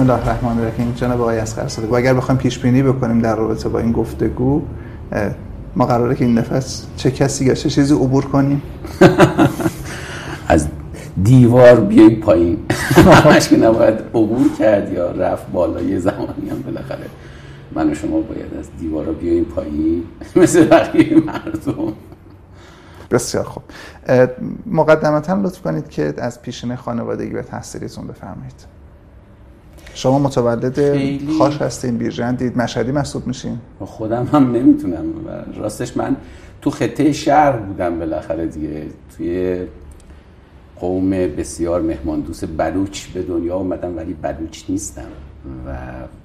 بسم الله الرحمن الرحیم جناب آقای اسقر صادق و اگر بخوایم پیش بینی بکنیم در رابطه با این گفتگو ما قراره که این نفس چه کسی یا چه چیزی عبور کنیم؟ از دیوار بیاییم پایین. همش که نباید عبور کرد یا رفت بالا یه زمانی هم بالاخره. من و شما باید از دیوار رو بیاییم پایین. مثل بقیه مردم. بسیار خوب. مقدمتا لطف کنید که از پیشین خانوادگی و تحصیلیتون بفرمایید. شما متولد خاش هستین بیرجن دید. مشهدی محسوب میشین. خودم هم نمی‌تونم. راستش من تو خطه شهر بودم بالاخره دیگه. توی قوم بسیار مهمان دوست بلوچ به دنیا اومدم ولی بلوچ نیستم. و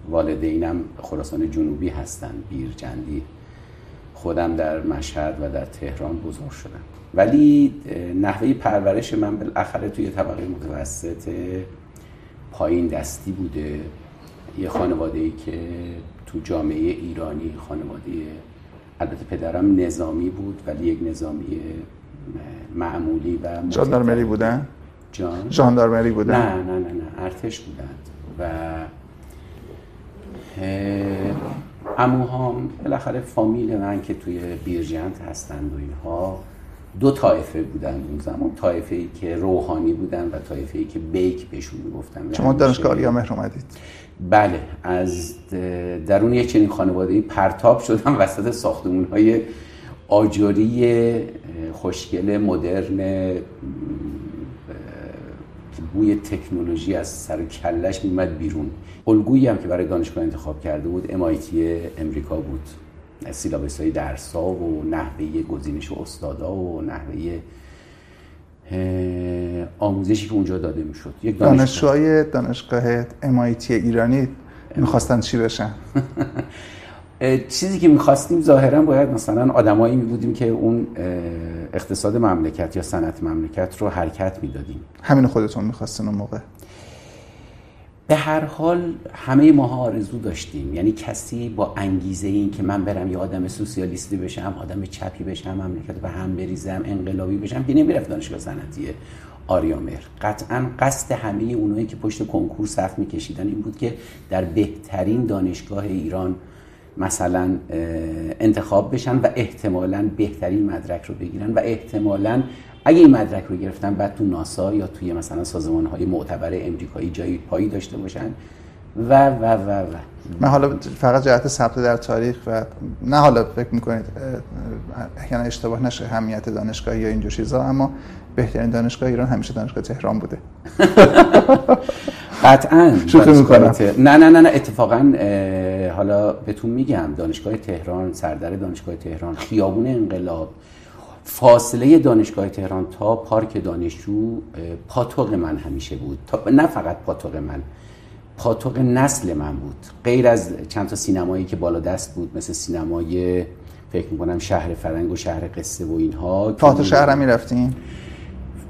والدینم خراسان جنوبی هستن بیرجندی. خودم در مشهد و در تهران بزرگ شدم. ولی نحوه پرورش من بالاخره توی طبقه متوسط پایین دستی بوده. یه خانواده ای که تو جامعه ایرانی خانواده البته پدرم نظامی بود ولی یک نظامی معمولی و ژاندارمری بودن؟ جان؟ ژاندارمری بودن؟ نه نه نه نه ارتش بودند و اموهام بالاخره فامیل من که توی بیرجنت هستند و اینها دو طایفه بودن اون زمان. طایفه ای که روحانی بودن و طایفه ای که بیک بهشون می‌گفتن. شما دانشگاه آریامهر اومدید؟ بله از درون یک چنین خانواده پرتاب شدم وسط ساختمون های آجوری خوشگل مدرن بوی تکنولوژی از سر کلش میمد بیرون. الگویی هم که برای دانشگاه انتخاب کرده بود MIT امریکا بود. سیلابس های درس ها و نحوه گزینش استادا و نحوه آموزشی که اونجا داده می‌شد. یک دانشجوهای دانشگاه MIT ایرانی می‌خواستن چی بشن؟ چیزی که می‌خواستیم ظاهرا باید مثلا آدمایی می بودیم که اون اقتصاد مملکت یا صنعت مملکت رو حرکت می‌دادیم. همین خودتون می‌خواستین اون موقع. به هر حال همه ماها آرزو داشتیم. یعنی کسی با انگیزه این که من برم یه آدم سوسیالیستی بشم آدم چپی بشم مملکت به هم بریزم انقلابی بشم که نمی‌رفت دانشگاه صنعتی آریامر قطعا قصد همه اونایی که پشت کنکور صف میکشیدن این بود که در بهترین دانشگاه ایران مثلا انتخاب بشن و احتمالا بهترین مدرک رو بگیرن و احتمالا اگه این مدرک رو گرفتن بعد تو ناسا یا توی مثلا سازمان های معتبر امریکایی جایی پایی داشته باشن و و و و. من حالا فقط جهت ثبت در تاریخ و نه حالا فکر می‌کنید احیانا اشتباه نشه همیت دانشگاهی یا اینجور چیزا اما بهترین دانشگاه ایران همیشه دانشگاه تهران بوده. قطعا. شوخی می‌کنم. نه نه نه نه اتفاقا حالا بهتون میگم دانشگاه تهران سردر دانشگاه تهران خیابون انقلاب فاصله دانشگاه تهران تا پارک دانشجو پاتوق من همیشه بود. تا نه فقط پاتوق من پاتوق نسل من بود. غیر از چند تا سینمایی که بالا دست بود مثل سینمای فکر می‌کنم شهر فرنگ و شهر قصه و اینها. تئاتر شهر هم می‌رفتین؟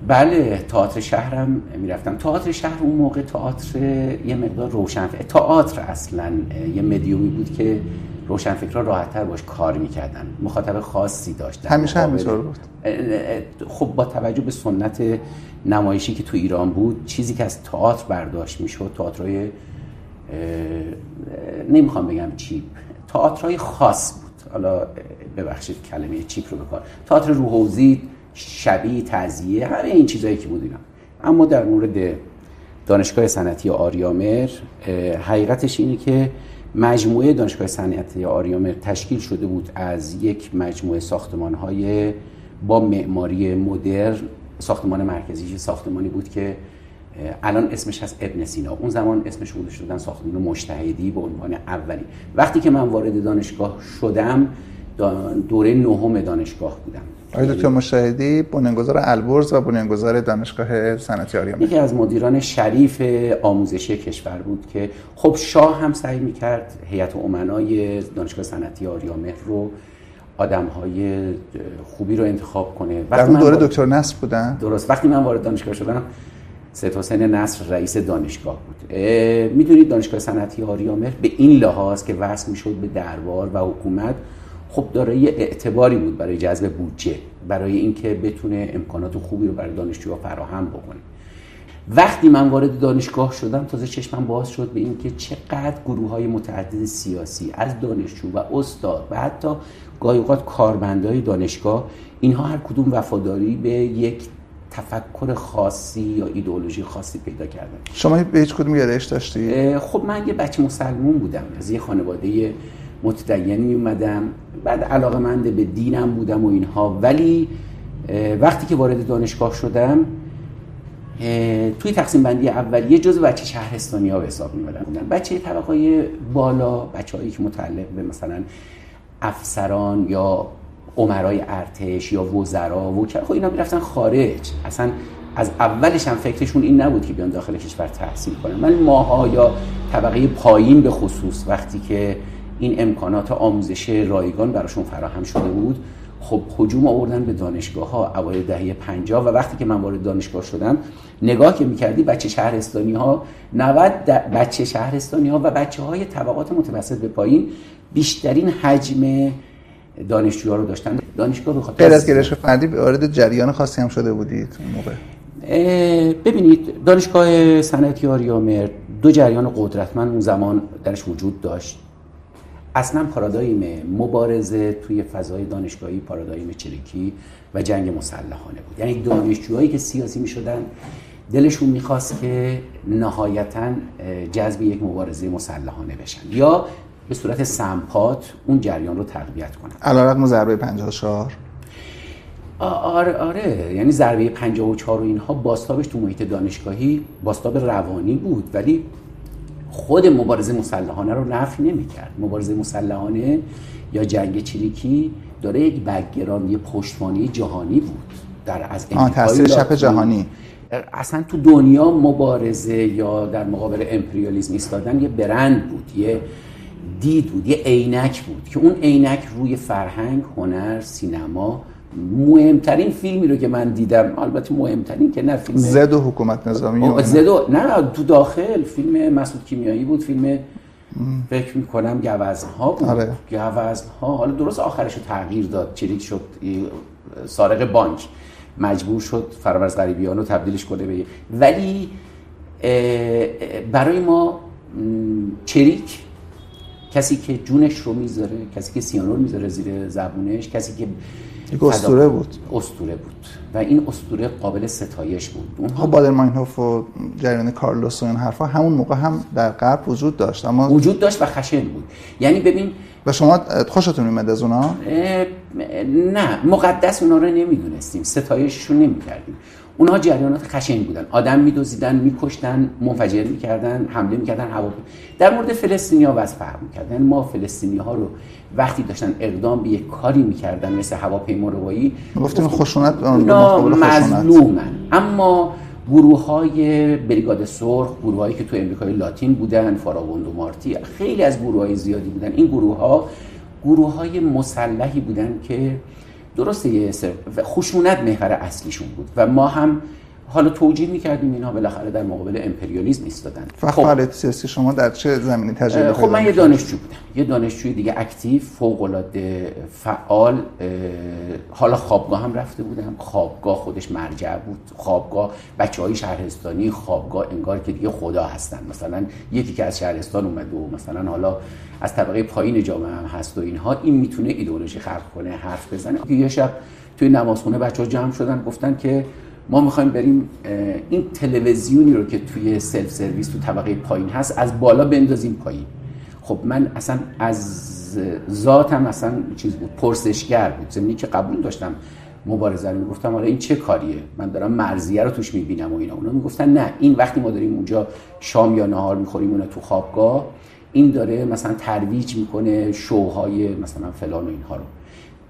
بله تئاتر شهرم می‌رفتم. تئاتر شهر اون موقع تئاتر یه مقدار روشن تئاتر اصلا یه مدیومی بود که روشنفکرها راحتتر باش کار می‌کردن. مخاطب خاصی داشتن. همیشه همینطور بود. خب با توجه به سنت نمایشی که تو ایران بود چیزی که از تئاتر برداشت می‌شد تئاترای نمی‌خوام بگم چیپ تئاترای خاص بود. حالا ببخشید کلمه چیپ رو بکار تئاتر روحوزی شبیه تعزیه همه این چیزایی که بود اینا. اما در مورد دانشگاه صنعتی آریامر حقیقتش اینه که مجموعه دانشگاه صنعتی آریامر تشکیل شده بود از یک مجموعه ساختمان های با معماری مدرن ساختمان مرکزی ساختمانی بود که الان اسمش هست ابن سینا. اون زمان اسمش رو دادن ساختمان مشتهدی به عنوان اولی. وقتی که من وارد دانشگاه شدم دوره نهم دانشگاه بودم. آقای دکتر مشاهدی بنیانگذار البرز و بنیانگذار دانشگاه صنعتی آریامر یکی از مدیران شریف آموزشی کشور بود که خب شاه هم سعی می‌کرد هیئت امنای دانشگاه صنعتی آریامر رو آدم های خوبی رو انتخاب کنه. در اون دوره دکتر نصر بودن؟ درست. وقتی من وارد دانشگاه شدم سید حسین نصر رئیس دانشگاه بود. می‌دونید دانشگاه صنعتی آریامر به این لحاظ که وصل می‌شد به دربار و حکومت خب داره یه اعتباری بود برای جذب بودجه برای اینکه بتونه امکانات خوبی رو برای دانشجوها فراهم بکنه. وقتی من وارد دانشگاه شدم تازه چشمم باز شد به اینکه چقدر گروه های متعدد سیاسی از دانشجو و استاد و حتی گاهی اوقات کارمندای دانشگاه اینها هر کدوم وفاداری به یک تفکر خاصی یا ایدئولوژی خاصی پیدا کردن. شما به هیچ کدوم گرایش داشتی خب من یه بچه مسلمون بودم از یه خانواده متدین. می اومدم بعد علاقه منده به دینم بودم و اینها. ولی وقتی که وارد دانشگاه شدم توی تقسیم بندی اولیه جز بچه شهرستانی ها به حساب می بودن بچه طبقه بالا بچه هایی که متعلق به مثلا افسران یا عمرای ارتش یا وزرا و خب اینا می‌رفتن خارج. اصلا از اولش هم فکرشون این نبود که بیان داخل کشور تحصیل کنن. من ماها یا طبقه پایین به خصوص وقتی که این امکانات آموزش رایگان براشون فراهم شده بود. خب حجوم آوردن به دانشگاه ها اوایل دهه 50 و وقتی که من وارد دانشگاه شدم نگاه که می‌کردی بچه شهرستانی ها 90 بچه شهرستانی ها و بچه های طبقات متوسط به پایین بیشترین حجم دانشجوها رو داشتن. دانشگاه بخاطر غیر از گرایش فردی وارد جریان خاصی هم شده بودید اون موقع؟ ببینید دانشگاه صنعتی آریامر دو جریان قدرتمند اون زمان درش وجود داشت. اصلا پارادایم مبارزه توی فضای دانشگاهی پارادایم چریکی و جنگ مسلحانه بود. یعنی دانشجوهایی که سیاسی می شدن دلشون می‌خواست که نهایتا جذب یک مبارزه مسلحانه بشن. یا به صورت سمپات اون جریان رو تقویت کنن. علیرغم ضربه 54 آره آره. یعنی ضربه 54 و اینها بازتابش تو محیط دانشگاهی بازتاب روانی بود. ولی خود مبارزه مسلحانه رو نفی نمی‌کرد. مبارزه مسلحانه یا جنگ چریکی داره یک background یه پشتوانه جهانی بود. در از تاثیر شپ جهانی. اصلا تو دنیا مبارزه یا در مقابل امپریالیسم ایستادن یه برند بود یه دید بود یه عینک بود که اون عینک روی فرهنگ هنر سینما مهمترین فیلمی رو که من دیدم البته مهمترین که نه فیلم زد و حکومت نظامی زد و نه تو داخل فیلم مسعود کیمیایی بود فیلم فکر می‌کنم گوزنها بود آره. گوزنها حالا درست آخرش رو تغییر داد چریک شد سارق بانک مجبور شد فرامرز غریبیان رو تبدیلش کنه به ولی برای ما چریک کسی که جونش رو می‌ذاره کسی که سیانور می‌ذاره زیر زبونش کسی که یک اسطوره بود. اسطوره بود. و این اسطوره قابل ستایش بود. اونها بادر ماینهوف و جریان کارلوس و این حرفا همون موقع هم در غرب وجود داشت اما وجود داشت و خشن بود. یعنی ببین و شما خوشتون میمد از اونا؟ نه مقدس اونا رو نمی‌دونستیم ستایششون نمی‌کردیم. اونها جریانات خشن بودن. آدم میدوزیدن میکشتن منفجر می‌کردن حمله می‌کردن هوا در مورد فلسطینی ها وز فرق می‌کردن یعنی ما فلسطینی ها رو وقتی داشتن اقدام به یک کاری می‌کردن مثل هواپیما روایی گفتیم خشونت مظلومن. اما گروه های بریگاد سرخ گروه هایی که تو امریکای لاتین بودن فاراگوند و مارتی خیلی از گروه های زیادی بودن. این گروه ها گروه های مسلحی بودن که درسته یه سر خشونت محور اصلیشون بود. و ما هم حالا توجیه می‌کردیم اینها بالاخره در مقابل امپریالیسم ایستادن. خب. فعالیت سیاسی شما در چه زمینی تجربه خب من یه دانشجو بودم. یه دانشجوی دیگه اکتیو فوق العاده فعال حالا خوابگاه هم رفته بودم. خوابگاه خودش مرجع بود. خوابگاه بچه های شهرستانی خوابگاه انگار که دیگه خدا هستن. مثلا یکی که از شهرستان اومده و مثلا حالا از طبقه پایین جامعه هم هست و اینها. این می‌تونه ایدئولوژی خلق کنه حرف بزنه. یه شب توی نمازخونه بچه ها جمع شدن گفتن که ما می‌خوایم بریم این تلویزیونی رو که توی سلف سرویس تو طبقه پایین هست از بالا بندازیم پایین. خب من اصلا از ذاتم اصلا چیز بود پرسشگر بود. زمینی که قبول داشتم مبارزه رو می‌گفتم آره این چه کاریه؟ من دارم مرزیه رو توش می‌بینم و اینا. اونا می‌گفتن نه این وقتی ما داریم اونجا شام یا نهار می‌خوریم اونا تو خوابگاه این داره مثلا ترویج می‌کنه شوهای مثلا فلان و اینها رو.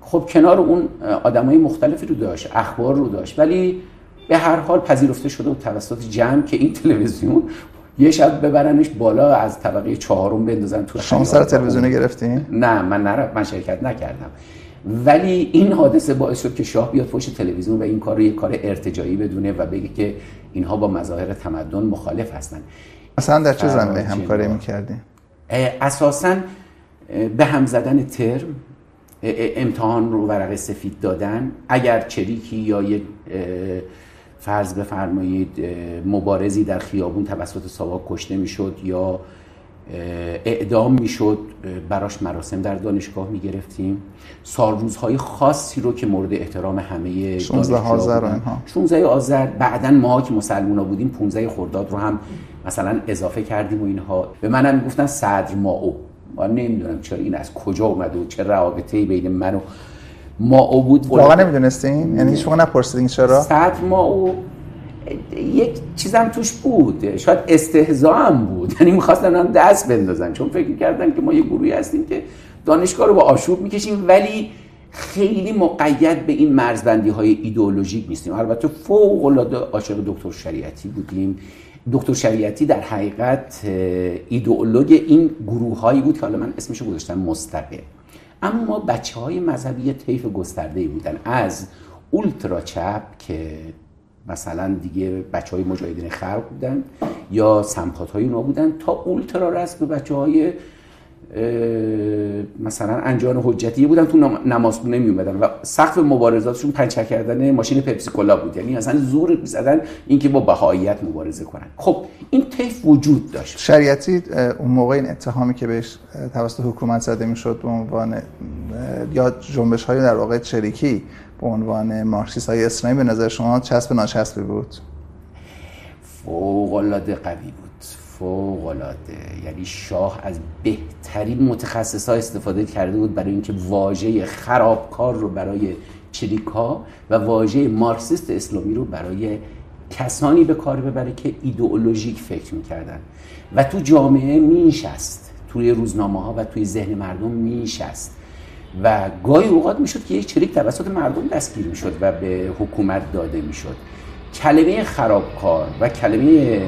خب کنار اون آدمای مختلفی رو داشت اخبار رو داشت. ولی به هر حال پذیرفته شده و توسط جمع که این تلویزیون یه شب ببرنش بالا از طبقه چهارم بندازن تو شما سر تلویزیون گرفتین؟ نه من نرفت من شرکت نکردم ولی این حادثه باعث شد که شاه بیاد پشت تلویزیون و این کار رو یه کار ارتجایی بدونه و بگه که اینها با مظاهر تمدن مخالف هستن اصلا در چه زمینه همکاری می‌کردین؟ اساسا به هم زدن ترم امتحان رو ورق سفید دادن اگر چریکی یا یک فرض بفرمایید مبارزی در خیابون توسط ساواک کشته می‌شد یا اعدام می‌شد براش مراسم در دانشگاه می‌گرفتیم. سالروزهای خاصی رو که مورد احترام همه 16 آذر و اینها. 16 آذر بعدا ما که مسلمونا بودیم 15 خرداد رو هم مثلا اضافه کردیم و اینها. به منم می‌گفتن صدر ماو. من نمی‌دونم چرا این از کجا اومده و چه رابطه‌ای بین من و ما بود واقعا نمی‌دونستین؟ یعنی هیچ موقع نپرسیدین چرا؟ صدر ما یک چیزم توش بود شاید استهزا هم بود. یعنی می‌خواستن هم دست بندازن چون فکر کردن که ما یه گروهی هستیم که دانشگاه رو با آشوب می‌کشیم ولی خیلی مقید به این مرزبندی های ایدئولوژیک نیستیم. البته فوق العاده عاشق دکتر شریعتی بودیم. دکتر شریعتی در حقیقت ایدئولوگ این گروه هایی بود که حالا من اسمش گذاشتم مستقل. اما بچه های مذهبی طیف گسترده بودن. از اولترا چپ که مثلا دیگه بچه های مجاهدین خلق بودن یا سمپات های اونا بودن تا اولترا رست به بچه های مثلا انجان حجتی بودن تو نمازخونه می اومدن و سقف مبارزاتشون پنچر کردن ماشین پپسی کولا بود. یعنی اصلا زور می‌زدن اینکه با بهاییت مبارزه کنن. خب این طیف وجود داشت. شریعتی اون موقع این اتهامی که بهش توسط حکومت زده می‌شد به عنوان یا جنبش های در واقع چریکی به عنوان مارکسیست های اسلامی به نظر شما چسب ناچسبی بود؟ فوق العاده قوی بود. فوق العاده. یعنی شاه از بهترین متخصص ها استفاده کرده بود برای اینکه واژه خرابکار رو برای چریکا و واژه مارکسیست اسلامی رو برای کسانی به کار ببره که ایدئولوژیک فکر می‌کردن. و تو جامعه مینشست. توی روزنامه ها و توی ذهن مردم مینشست. و گاهی اوقات می‌شد که یک چریک توسط مردم دستگیر می‌شد و به حکومت داده می‌شد. کلمه خرابکار و کلمه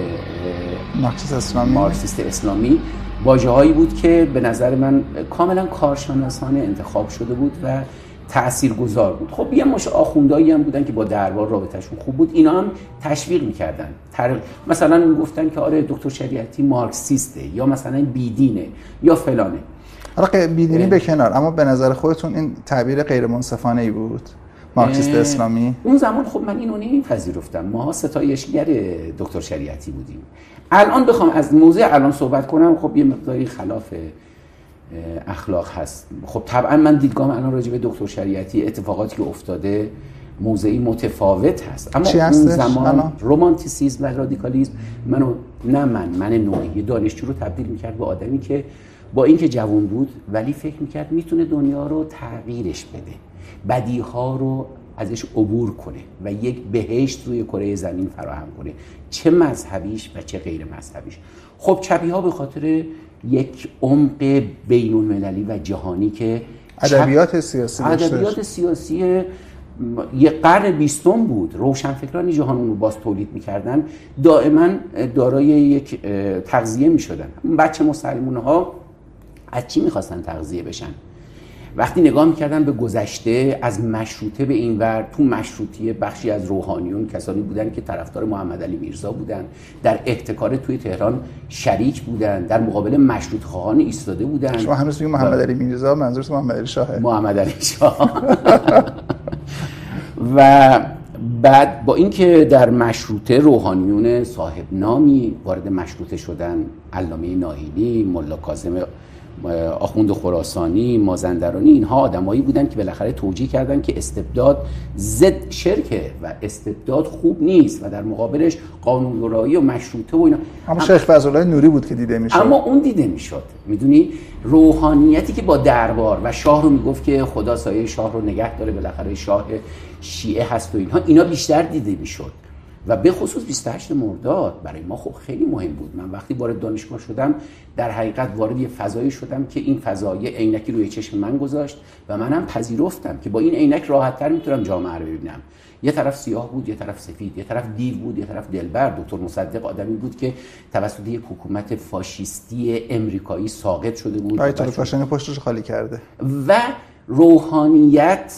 مارکسیست اسلامی. مارکسیست اسلامی واژه هایی بود که به نظر من کاملا کارشناسانه انتخاب شده بود و تأثیر گذار بود. خب یه مش آخوندایی هم بودن که با دربار رابطهشون خوب بود. اینا هم تشویق می‌کردن. تر... مثلا می‌گفتن که آره دکتر شریعتی مارکسیسته یا مثلا بیدینه یا فلانه. حالا بیدینی به کنار اما به نظر خودتون این تعبیر غیر منصفانه ای بود؟ مارکسیست اسلامی. اون زمان خب من اینو نمیپذیرفتم. ما ستایشگر دکتر شریعتی بودیم. الان بخوام از موضوع الان صحبت کنم. خب یه مقداری خلاف اخلاق هست. خب طبعا من دیدگاه الان راجع به دکتر شریعتی اتفاقاتی که افتاده موضعی متفاوت هست. اما اون زمان رومانتیسیزم و رادیکالیزم منو نه من من نوعی. دانشجو رو تبدیل می‌کرد به آدمی که با اینکه جوان بود ولی فکر می‌کرد می‌تونه دنیا رو تغییرش بده. بدیها رو ازش عبور کنه و یک بهشت روی کره زمین فراهم کنه. چه مذهبیش و چه غیر مذهبیش. خب چپی ها به خاطر یک عمق بین المللی و جهانی که ادبیات سیاسی ادبیات سیاسی یه قرن بیستم بود. روشنفکرانی جهان رو باز تولید می‌کردن. دائما دارای یک تغذیه می‌شدن. بچه مسلمون ها از چی می‌خواستن تغذیه بشن؟ وقتی نگاه می‌کردن به گذشته از مشروطه به این ور تو مشروطیه بخشی از روحانیون کسانی بودن که طرفدار محمد علی میرزا بودن. در احتکار توی تهران شریک بودن. در مقابل مشروط خواهان ایستاده بودن. شما هنوز محمد علی میرزا منظورت محمد علی شاهه. محمد علی شاه. و بعد با اینکه در مشروطه روحانیون صاحب نامی وارد مشروطه شدن علامه ناهینی ملا کاظم آخوند خراسانی مازندرانی اینها آدمایی بودن که بالاخره توجیه کردن که استبداد ضد شرکه و استبداد خوب نیست و در مقابلش قانونگرایی و مشروطه و اینا. اما شیخ فضلالله نوری بود که دیده می‌شد. اما اون دیده می‌شد. می‌دونی؟ روحانیتی که با دربار و شاه رو می‌گفت که خدا سایه شاه رو نگه داره بالاخره شاه شیعه هست و اینها اینا بیشتر دیده می‌شد. و به خصوص 28 مرداد برای ما خب خیلی مهم بود. من وقتی وارد دانشگاه شدم در حقیقت وارد یه فضایی شدم که این فضای عینکی روی چشم من گذاشت و منم پذیرفتم که با این عینک راحتتر می‌تونم جامعه رو ببینم. یه طرف سیاه بود یه طرف سفید یه طرف دیو بود یه طرف دلبر. دکتر مصدق آدمی بود که توسط یک حکومت فاشیستی امریکایی ساقط شده بود. آیت پشتش خالی کرده. و روحانیت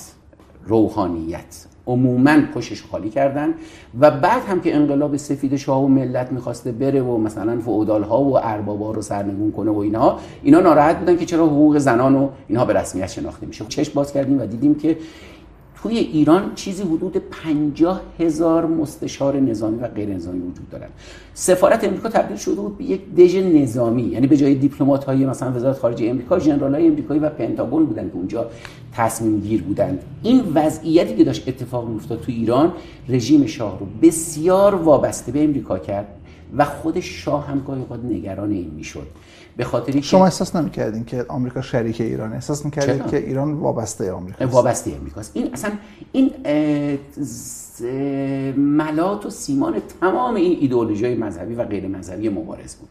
روحانیت. عموما پشش خالی کردن و بعد هم که انقلاب سفید شاه و ملت می‌خواسته بره و مثلا فعودال ها و اربابا رو سرنگون کنه و اینها اینا ناراحت بودن که چرا حقوق زنان و اینها به رسمیت شناخته میشه. چشم باز کردیم و دیدیم که توی ایران چیزی حدود 50 هزار مستشار نظامی و غیر نظامی وجود دارن. سفارت امریکا تبدیل شده بود به یک دژ نظامی یعنی به جای دیپلمات های مثلا وزارت خارجه امریکا ژنرال های امریکایی و پنتاگون بودن که اونجا تصمیم گیر بودند. این وضعیتی که داشت اتفاق میافتاد تو ایران رژیم شاه رو بسیار وابسته به امریکا کرد و خود شاه هم گاهی نگران این می‌شد. به خاطر شما احساس نمی‌کردین که آمریکا شریک ایران احساس می‌کردین که ایران وابسته آمریکا وابسته آمریکاست. این اصلا این ملات و سیمان تمام این ایدئولوژی مذهبی و غیر مذهبی مبارز بود.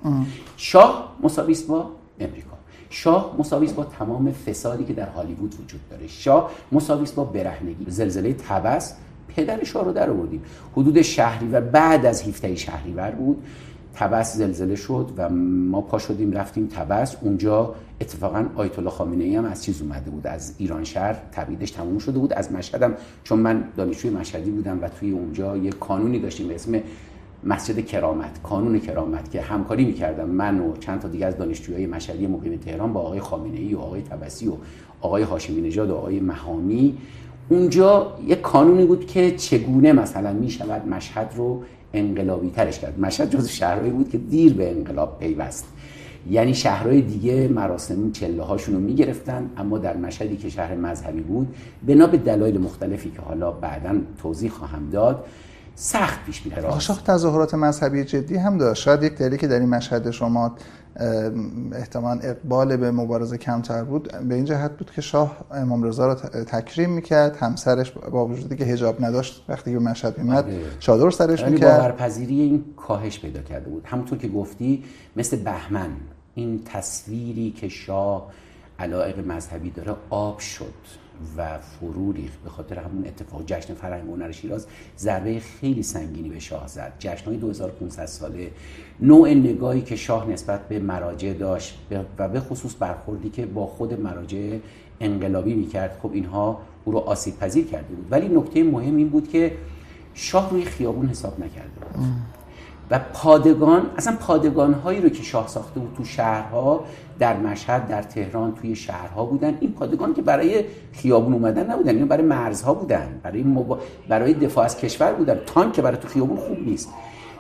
شاه مساوی با امریکا. شاه مساوی با تمام فسادی که در هالیوود وجود داره. شاه مساوی با برهنگی. زلزله تبس پدر شاه رو در آوردیم. حدود شهری و بعد از 17 شهریور بود. تبس زلزله شد و ما پا شدیم رفتیم تبس اونجا اتفاقا آیت الله خامنه ای هم از چیز اومده بود از ایران شهر تبعیدش تموم شده بود. از مشهدم چون من دانشجوی مشهدی بودم و توی اونجا یه قانونی داشتیم به اسم مسجد کرامت. کانون کرامت که همکاری می‌کردم. من و چند تا دیگه از دانشجوهای مشهدی مقیم تهران با آقای خامنه ای و آقای تبسی و آقای هاشمی نژاد و آقای مهامی. اونجا یه کانونی بود که چگونه مثلا می‌شود مشهد رو انقلابی ترش کرد. مشهد جز شهرهایی بود که دیر به انقلاب پیوست. یعنی شهرهای دیگه مراسم چله هاشون رو می‌گرفتن اما در مشهدی که شهر مذهبی بود بنا به دلایل مختلفی که حالا بعدا توضیح خواهم داد سخت پیش میره شاه تظاهرات مذهبی جدی هم داشت. شاید یک دلیلی که در این مشهد شما احتمال اقبال به مبارزه کمتر بود به این جهت بود که شاه امام رضا رو تکریم می‌کرد. همسرش با وجودی که هجاب نداشت وقتی به مشهد میمد آره. چادر سرش یعنی می‌کرد. باورپذیری این کاهش پیدا کرده بود. همونطور که گفتی مثل بهمن این تصویری که شاه علایق مذهبی داره آب شد. و فرو ریخت. به خاطر همون اتفاق جشن فرهنگ هنر شیراز ضربه خیلی سنگینی به شاه زد. جشن های 2500 ساله. نوع نگاهی که شاه نسبت به مراجع داشت و به خصوص برخوردی که با خود مراجع انقلابی می‌کرد خب اینها او رو آسیب پذیر کرده بود. ولی نکته مهم این بود که شاه روی خیابون حساب نکرده بود. و پادگان اصلا پادگان هایی رو که شاه ساخته بود تو شهرها در مشهد در تهران توی شهرها بودن. این پادگان که برای خیابون اومدن نبودن این برای مرزها بودن برای برای دفاع از کشور بودن. تانک که برای تو خیابون خوب نیست.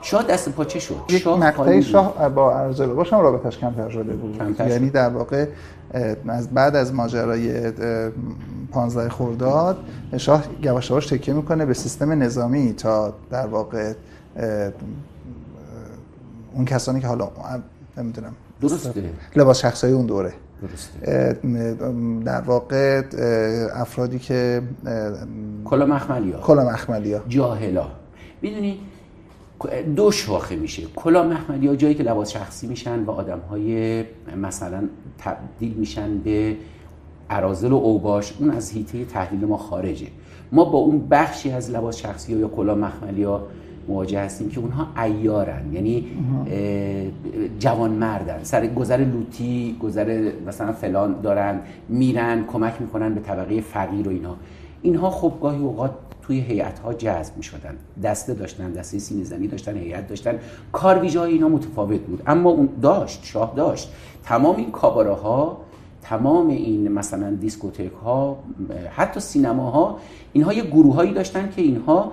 شاه دست پاچه شد؟ یک شاه شاه با ارزل باشم رابطش کمتر شده بود. کمتر یعنی در واقع از بعد از ماجرای 15 خرداد شاه یواش یواش تکیه می‌کنه به سیستم نظامی تا در واقع اون کسانی که حالا نمی‌دونم. درسته. لباس شخصی اون دوره. درسته. در واقع افرادی که کلا مخملیا. کلا مخملیا. جاهلا. می‌دونی دو شاخه میشه. کلا محمدی جایی که لباس شخصی میشن و آدم های مثلا تبدیل میشن به ارازل و اوباش اون از هیته تحلیل ما خارجه. ما با اون بخشی از لباس شخصی یا کلا مخملی ها مواجه هستیم که اونها ایارن یعنی جوان مردن سر گذر لوتی گذر مثلا فلان دارن میرن کمک می‌کنن به طبقه فقیر و اینها اینها خب گاهی اوقات توی هیئت ها جذب می شدن دسته داشتن دسته سینه داشتن هیئت داشتن. کار ویژه اینا متفاوت بود. اما اون داشت شاه داشت. تمام این کاباره ها تمام این مثلا دیسکوتک ها حتی سینما ها اینها یه گروه هایی داشتن که اینها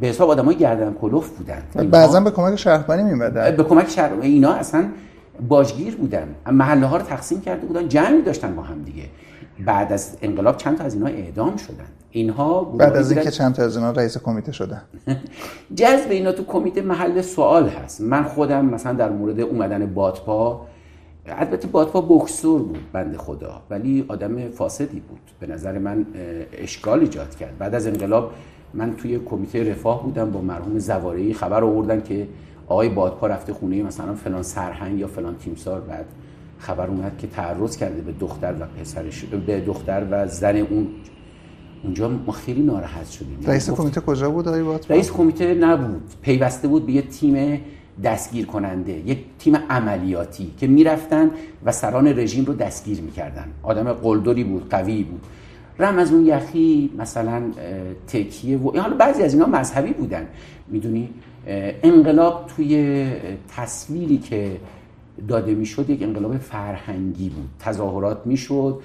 به حساب آدمای گردن کلوف بودن. بعضا به کمک شهربانی میمدن به کمک شهر اینا اصلا باجگیر بودن. محله ها رو تقسیم کرده بودن جمعی داشتن با هم دیگه. بعد از انقلاب چند تا از اینها اعدام شدن. اینها بعد از اینکه چند تا از اینها رئیس کمیته شدن. جذب اینا تو کمیته محل سوال هست. من خودم مثلا در مورد اومدن بادپا البته بادپا بکسور بود بند خدا ولی آدم فاسدی بود. به نظر من اشکال ایجاد کرد. بعد از انقلاب من توی کمیته رفاه بودم با مرحوم زوارعی خبر آوردن که آقای بادپا رفته خونه مثلا فلان سرهنگ یا فلان تیمسار. بعد خبر اومد که تعرض کرده به دختر و پسرش به دختر و زن اون. اونجا ما خیلی ناراحت شدیم. رئیس کمیته کجا بود آقای بادپا؟ رئیس کمیته نبود. پیوسته بود به یه تیم دستگیر کننده یک تیم عملیاتی که می‌رفتن و سران رژیم رو دستگیر می‌کردن. آدم قلدری بود قوی بود. رم از اون یخی مثلا تکیه و حالا بعضی از اینا مذهبی بودن. می‌دونی؟ انقلاب توی تصویری که داده می‌شد یک انقلاب فرهنگی بود. تظاهرات می‌شد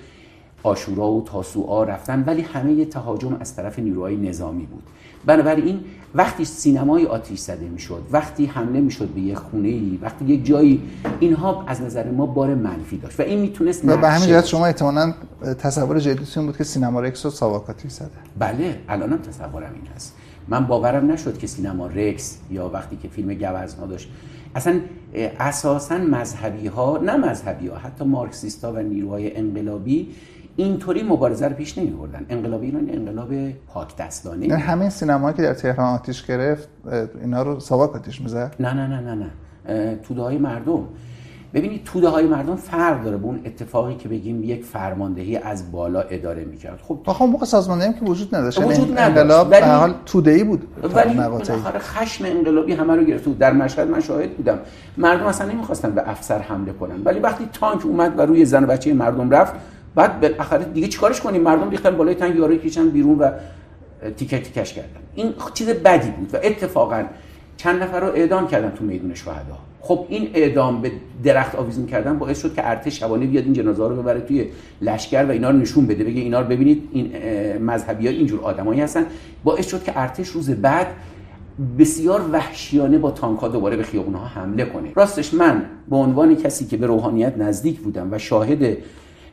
آشورا و تاسوعا رفتن ولی همه تهاجم از طرف نیروهای نظامی بود. بنابراین وقتی سینمای آتیش زده می‌شد وقتی حمله می‌شد به یک خونه ای وقتی یک جایی اینها از نظر ما بار منفی داشت و این می‌تونست به همین جهت شما احتمالاً تصور جدیتون بود که سینما رکس و ساواکاتی زده. بله الانم تصورم این هست. من باورم نشد که سینما رکس یا وقتی که فیلم گوزنا داشت. اصلا اساسا مذهبی ها نه مذهبی ها حتی مارکسیست ها و نیروهای انقلابی اینطوری مبارزه رو پیش نمی بردن انقلاب ایران انقلاب پاک دستانه نه همه سینمایی که در تهران آتیش گرفت اینا رو ساواک آتیش می‌زد؟ نه نه نه نه نه. توده های مردم. ببینید توده های مردم فرق داره به اون اتفاقی که بگیم یک فرماندهی از بالا اداره می‌کرد. خب آخه موقع سازماندهی که وجود نداشت. وجود یعنی نداشت. انقلاب به حال توده ای بود ولی بالاخره خشم انقلابی همه رو گرفت. در مشهد من شاهد بودم. مردم اصلا نمی‌خواستن به افسر حمله کنن. ولی وقتی تانک اومد و روی زن و بچه مردم رفت بعد بالاخره دیگه چیکارش کنیم؟ مردم ریختن بالای تنگ یارو کشن بیرون و تیکه تیکش کردن. این چیز بدی بود و اتفاقا چند نفر رو اعدام کردن تو میدون شهدا. خب این اعدام به درخت آویزون کردن باعث شد که ارتش شبانه بیاد این جنازه رو ببره توی لشکر و اینا رو نشون بده. بگه اینا رو ببینید این مذهبی ها اینجور آدمایی هستن. باعث شد که ارتش روز بعد بسیار وحشیانه با تانکا دوباره به خیابونها حمله کنه. راستش من به عنوان کسی که به روحانیت نزدیک بودم و شاهد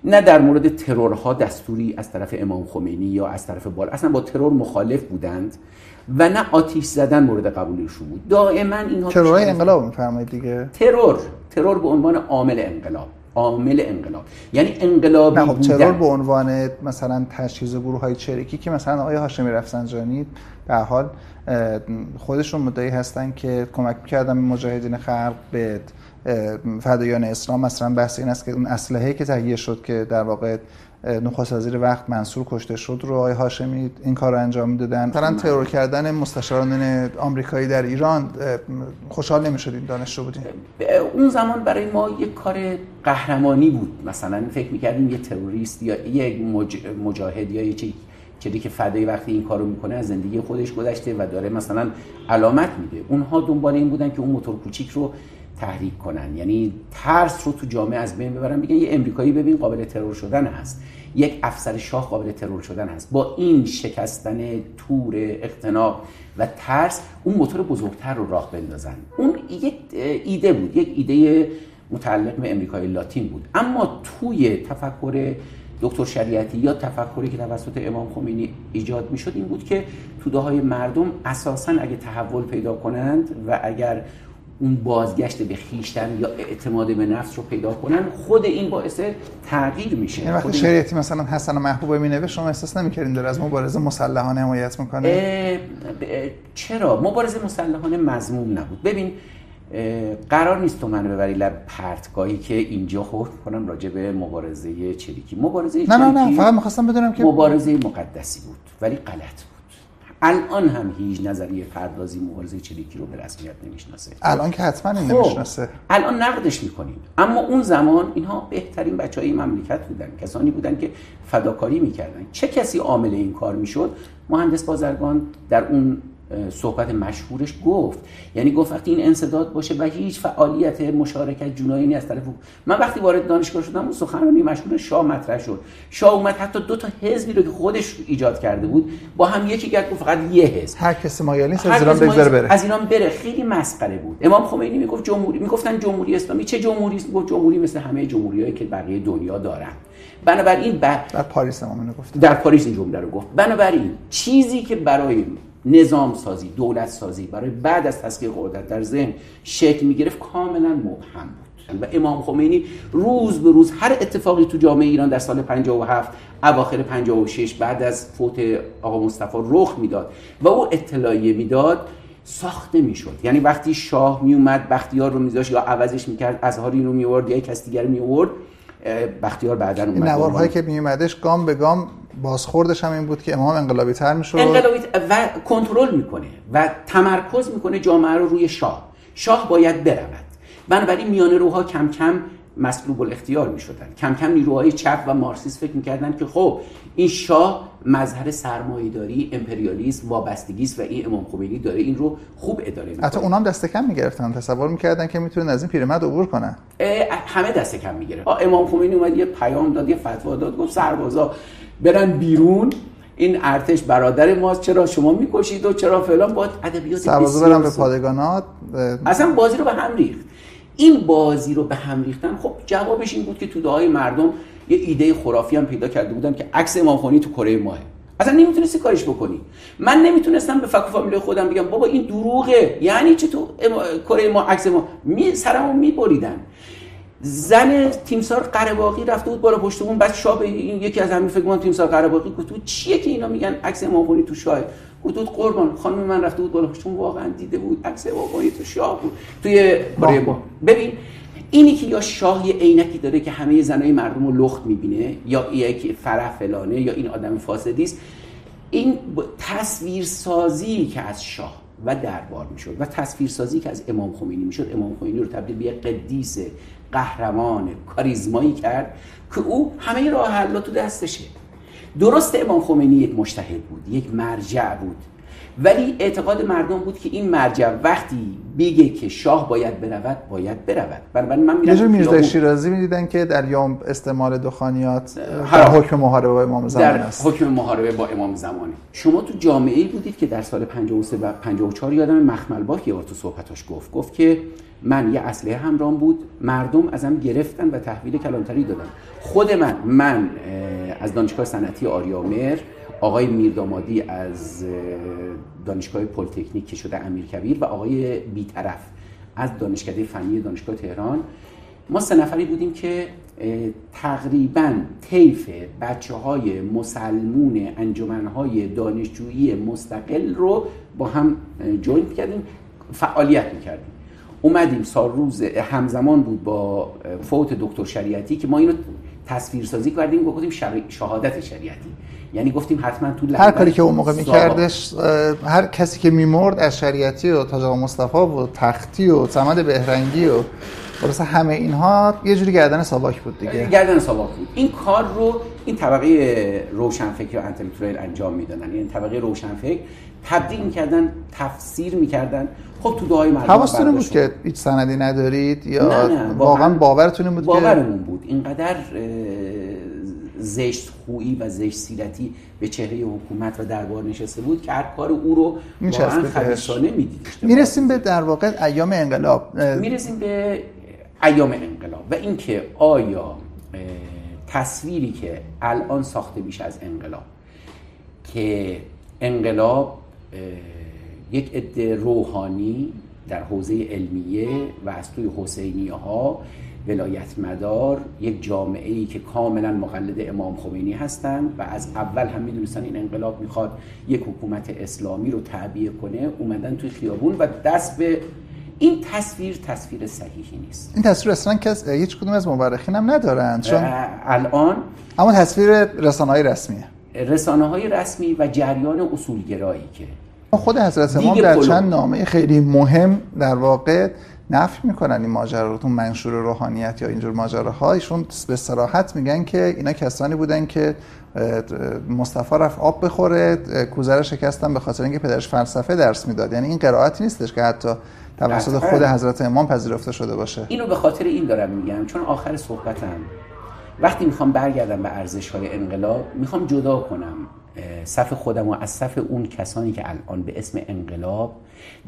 نه در مورد ترورها دستوری از طرف امام خمینی یا از طرف بال اصلا با ترور مخالف بودند و نه آتیش زدن مورد قبولشون بود. دائما اینها ترورهای انقلاب میفرمایید دیگه. ترور. ترور به عنوان عامل انقلاب. عامل انقلاب. یعنی انقلابی خب ترور به عنوان مثلا تجهیز گروه های چریکی که مثلا آقای هاشمی رفسنجانی به حال خودشون مدعی هستن که کمک می‌کردن به مجاهدین خلق به فدایان اسلام مثلا بحث این است که اون اسلحه‌ای که تهیه شد که در واقع نخست وزیر وقت منصور کشته شد رو آقای هاشمی این کار رو انجام می‌دادن. مثلا ترور کردن مستشاران آمریکایی در ایران خوشحال نمی‌شدین دانشجو بودین؟ اون زمان برای ما یک کار قهرمانی بود. مثلا فکر می‌کردیم یه تروریست یا یک مجاهد یا یه چیزی که فدای وقتی این کارو می‌کنه از زندگی خودش گذشته و داره مثلا علامت میده. اونها دنبال این بودن که اون موتور کوچیک رو تحریک کنن. یعنی ترس رو تو جامعه از بین ببرن. میگن یه امریکایی ببین قابل ترور شدن هست. یک افسر شاه قابل ترور شدن هست. با این شکستن تور اقتناع و ترس اون موتور بزرگتر رو راه بندازن. اون یک ایده بود. یک ایده متعلق به امریکای لاتین بود. اما توی تفکر دکتر شریعتی یا تفکری که توسط امام خمینی ایجاد می‌شد این بود که توده های مردم اساسا اگه تحول پیدا کنند و اگر اون بازگشت به خیشتن یا اعتماد به نفس رو پیدا کنن خود این باعث تغییر میشه. این وقتی شریعتی مثلا حسن و محبوب می شما احساس نمی‌کردین داره از مبارزه مسلحانه حمایت می‌کنه؟ چرا؟ مبارزه مسلحانه مضموم نبود. ببین قرار نیست تو منو ببری لب پرتگاهی که اینجا حکم کنم راجع به مبارزه چریکی. مبارزه نه نه نه فقط می‌خواستم بدونم که مبارزه مقدسی بود ولی غلط بود. الان هم هیچ نظریه پردازی مبارزه چریکی رو به رسمیت نمی‌شناسه. الان که حتما این نمی‌شناسه. الان نقدش می‌کنیم. اما اون زمان اینها بهترین بچه های مملکت بودن کسانی بودن که فداکاری می‌کردن. چه کسی عامل این کار می‌شد؟ مهندس بازرگان در اون صحبت مشهورش گفت. یعنی گفت وقتی این انصداد باشه و هیچ فعالیت مشارکت جنایی از طرف من وقتی وارد دانشگاه شدم اون سخنرانی مشهور شاه مطرح شد. شاه اومد حتی دو تا حزبی رو که خودش ایجاد کرده بود با هم یکی گفت فقط یه حزب. هر کسی مایلی از ایران بگذره بره. از ایران بره. خیلی مسخره بود. امام خمینی می‌گفت جمهوری می‌گفتن جمهوری اسلامی. چه جمهوری است؟ گفت جمهوری مثل همه جمهوریایی که بقیه دنیا دارن. بنابراین در پاریس هم گفت. در پاریس این جمله رو گفت. بنابراین چیزی که برای نظام سازی دولت سازی. برای بعد از تسکیه قدرت در ذهن شکل می گرفت کاملا مبهم بود. و امام خمینی روز به روز هر اتفاقی تو جامعه ایران در سال 57 اواخر 56 بعد از فوت آقا مصطفی رخ می‌داد و او اطلاعیه می‌داد ساخته می‌شد. یعنی وقتی شاه میومد بختیار رو میذاشت یا عوضش می‌کرد ازهاری رو میورد یا کس دیگر میورد بختیار بعدا اومد. نوارهایی که میومدش گام به گام بازخوردش هم این بود که امام انقلابی تر می‌شد. انقلابی و کنترل می‌کنه و تمرکز می‌کنه جامعه رو روی شاه. شاه باید برود. بنابراین میانه روها کم کم مسلوب الاختیار می شدن کم کم نیروهای چپ و مارکسیست فکر می‌کردن که خب این شاه مظهر سرمایه‌داری امپریالیسم وابستگی و این امام خمینی داره این رو خوب اداره می‌کنه. حتی اونام دست کم می‌گرفتن. تصور می‌کردن که می‌تونن از این پیرمرد عبور کنن. همه دست کم می‌گرفت امام خمینی اومد یه پیام داد یه فتوا داد گفت سربازا برن بیرون. این ارتش برادر ماست چرا شما می‌کشید و چرا فلان؟ با ادبیات سربازا برن به پادگانات اصلا بازی رو به هم ریخت. این بازی رو به هم ریختن. خب جوابش این بود که تو دعای مردم یه ایده خرافی هم پیدا کرده بودن که عکس امام تو کره ماه. اصلا نمی‌تونستی کارش بکنی. من نمی‌تونستم به فک و فامیل خودم بگم بابا این دروغه. یعنی چه تو کره ما عکس ما می سرمو میبریدن. زن تیمسار قرباقی رفته بود بالا پشتمون بعد شاب این یکی از همین فکر تیمسار قرباقی گفت چیه که اینا میگن عکس امام تو شاه؟ گفت قربان. خانم من رفته بود بالا پشتمون واقعا دیده بود. عکس امام تو شاه بود. توی کره ما ببین اینی که یا شاه یه عینکی داره که همه زنای مردم رو لخت می‌بینه یا یک فرح فلانه یا این آدم فاسدی است این تصویرسازی که از شاه و دربار می‌شد و تصویرسازی که از امام خمینی می‌شد امام خمینی رو تبدیل به یک قدیس قهرمان کاریزمایی کرد که او همه راه حل تو دستشه. درست امام خمینی یک مشتهد بود یک مرجع بود. ولی اعتقاد مردم بود که این مرجع وقتی بگه که شاه باید برود باید برود. بنابراین من میرم میرزا شیرازی می‌دیدن که در یوم استعمال دخانیات در حکم محاربه با امام زمان در است. حکم محاربه با امام زمانه. شما تو جامعه ای بودید که در سال 53 و 54 یادم مخمل باک یه تو صحبتاش گفت. گفت که من یه اسلحه همرام بود مردم ازم گرفتن و تحویل کلانتری دادن. خود من من از دانشگاه صنعتی آریامهر آقای میردامادی از دانشگاه پلیتکنیک که شده امیرکبیر و آقای بیطرف از دانشکده فنی دانشگاه تهران. ما سه نفری بودیم که تقریبا طیف بچه های مسلمون انجمنهای دانشجویی مستقل رو با هم joint کردیم فعالیت می‌کردیم. اومدیم سال روز همزمان بود با فوت دکتر شریعتی که ما اینو تصویرسازی کردیم گفتیم شهادت شریعتی. یعنی گفتیم حتما تو هر کاری که اون موقع میکردش هر کسی که میمرد از شریعتی و تاج مصطفی و تختی و سمد بهرنگی و خلاص همه اینها یه جوری گردن ساواک بود دیگه. گردن ساواک بود. این کار رو این طبقه روشنفکر و انتلیکتوال انجام می‌دادن. یعنی طبقه روشنفکر تبدیل می‌کردن تفسیر می‌کردن. خب تو دعای مردم حواستون بود که هیچ سندی ندارید یا نه نه واقعا باورتون بود باورمون بود. اینقدر زشت خویی و زشت سیرتی به چهره حکومت و دربار نشسته بود که هر کار او رو واقعا خبیثانه می‌دید. می‌رسیم به در واقع ایام انقلاب. می‌رسیم به ایام انقلاب و اینکه آیا تصویری که الان ساخته میشه از انقلاب که انقلاب یک عده روحانی در حوزه علمیه و از توی حسینیه ها ولایت مدار یک جامعه ای که کاملا مقلد امام خمینی هستند و از اول هم می‌دونستن این انقلاب می‌خواد یک حکومت اسلامی رو تعبیه کنه اومدن توی خیابون و دست به این تصویر تصویر صحیحی نیست. این تصویر اصلا کس هیچ کدوم از مورخین هم ندارند چون الان اما تصویر رسانه های رسمیه. رسانه های رسمی و جریان اصولگرایی که خود حضرت امام در چند نامه خیلی مهم در واقع نفی می‌کنن این ماجرا رو تو منشور روحانیت یا اینجور ماجراها. ایشون به صراحت میگن که اینا کسانی بودن که مصطفی رفت آب بخوره کوزه شکستن به خاطر اینکه پدرش فلسفه درس می‌داد. یعنی این قرائتی نیستش که حتی توسط خود حضرت امام پذیرفته شده باشه. اینو به خاطر این دارم میگم چون آخر صحبتم. وقتی می‌خوام برگردم به ارزش های انقلاب می‌خوام جدا کنم صف خودم و از صف اون کسانی که الان به اسم انقلاب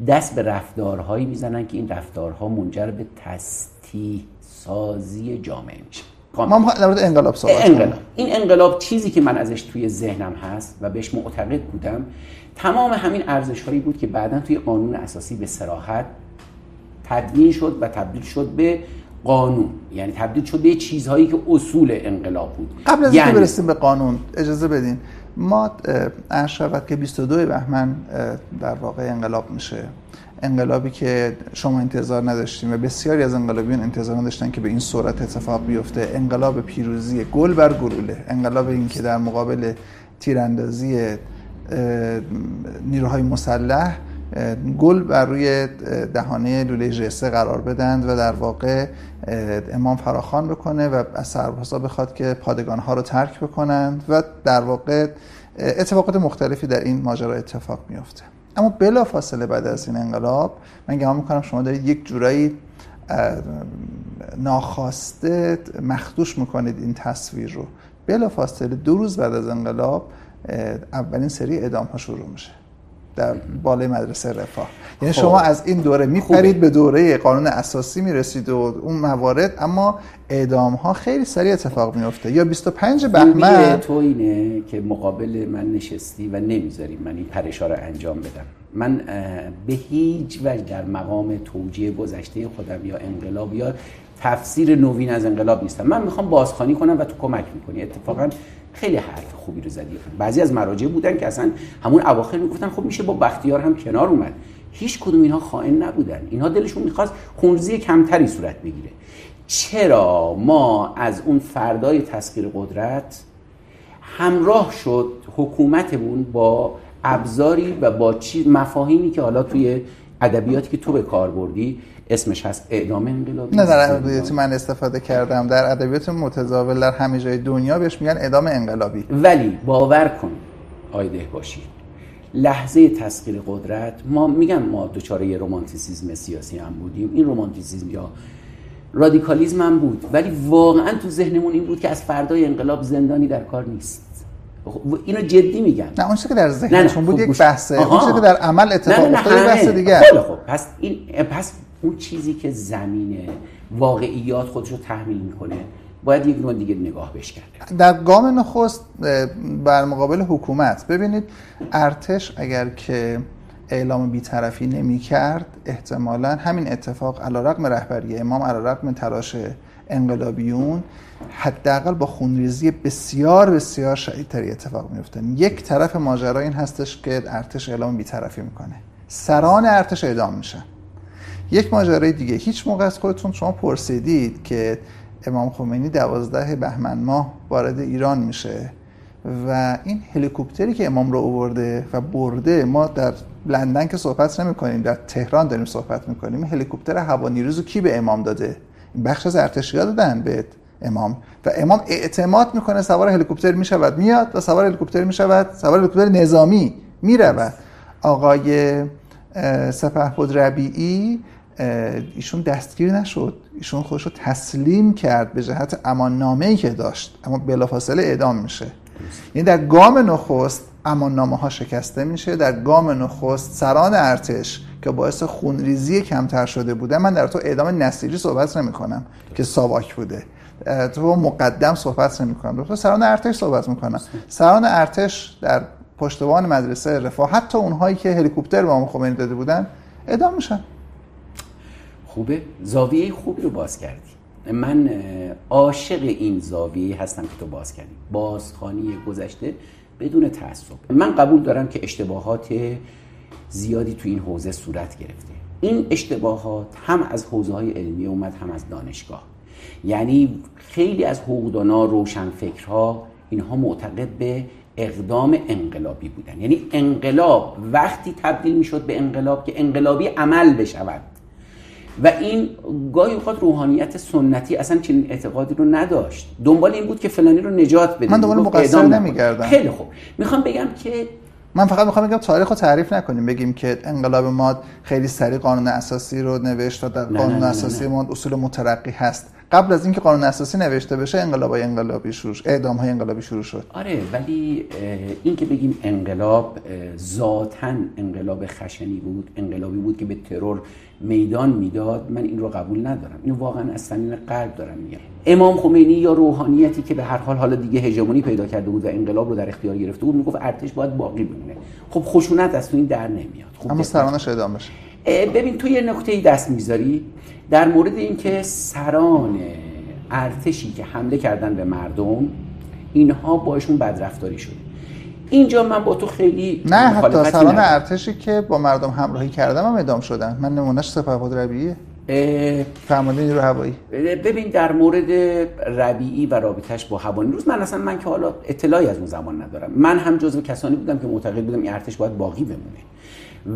دست به رفتارهایی می‌زنن که این رفتارها منجر به تستی سازی جامعه میشه. ما در انقلاب صحبت انقلاب. این انقلاب چیزی که من ازش توی ذهنم هست و بهش معتقد بودم تمام همین ارزش هایی بود که بعدا توی قانون اساسی به سراحت تدوین شد و تبدیل شد به قانون. یعنی تبدیل شد به چیزهایی که اصول انقلاب بود. قبل از یعنی... برسیم به قانون اجازه بدین. ما شود که 22 بهمن در واقع انقلاب میشه. انقلابی که شما انتظار نداشتیم و بسیاری از انقلابیون انتظار نداشتن که به این صورت اتفاق بیفته. انقلاب پیروزی گل بر گلوله. انقلاب این که در مقابل تیراندازی نیروهای مسلح گل بر روی دهانه لوله جسه قرار بدند و در واقع امام فراخان بکنه و از سربازا بخواد که پادگان ها رو ترک بکنند و در واقع اتفاقات مختلفی در این ماجرا اتفاق میفته. اما بلا فاصله بعد از این انقلاب من گمان می‌کنم شما دارید یک جورایی ناخواسته مخدوش می‌کنید این تصویر رو. بلا فاصله دو روز بعد از انقلاب اولین سری اعدام ها شروع میشه در بالای مدرسه رفاه. یعنی خب. شما از این دوره میپرید به دوره قانون اساسی می‌رسید و اون موارد اما اعدام ها خیلی سریع اتفاق میفته یا 25 بهمن تو اینه که مقابل من نشستی و نمی‌ذاری من این پرشا رو انجام بدم. من به هیچ وجه در مقام توجیه گذشته خودم یا انقلاب یا تفسیر نوین از انقلاب نیستم. من می‌خوام بازخوانی کنم و تو کمک می‌کنی. اتفاقا خیلی حرف خوبی رو زدی. بعضی از مراجع بودن که اصلا همون اواخر می‌گفتن خب میشه با بختیار هم کنار اومد. هیچ کدوم اینها خائن نبودن. اینها دلشون می‌خواست خونریزی کمتری صورت بگیره. چرا ما از اون فردای تسخیر قدرت همراه شد حکومتمون با ابزاری و با چیز مفاهیمی که حالا توی ادبیاتی که تو به کار بردی اسمش هست اعدام انقلابی. نه در ادبیات من استفاده کردم. در ادبیات متداول در همه جای دنیا بهش میگن اعدام انقلابی. ولی باور کن آیده باشی لحظه تسخیر قدرت ما میگم ما دچار یه رومانتیسیزم سیاسی هم بودیم. این رومانتیسیزم یا رادیکالیزم هم بود. ولی واقعا تو ذهنمون این بود که از فردای انقلاب زندانی در کار نیست. اینو جدی میگم. نه اون که در ذهنشون بود یک بحثه. اون که در عمل اتفاق افتاد بحث دیگه. خب پس این پس اون چیزی که زمین واقعیات خودش رو تحمیل می‌کنه. باید یک نوع دیگه نگاه بش کرده در گام نخست بر مقابل حکومت. ببینید ارتش اگر که اعلام بیطرفی نمی کرد احتمالا همین اتفاق علا رقم رهبری امام علا رقم تلاش انقلابیون حداقل با خونریزی بسیار بسیار شدیدتری اتفاق میفته یک طرف ماجرا این هستش که ارتش اعلام بیطرفی می‌کنه. سران ارتش اعدام میشن یک ماجرای دیگه. هیچ موقع از خودتون شما پرسیدید که امام خمینی دوازده بهمن ماه وارد ایران میشه و این هلیکوپتری که امام رو آورده و برده ما در لندن که صحبت نمی کنیم در تهران داریم صحبت می‌کنیم هلیکوپتر هوا نیروز کی به امام داده؟ این بخش از ارتشیا دادن به امام. و امام اعتماد می‌کنه سوار هلیکوپتر می‌شود میاد و سوار هلیکوپتر می‌شود سوار هلیکوپتر نظامی می‌رود آقای سپهبد ربیعی ایشون دستگیر نشد. ایشون خودش رو تسلیم کرد به جهت امان نامه ای که داشت. اما بلافاصله اعدام میشه. یعنی در گام نخست امان نامه ها شکسته میشه. در گام نخست سران ارتش که باعث خونریزی کمتر شده بوده من در تو اعدام نصیری صحبت نمی کنم که ساواک بوده. تو مقدم صحبت نمی کنم تو سران ارتش صحبت می‌کنم. سران ارتش در پشتوان مدرسه رفاه حتی اونهایی که هلیکوپتر به امام خمینی داده بودن اعدام میشن. خوبه. زاویه خوبی رو باز کردی. من عاشق این زاویه هستم که تو باز کردی. بازخانی گذشته بدون تعصب. من قبول دارم که اشتباهات زیادی تو این حوزه صورت گرفته. این اشتباهات هم از حوزه های علمی اومد هم از دانشگاه. یعنی خیلی از حقوقدانا روشنفکرها اینها معتقد به اقدام انقلابی بودن. یعنی انقلاب وقتی تبدیل می‌شد به انقلاب که انقلابی عمل بشود. و این گاهی اوقات روحانیت سنتی اصلا چنین اعتقادی رو نداشت. دنبال این بود که فلانی رو نجات بده. من دنبال مقصر نمیگردم. خیلی خوب. می‌خوام بگم که من فقط می‌خوام بگم تاریخ رو تعریف نکنیم. بگیم که انقلاب ما خیلی سریع قانون اساسی رو نوشت و در قانون اساسی ما اصول مترقی هست. قبل از اینکه قانون اساسی نوشته بشه انقلاب های انقلابی شروع اعدام های انقلابی شروع شد. آره ولی این که بگیم انقلاب ذاتا انقلاب خشنی بود انقلابی بود که به ترور میدان می‌داد من این رو قبول ندارم. اینو واقعا از صمیم قلب دارم میگم. امام خمینی یا روحانیتی که به هر حال حالا دیگه هژمونی پیدا کرده بود و انقلاب رو در اختیار گرفته بود می‌گفت ارتش باید باقی بمونه. خب خشونت از تو این در نمیاد. خب اما سرانش اعدام بشه. ببین تو یه نقطه دست می‌ذاری در مورد اینکه سران ارتشی که حمله کردن به مردم اینها باشون بدرفتاری شده اینجا من با تو خیلی نه حتی سران ارتشی که با مردم همراهی کردم هم ادام شدن. من نمونهش سپهبد ربیعیه فرمانده نیرو هوایی. ببین در مورد ربیعی و رابطش با هوایی روز من اصلا من که حالا اطلاعی از اون زمان ندارم. من هم جزو کسانی بودم که معتقد بودم این ارتش باید باقی بمونه.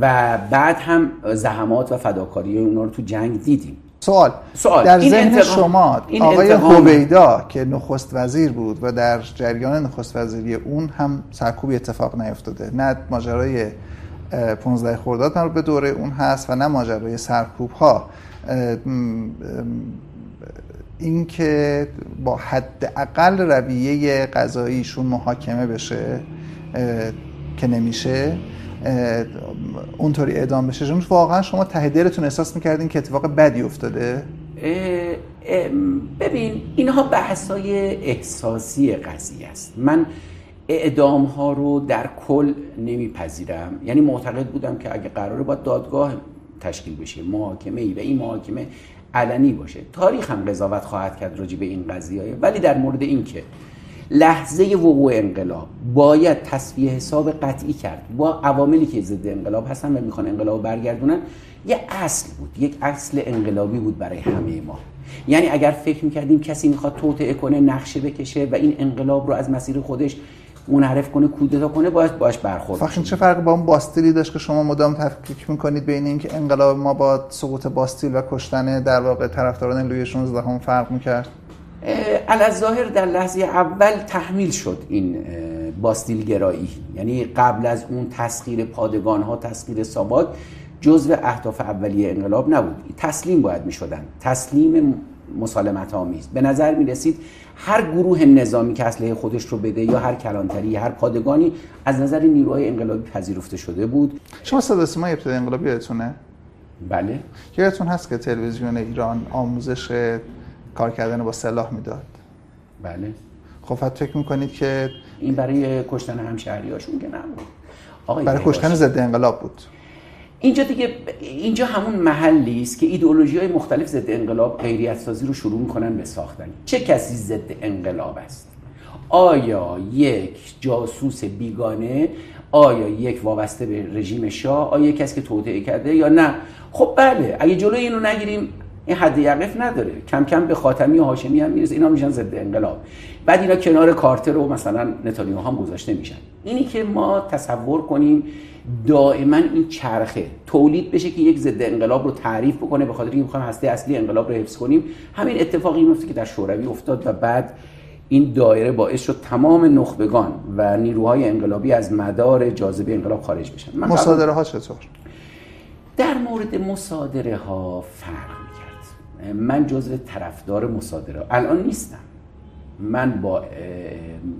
و بعد هم زحمات و فداکاری اونا رو تو جنگ دیدیم. سوال, سوال. در ذهن شما آقای هویدا که نخست وزیر بود و در جریان نخست وزیری اون هم سرکوبی اتفاق نیفتاده. نه ماجرای 15 خرداد به دوره اون هست و نه ماجرای سرکوب ها اینکه با حداقل رویه قضاییشون محاکمه بشه که نمیشه. اونطوری اعدام بشه. چون واقعا شما ته دلتون احساس می‌کردین که اتفاق بدی افتاده؟ ببین اینها بحثای احساسی قضیه است. من اعدام ها رو در کل نمیپذیرم. یعنی معتقد بودم که اگه قراره باید دادگاه تشکیل بشه محاکمه ای و این محاکمه علنی باشه. تاریخ هم قضاوت خواهد کرد راجع به این قضیه ولی در مورد این که لحظه وقوع انقلاب. باید تصفیه حساب قطعی کرد. با عواملی که ضد انقلاب هستن و می‌خوان انقلاب برگردونن یه اصل بود. یک اصل انقلابی بود برای همه ما. یعنی اگر فکر می‌کردیم کسی می‌خواد توطعه کنه نقشه بکشه و این انقلاب رو از مسیر خودش منحرف کنه کودتا کنه باید باش برخورد فقط چه فرق با اون باستیلی داشت که شما مدام تفکیک می‌کنید بین اینکه انقلاب ما با سقوط باستیل و کشتن در واقع طرفداران لوی 16 هم فرق می‌کرد؟ ظاهر در لحظه اول تحمیل شد این باستیل گرایی یعنی قبل از اون تسخیر پادگان ها تسخیر ساباد جزو اهداف اولیه انقلاب نبود. تسلیم باید می شدن تسلیم مسالمت آمیز به نظر می رسید هر گروه نظامی که اسلحه خودش رو بده یا هر کلانتری هر پادگانی از نظر نیروهای انقلابی پذیرفته شده بود. شما صدا سیما ابتدای انقلابی یادتونه؟ بله. یادتون هست که تلویزیون ایران آموزش کار کردن با سلاح می‌داد. بله. خب فکر می‌کنید که این برای کشتن همشهریاشون که نبود. برای کشتن ضد انقلاب بود. اینجا دیگه اینجا همون محلی است که ایدئولوژی های مختلف ضد انقلاب غیریت سازی رو شروع می‌کنن به ساختن. چه کسی ضد انقلاب است؟ آیا یک جاسوس بیگانه آیا یک وابسته به رژیم شاه آیا کسی که توطئه کرده یا نه؟ خب بله اگه جلوی اینو نگیریم این حد یقف نداره. کم کم به خاتمی و هاشمی هم می‌رسه. اینا میشن ضد انقلاب. بعد اینا کنار کارتر و مثلا نتانیاهو هم گذاشته میشن. اینی که ما تصور کنیم دائما این چرخه تولید بشه که یک ضد انقلاب رو تعریف بکنه به خاطر اینکه می‌خوایم هسته اصلی انقلاب رو حفظ کنیم. همین اتفاقی میفته که در شوروی افتاد و بعد این دایره باعث شد تمام نخبگان و نیروهای انقلابی از مدار جاذبه انقلاب خارج بشن. مصادره ها چطور؟ در مورد مصادره ها فرق من جزو طرفدار مصادره. الان نیستم. من با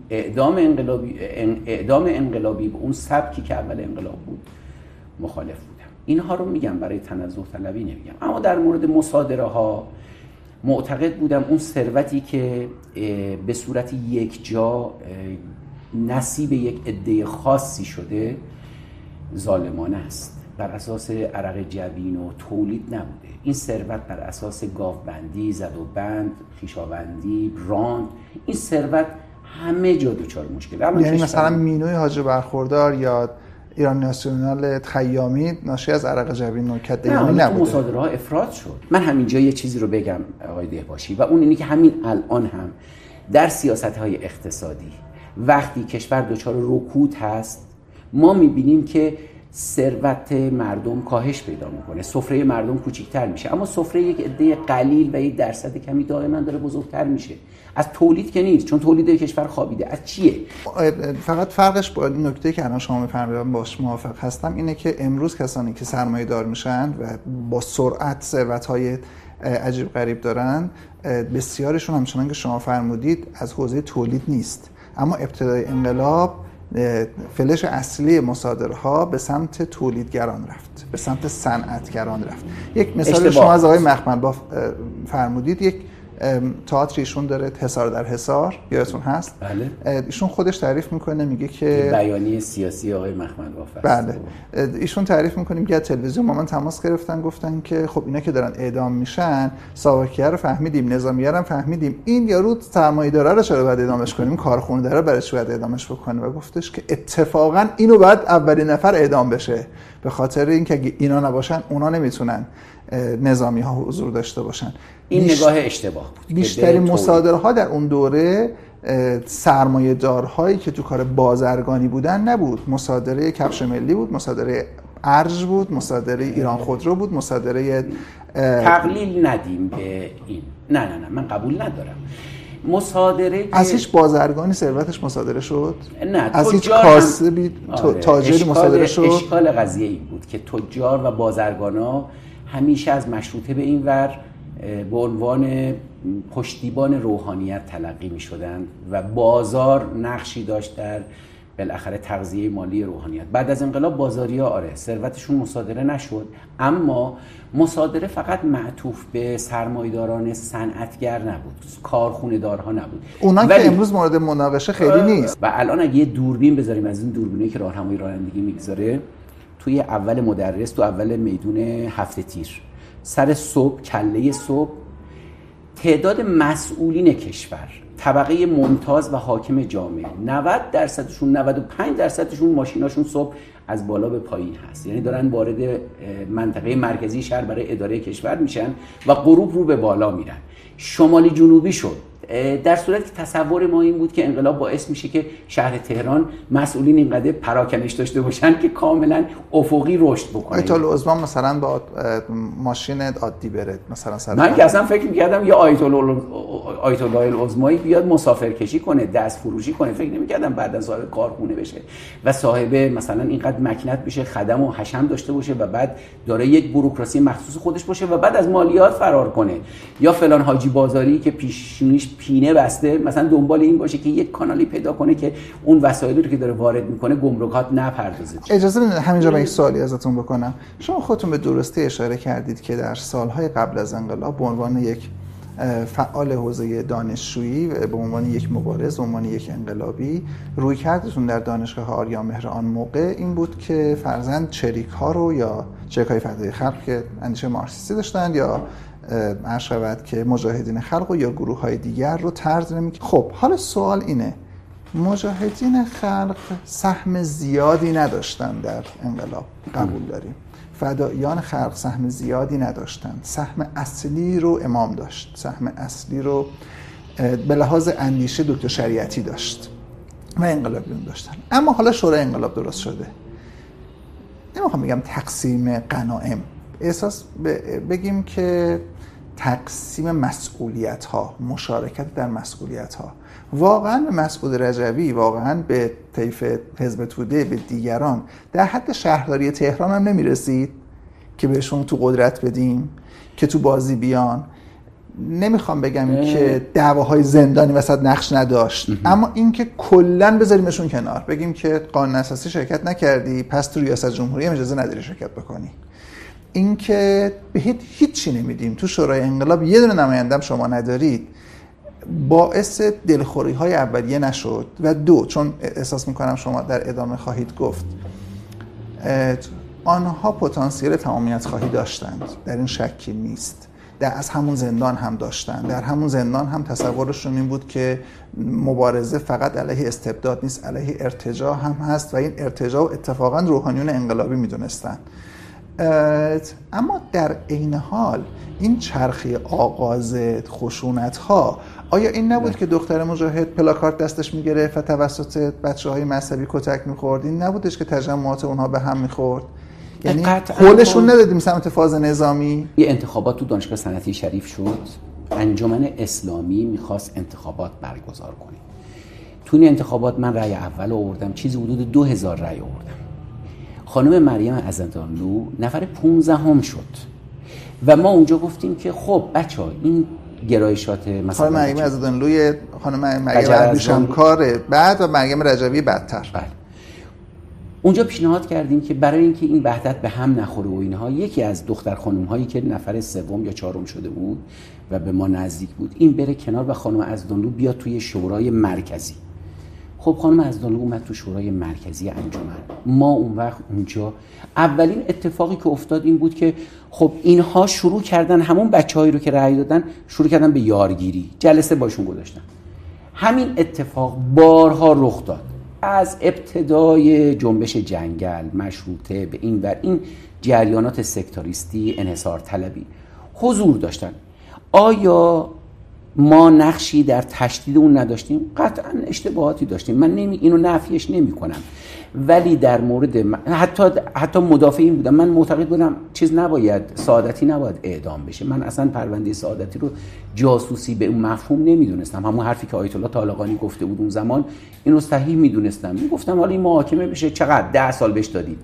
اعدام انقلابی اعدام انقلابی به اون سبکی که اول انقلاب بود مخالف بودم. اینها رو میگم برای تنزه طلبی نمیگم. اما در مورد مصادره ها معتقد بودم اون ثروتی که به صورت یک جا نصیب یک عده خاصی شده ظالمانه است. بر اساس عرق جبین و تولید نبوده. این ثروت بر اساس گاوبندی زد و بند خیشاوندی راند این ثروت همه جا دچار مشکل. یعنی مثلا مینوی حاج برخوردار یا ایران ناسیونال خیامی ناشی از عرق جبین و کدیانی نبوده. مصادره ها افراد شد. من همینجا یه چیزی رو بگم آقای دهباشی و اون اینی که همین الان هم در سیاست های اقتصادی وقتی کشور دچار رکود هست ما می‌بینیم که ثروت مردم کاهش پیدا می‌کنه. سفره مردم کوچیکتر میشه. اما سفره یک عده قلیل و یک درصد کمی دائما داره بزرگتر میشه. از تولید که نیست چون تولید کشور خوابیده. از چیه؟ فقط فرقش با این نکته که الان شما میفرمایید باش موافق هستم اینه که امروز کسانی که سرمایه دار میشن و با سرعت ثروت های عجیب غریب دارن بسیارشون همچنان که شما فرمودید از حوزه تولید نیست. اما ابتدای انقلاب فلش اصلی مصادره ها به سمت تولیدگران رفت به سمت صنعتگران رفت. یک مثال شما از آقای مخمل با فرمودید یک تئاتر ایشون داره حسار در حسار یادتون هست؟ بله. ایشون خودش تعریف می‌کنه میگه که بیانیه سیاسی آقای مخمل بافر بله. ایشون تعریف می‌کنه که تلویزیون ما من تماس گرفتن گفتن که خب اینا که دارن اعدام میشن ساواکیه رو فهمیدیم نظامیه رو فهمیدیم. این یارو سرمایه‌دار رو چرا باید اعدامش کنیم؟ کارخونه داره برای باید اعدامش بکنه؟ و گفتش که اتفاقا اینو باید اولین نفر اعدام بشه. به خاطر اینکه اگه اینا نباشن اونا نمی‌تونن نظامی ها حضور داشته باشن. این نگاه اشتباه بود بیشترین مصادره ها در اون دوره سرمایه دارهایی که تو کار بازرگانی بودن نبود. مصادره کفش ملی بود مصادره ارج بود مصادره ایران خودرو بود مصادره تقلیل ندیم به این. نه نه نه من قبول ندارم. مصادره از هیچ بازرگانی ثروتش مصادره شد؟ نه از هیچ کاسبی آره. تاجری مصادره شد؟ اشکال قضیه این بود که تجار و بازرگانا همیشه از مشروطه به این ور به عنوان پشتیبان روحانیت تلقی می شدند و بازار نقشی داشت در بالاخره تغذیه مالی روحانیت. بعد از انقلاب بازاری ها آره ثروتشون مصادره نشد اما مصادره فقط معطوف به سرمایداران صنعتگر نبود کارخونه دارها نبود. اونا که امروز مورد مناقشه خیلی نیست. و الان اگه یه دوربین بذاریم از این دوربینی که راهنمای رانندگی می‌گذاره توی اول مدرس تو اول میدون هفته تیر. سر صبح کله صبح. تعداد مسئولین کشور طبقه ممتاز و حاکم جامعه. 90 درصدشون 95 درصدشون ماشیناشون صبح از بالا به پایین هست. یعنی دارن وارد منطقه مرکزی شهر برای اداره کشور میشن و غروب رو به بالا میرن. شمالی جنوبی شد. در صورت که تصور ما این بود که انقلاب باعث میشه که شهر تهران مسئولین اینقدر پراکنش داشته باشن که کاملا افقی رشد بکنه. آیت العظما مثلا با ماشین عادی بره مثلا سر من که اصلا فکر می‌کردم یه آیت الله العظمایی بیاد مسافر کشی کنه دست فروشی کنه. فکر نمی‌کردم بعد از صاحب کارخونه بشه و صاحب مثلا اینقدر مکنت بشه خدم و حشم داشته باشه و بعد داره یک بوروکراسی مخصوص خودش باشه و بعد از مالیات فرار کنه. یا فلان حاجی بازاری که پیشونیش پینه بسته مثلا دنبال این باشه که یک کانالی پیدا کنه که اون وسایلی رو که داره وارد می‌کنه گمرکات نپردازه. اجازه بدید همینجا من یک سوالی ازتون بکنم. شما خودتون به درستی اشاره کردید که در سالهای قبل از انقلاب به عنوان یک فعال حوزه دانشجویی به عنوان یک مبارز به عنوان یک انقلابی روی کردتون در دانشگاه آریا مهر آن موقع این بود که فرزند چریک ها رو یا چریک های فردای خلق که اندیشه مارکسیستی داشتند یا شود که مجاهدین خلق و یا گروه های دیگر رو طرد نمی خب حالا سوال اینه. مجاهدین خلق سهم زیادی نداشتن در انقلاب. قبول داریم. فداییان خلق سهم زیادی نداشتن. سهم اصلی رو امام داشت. سهم اصلی رو به لحاظ اندیشه دکتر شریعتی داشت و انقلابیون داشتن. اما حالا شورای انقلاب درست شده. نمی‌خوام بگم تقسیم قنائم احساس بگیم که تقسیم مسئولیت ها مشارکت در مسئولیت ها واقعا به مسعود رجوی واقعا به طیف حزب توده به دیگران در حد شهرداری تهران هم نمی‌رسید که بهشون تو قدرت بدیم که تو بازی بیان. نمی‌خوام بگم که دعواهای زندانی وسط نقش نداشت. اما اینکه کلا بذاریمشون کنار. بگیم که قانون اساسی شرکت نکردی پس تو ریاست جمهوری اجازه نداری شرکت بکنی. اینکه به هیچی نمیدیم تو شورای انقلاب. یه دونه نمایندم شما ندارید. باعث دلخوری های اولیه نشد. و دو چون احساس می‌کنم شما در ادامه خواهید گفت آنها پتانسیل تمامیت خواهی داشتند. در این شکی نیست. در از همون زندان هم داشتن در همون زندان هم تصورشون این بود که مبارزه فقط علیه استبداد نیست علیه ارتجاع هم هست و این ارتجاع اتفاقا روحانیون انقلابی می‌دونستن اما در عین حال این چرخی آغاز خشونت ها آیا این نبود که دختر مجاهد پلاکارت دستش می‌گرفت و توسط بچه های مذهبی کتک می‌خورد؟ این نبودش که تجمعات اونها به هم می‌خورد؟ یعنی قولشون ندادیم سمت فاز نظامی؟ یه انتخابات تو دانشگاه صنعتی شریف شد. انجمن اسلامی می‌خواست انتخابات برگزار کنه. تو این انتخابات من رأی اول آوردم. چیزی حدود دو هزار رأی آوردم. خانم مریم ازدانلو نفر 15 هم شد. و ما اونجا گفتیم که خب بچه ها این گرایشات مثلا خانم مریم ازدانلوی خانم مریم کاره بعد و مریم رجوی بدتر. بله. اونجا پیشنهاد کردیم که برای اینکه این وحدت به هم نخوره و اینها یکی از دختر خانم هایی که نفر سوم یا چهارم شده بود و به ما نزدیک بود این بره کنار و خانم ازدانلو بیاد توی شورای مرکزی. خب خانم ازدانلو اومد تو شورای مرکزی انجمن. ما اون وقت اونجا اولین اتفاقی که افتاد این بود که خب اینها شروع کردن همون بچههایی رو که رأی دادن شروع کردن به یارگیری. جلسه باشون گذاشتن. همین اتفاق بارها رخ داد. از ابتدای جنبش جنگل مشروطه به این ور این جریانات سکتاریستی انحصار طلبی حضور داشتن. آیا ما نقشی در تشدید اون نداشتیم. قطعا اشتباهاتی داشتیم. من نمی اینو نفیش نمی کنم. ولی در مورد حتی حتی مدافعین بودم. من معتقد بودم چیز نباید سعادتی نباید اعدام بشه. من اصلا پرونده سعادتی رو جاسوسی به اون مفهوم نمی‌دونستم. همون حرفی که آیت الله طالقانی گفته بود اون زمان اینو صحیح می‌دونستم. می‌گفتم حالا این محاکمه بشه. چقدر؟ ده سال بهش دادید.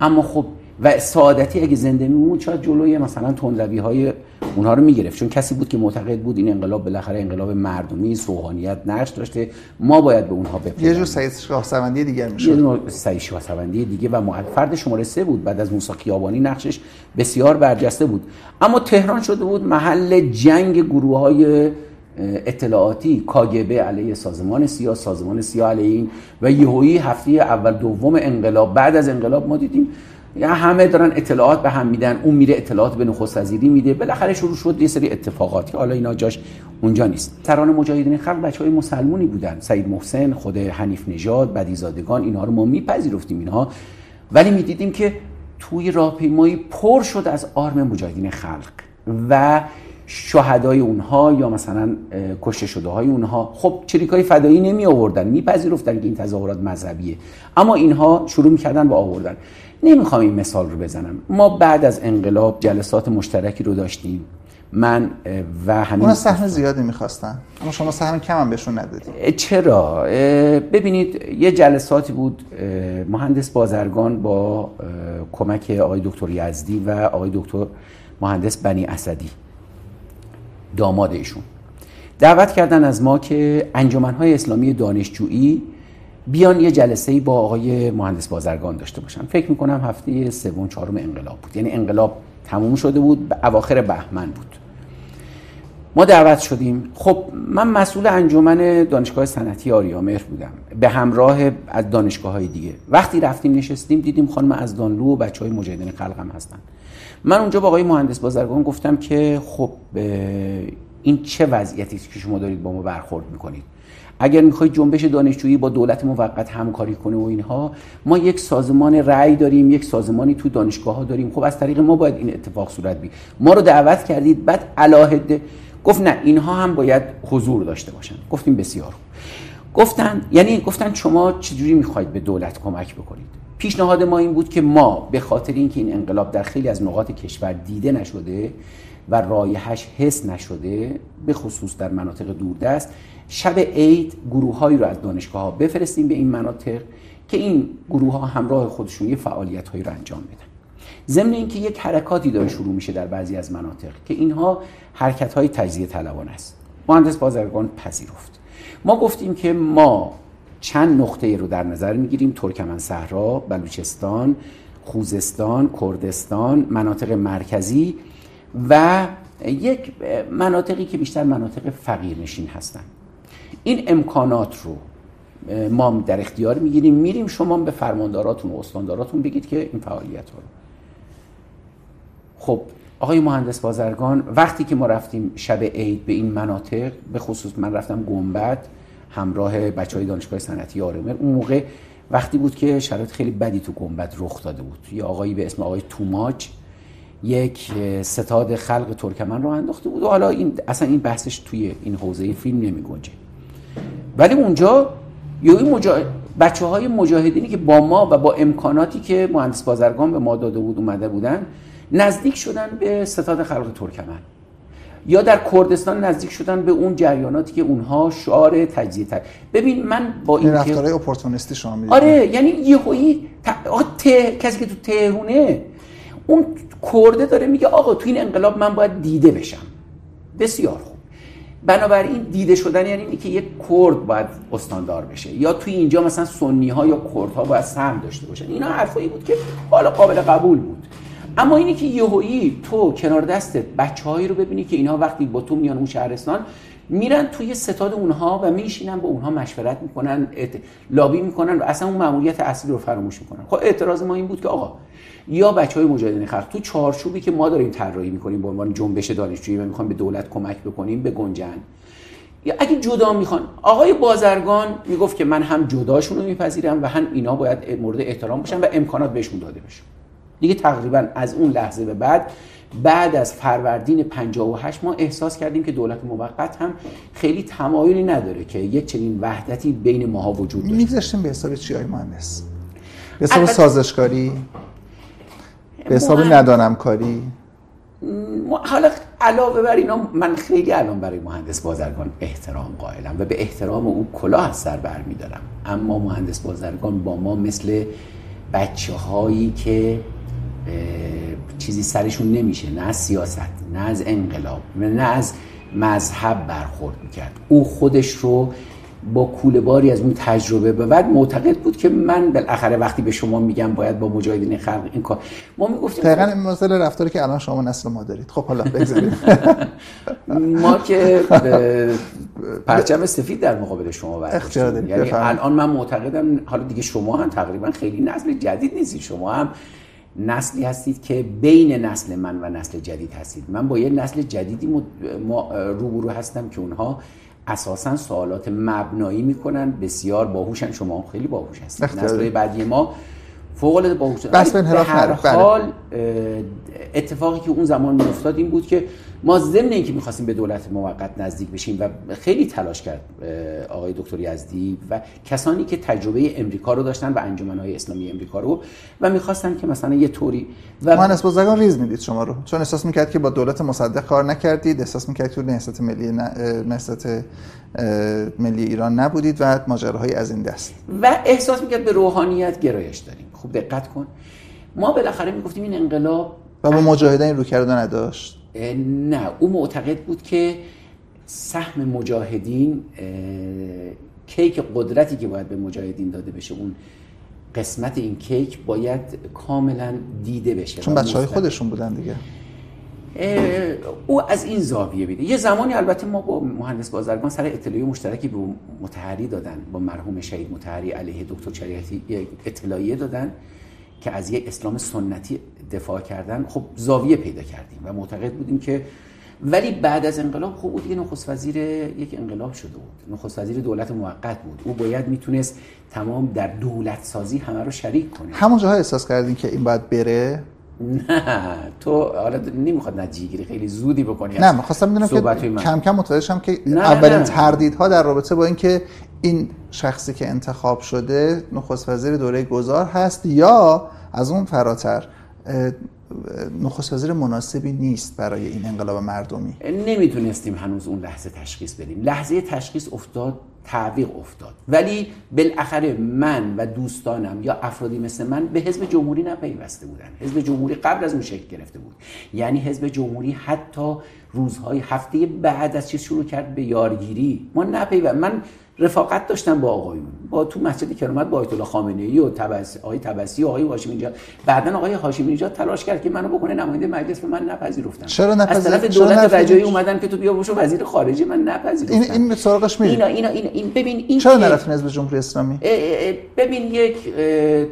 اما خب و سعادتی اگه زنده میمون شاید جلوی مثلا تندروی های اونها رو می‌گرفت. چون کسی بود که معتقد بود این انقلاب بالاخره انقلاب مردمی روحانیت نقش داشته. ما باید به اونها بپیوندیم. یه جور سعید شاه سوندی دیگر میشه یه جور سعید شاه سوندی دیگه و فرد شماره سه بود. بعد از موسی خیابانی نقشش بسیار برجسته بود. اما تهران شده بود محل جنگ گروه های اطلاعاتی. کاگبه علیه سازمان سیا سازمان سیا علیه این. و یهویی هفته اول دوم انقلاب. بعد از انقلاب ما دیدیم یا همه دارن اطلاعات به هم میدن اون میره اطلاعات به نخست وزیری میده بالاخره شروع شد یه سری اتفاقات که حالا اینا جاش اونجا نیست. سران مجاهدین خلق بچه های مسلمونی بودن سعید محسن خود حنیف نژاد بدیزادگان اینها رو ما میپذیرفتیم اینها. ولی می‌دیدیم که توی راهپیمایی پر شد از آرم مجاهدین خلق و شهدای اونها یا مثلا کشته شده های اونها. خب چریکای فدایی نمی آوردن میپذیرفتن که این تظاهرات مذهبیه. اما اینها شروع می‌کردن با آوردن. نمی‌خوام این مثال رو بزنم. ما بعد از انقلاب جلسات مشترکی رو داشتیم. من و همین اونا سهم زیادی می‌خواستن. اما شما سهم کم هم بهشون ندادید چرا؟ ببینید یه جلساتی بود مهندس بازرگان با کمک آقای دکتر یزدی و آقای دکتر مهندس بنی اسدی. داماد ایشون. دعوت کردن از ما که انجمنهای اسلامی دانشجویی بیان یه جلسه با آقای مهندس بازرگان داشته باشن. فکر می‌کنم هفته سوم چهارم انقلاب بود. یعنی انقلاب تموم شده بود به اواخر بهمن بود. ما دعوت شدیم. خب من مسئول انجمن دانشگاه صنعتی آریامهر بودم. به همراه از دانشگاه های دیگه. وقتی رفتیم نشستیم دیدیم خانم از دانلو و بچه های مجاهدین خلق هم هستن. من اونجا با آقای مهندس بازرگان گفتم که خب این چه وضعیتی که شما دارید با ما برخورد می‌کنید؟ اگر می‌خواید جنبش دانشجویی با دولت موقت همکاری کنه و اینها ما یک سازمان رأی داریم یک سازمانی تو دانشگاه ها داریم. خب از طریق ما باید این اتفاق صورت بی ما رو دعوت کردید بعد علاهده گفت نه اینها هم باید حضور داشته باشن. گفتیم بسیار گفتن یعنی گفتن شما چجوری می‌خواید به دولت کمک بکنید؟ پیشنهاد ما این بود که ما به خاطر اینکه این انقلاب در خیلی از نقاط کشور دیده نشده و رایحش حس نشده به خصوص در مناطق دوردست شب عید گروههایی رو از دانشگاه ها بفرستیم به این مناطق که این گروه ها همراه خودشون یه فعالیت هایی رو انجام بدن. ضمن اینکه یک حرکاتی داره شروع میشه در بعضی از مناطق که اینها حرکت های تجزیه طلبان است. مهندس بازرگان پذیرفت. ما گفتیم که ما چند نقطه رو در نظر می‌گیریم. ترکمن صحرا بلوچستان خوزستان کردستان مناطق مرکزی و یک مناطقی که بیشتر مناطق فقیر نشین هستند این امکانات رو ما در اختیار می‌گیریم. میریم شما به فرمانداراتون و استانداراتون بگید که این فعالیت رو. خب آقای مهندس بازرگان وقتی که ما رفتیم شب عید به این مناطق به خصوص من رفتم گنبد همراه بچه های دانشگاه صنعتی آرمر اون موقع وقتی بود که شرایط خیلی بدی تو گنبد رخ داده بود. یه آقایی به اسم آقای توماج یک ستاد خلق ترکمن رو انداخته بود و حالا این اصلا این بحثش توی این حوزه فیلم نمی گنجه ولی اونجا این مجا... بچه های مجاهدینی که با ما و با امکاناتی که مهندس بازرگان به ما داده بود اومده بودن نزدیک شدن به ستاد خلق ترکمن. یا در کردستان نزدیک شدن به اون جریاناتی که اونها شعار تجزیه تر ببین من با این رفتارهای اپورتونیستی شما آره یعنی یهویی ت... کسی که تو تهونه اون کرده داره میگه آقا تو این انقلاب من باید دیده بشم. بسیار خوب. بنابراین دیده شدن یعنی اینی که یک کرد باید استاندار بشه. یا توی اینجا مثلا سنی ها یا کرد ها باید سهم داشته باشن. اینا حرفایی بود که حالا قابل قبول بود. اما اینی که یهویی تو کنار دستت بچه‌هایی رو ببینی که اینها وقتی با تو میان اون شهرستان میرن توی ستاد اونها و میشینن با اونها مشورت می‌کنن لابی می‌کنن و اصلا اون ماموریت اصلی رو فراموش می‌کنن. خب اعتراض ما این بود که آقا یا بچه های مجاهدین خلق تو چارچوبی که ما داریم طراحی می‌کنیم به عنوان جنبش دانشجویی و می‌خوایم به دولت کمک بکنیم به گنجن. یا اگه جدا می‌خوان آقای بازرگان می‌گفت که من هم جداشون رو میپذیرم و هم اینا باید مورد احترام باشن و امکانات بهشون داده بشه. دیگه تقریبا از اون لحظه به بعد بعد از فروردین 58 ما احساس کردیم که دولت موقت هم خیلی تمایلی نداره که یک چنین وحدتی بین ماها وجود داشته میذاشتیم به حساب چی های مهندس؟ به حساب سازشکاری؟ به حساب ندانم کاری حالا علاوه بر اینا من خیلی الان برای مهندس بازرگان احترام قائلم و به احترام او کلاه از سر بر میدارم اما مهندس بازرگان با ما مثل بچه هایی که چیزی سرشون نمیشه. نه از سیاست نه از انقلاب نه از مذهب برخورد می‌کرد. او خودش رو با کوله باری از اون تجربه به بعد معتقد بود که من بالاخره وقتی به شما میگم باید با مجاهدین خلق این کار. ما می‌گفتیم دقیقاً این مسئله رفتاری که الان شما نسل ما دارید. خب حالا بگذارید ما که پرچم سفید در مقابل شما برداشتیم یعنی الان من معتقدم حالا دیگه شما هم تقریبا خیلی نسل جدید نیستید. شما هم نسلی هستید که بین نسل من و نسل جدید هستید. من با یه نسل جدیدی روبرو هستم که اونها اساسا سوالات مبنایی می‌کنن. بسیار باهوشن. شما خیلی باهوش هستید. نسل بعدی ما فوق العاده باهوش بس به هر بله. حال اتفاقی که اون زمان میافتاد این بود که ما ضمن اینکه می‌خواستیم به دولت موقت نزدیک بشیم و خیلی تلاش کرد آقای دکتر یزدی و کسانی که تجربه امریکا رو داشتن و انجمنهای اسلامی امریکا رو و می‌خواستن که مثلا یه طوری و مهندس بازرگان ریز می‌دید شما رو. چون احساس می‌کرد که با دولت مصدق کار نکردید احساس می‌کرد که نهضت ملی نهضت ملی ایران نبودید و ماجراهایی از این دست. و احساس می‌کرد به روحانیت گرایش داریم. خوب دقت کن. ما بالاخره می‌گفتیم این انقلاب و با مجاهدین رو کرده نداشت. نه او معتقد بود که سهم مجاهدین کیک قدرتی که باید به مجاهدین داده بشه اون قسمت این کیک باید کاملا دیده بشه چون بچه های خودشون بودن دیگه. او از این زاویه بیده. یه زمانی البته ما با مهندس بازرگان سر اطلاعی مشترکی به متحری دادن. با مرحوم شهید متحری علیه دکتر شریعتی اطلاعیه دادن که از یه اسلام سنتی دفاع کردن. خب زاویه پیدا کردیم و معتقد بودیم که ولی بعد از انقلاب خب او دیگه نخست وزیر یک انقلاب شده بود. نخست وزیر دولت موقت بود. او باید می‌تونست تمام در دولت سازی همه رو شریک کنه. همون جاها احساس کردین که این باید بره؟ نه تو حالا نمی‌خواد نتیجه خیلی زودی بکنی نه خواستم بدونم که کم کم متوجه شم که اولین تردیدها در رابطه با اینکه این شخصی که انتخاب شده نخست وزیر دوره گذار هست یا از اون فراتر نخست وزیر مناسبی نیست برای این انقلاب مردمی. نمی‌تونستیم هنوز اون لحظه تشخیص بدیم. لحظه تشخیص افتاد تعویق افتاد. ولی بالاخره من و دوستانم یا افرادی مثل من به حزب جمهوری نپیوسته بودن. حزب جمهوری قبل از اون شکل گرفته بود. یعنی حزب جمهوری حتی روزهای هفته بعد از چیز شروع کرد به یارگیری. ما نپیوست من رفاقت داشتن با آقایون. با تو مسجد کرامت با آیت الله خامنه ای و تبس آقای تبسی و آقای هاشمی نژاد بعدا آقای هاشمی نژاد تلاش کرد که منو بکنه نماینده مجلس به من نپذیرفتن. چرا نپذیرفتن از طرف دولت رجایی اومدن که تو بیا بشو وزیر خارجه من نپذیرفتن این این سراغش میره اینا اینا این, این ببین این چرا نرفتن حزب جمهوری اسلامی؟ ببین یک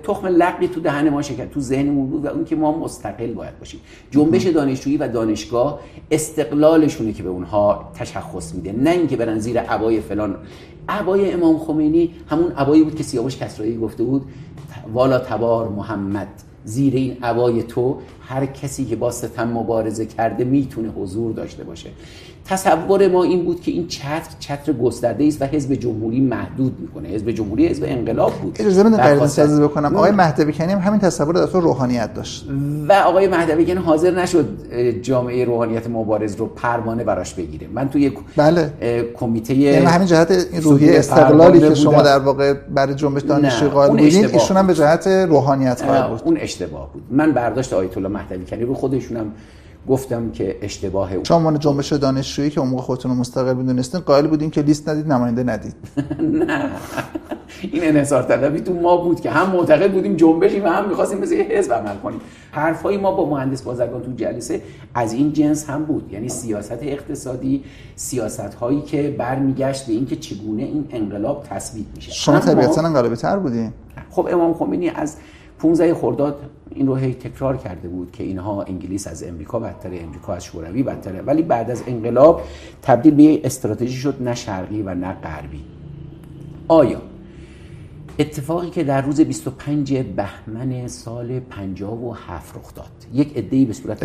تخم لقی تو دهن ما شکر تو ذهنمون بود و اون که ما مستقل باید باشیم. جنبش دانشجویی و دانشگاه استقلالشونه که به اونها تشخص میده. نه اینکه برن زیر عبای فلان عبای امام خمینی همون عبایی بود که سیاوش کسرایی گفته بود والا تبار محمد زیر این عبای تو هر کسی که با ستم مبارزه کرده می‌تونه حضور داشته باشه. تصور ما این بود که این چتر چتر گسترده است و حزب جمهوری محدود می‌کنه. حزب جمهوری حزب انقلاب بود. اجازه بدید غیر بکنم. آقای مهدوی کنی هم همین تصور در روحانیت داشت. و آقای مهدوی کنی حاضر نشد جامعه روحانیت مبارز رو پروانه براش بگیره. من توی بله. کمیته یعنی همین جهت این روحیه استقلالی که شما در واقع برای جنبش دانشجویی قائل بودین ایشون هم به جهت روحانیت قائل بود. اون اشتباه بود. من برداشت آیت الله مهدوی کنی رو خودشونم گفتم که اشتباه او. شما من جنبش دانشجویی که اون موقع خودتون رو مستقل می‌دونستین قائل بودین که لیست ندید نماینده ندید. نه. این انحصار طلبی تو ما بود که هم معتقد بودیم جنبشی و هم می‌خواستیم مثل حزب عمل کنیم. حرفای ما با مهندس بازرگان تو جلسه از این جنس هم بود. یعنی سیاست اقتصادی سیاست هایی که برمیگشت به اینکه چگونه این انقلاب تثبیت میشه. شما طبیعتا انقلابی تر بودین. خب امام خمینی از 15 خرداد این رو هی تکرار کرده بود که اینها انگلیس از امریکا بدتر امریکا از شوروی بدتره. ولی بعد از انقلاب تبدیل به استراتژی شد نه شرقی و نه غربی. آیا اتفاقی که در روز 25 بهمن سال 57 رخ داد یک عده‌ای به صورت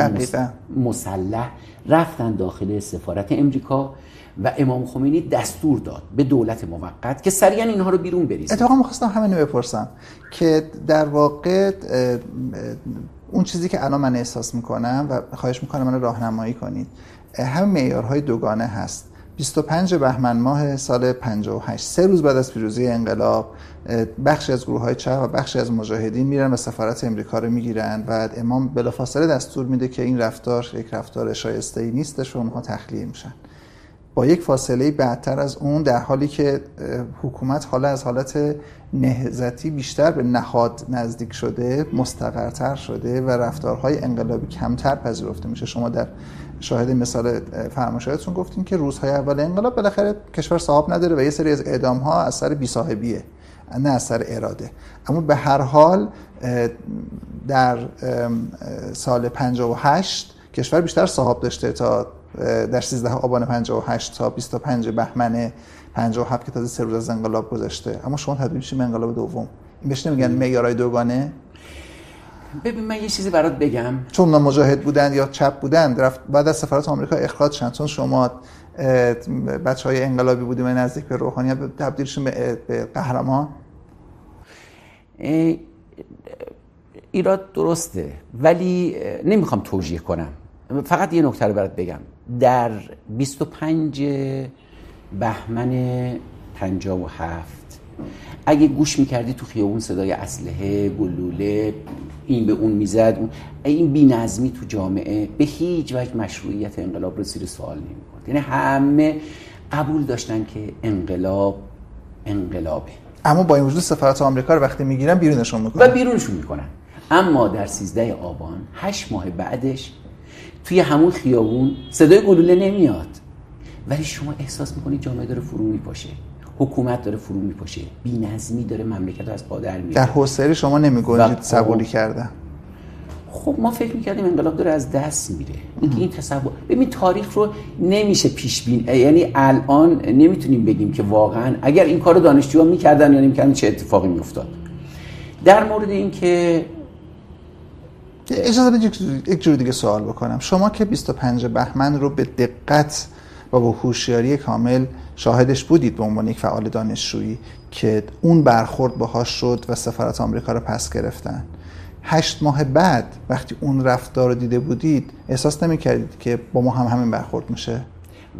مسلح رفتن داخل سفارت امریکا و امام خمینی دستور داد به دولت موقت که سریعا اینها رو بیرون بریزه. اتفاقا می‌خواستم همینو بپرسم که در واقع اون چیزی که الان من احساس می‌کنم و خواهش می‌کنم من راهنمایی کنید همه معیارهای دوگانه هست. 25 بهمن ماه سال 58 سه روز بعد از پیروزی انقلاب بخشی از گروه های چپ و بخشی از مجاهدین میرن و سفارت امریکا رو می‌گیرن و امام بلافاصله دستور میده که این رفتار یک رفتار شایسته ای نیستش و اونها تخلیه میشن. با یک فاصله بعدتر از اون در حالی که حکومت حالا از حالت نهزتی بیشتر به نهاد نزدیک شده مستقرتر شده و رفتارهای انقلابی کمتر پذیرفته میشه. شما در شاهد مثال فرمایشاتتون گفتین که روزهای اول انقلاب بالاخره کشور صاحب نداره و یه سری از اعدام ها از سر بیصاحبیه نه از سر اراده. اما به هر حال در سال 58 کشور بیشتر صاحب داشته تا در 13 آبان 58 تا 25 بهمن 57 که تازه سه روز از انقلاب گذشته. اما شما تبدیل میشید به انقلاب دوم. بهش نمیگن معیارای دوگانه. ببین من یه چیزی برات بگم. چون اونا مجاهد بودن یا چپ بودن رفت بعد از سفارت آمریکا اخراج شدن چون شما بچه های انقلابی بودیم نزدیک به روحانیت تبدیلشون به قهرمان. ایراد درسته ولی نمی‌خوام توجیه کنم. فقط یه نکته رو برات بگم. در 25 بهمن 57 اگه گوش می‌کردی تو خیابون صدای اسلحه گلوله این به اون می‌زد اون این بینظمی تو جامعه به هیچ وجه مشروعیت انقلاب رو زیر سوال نمی‌برد یعنی همه قبول داشتن که انقلاب انقلابه. اما با این وجود سفارت آمریکا رو وقتی می‌گیرن بیرونشون می‌کنن. و بیرونشون می‌کنن. اما در 13 آبان 8 ماه بعدش توی همون خیابون صدای گلوله نمیاد. ولی شما احساس می‌کنید جامعه داره فرو میپاشه. حکومت داره فرو میپاشه. نظمی داره مملکت رو از پا در در حوصله شما نمیگنجید صبوری کردن. خب ما فکر می‌کردیم انقلاب داره از دست میره. اینکه این تصور ببین تاریخ رو نمیشه پیش بین یعنی الان نمی‌تونیم بگیم که واقعا اگر این کارو دانشجوها می‌کردن یا نمی‌کردن چه اتفاقی میافتاد. در مورد اینکه اجازه بدید یک جور دیگه سوال بکنم. شما که 25 بهمن رو به دقت و با هوشیاری کامل شاهدش بودید به عنوان یک فعال دانشجویی که اون برخورد باهاش شد و سفارت آمریکا رو پس گرفتن. هشت ماه بعد وقتی اون رفتار رو دیده بودید احساس نمی کردید که با ما هم همین برخورد میشه؟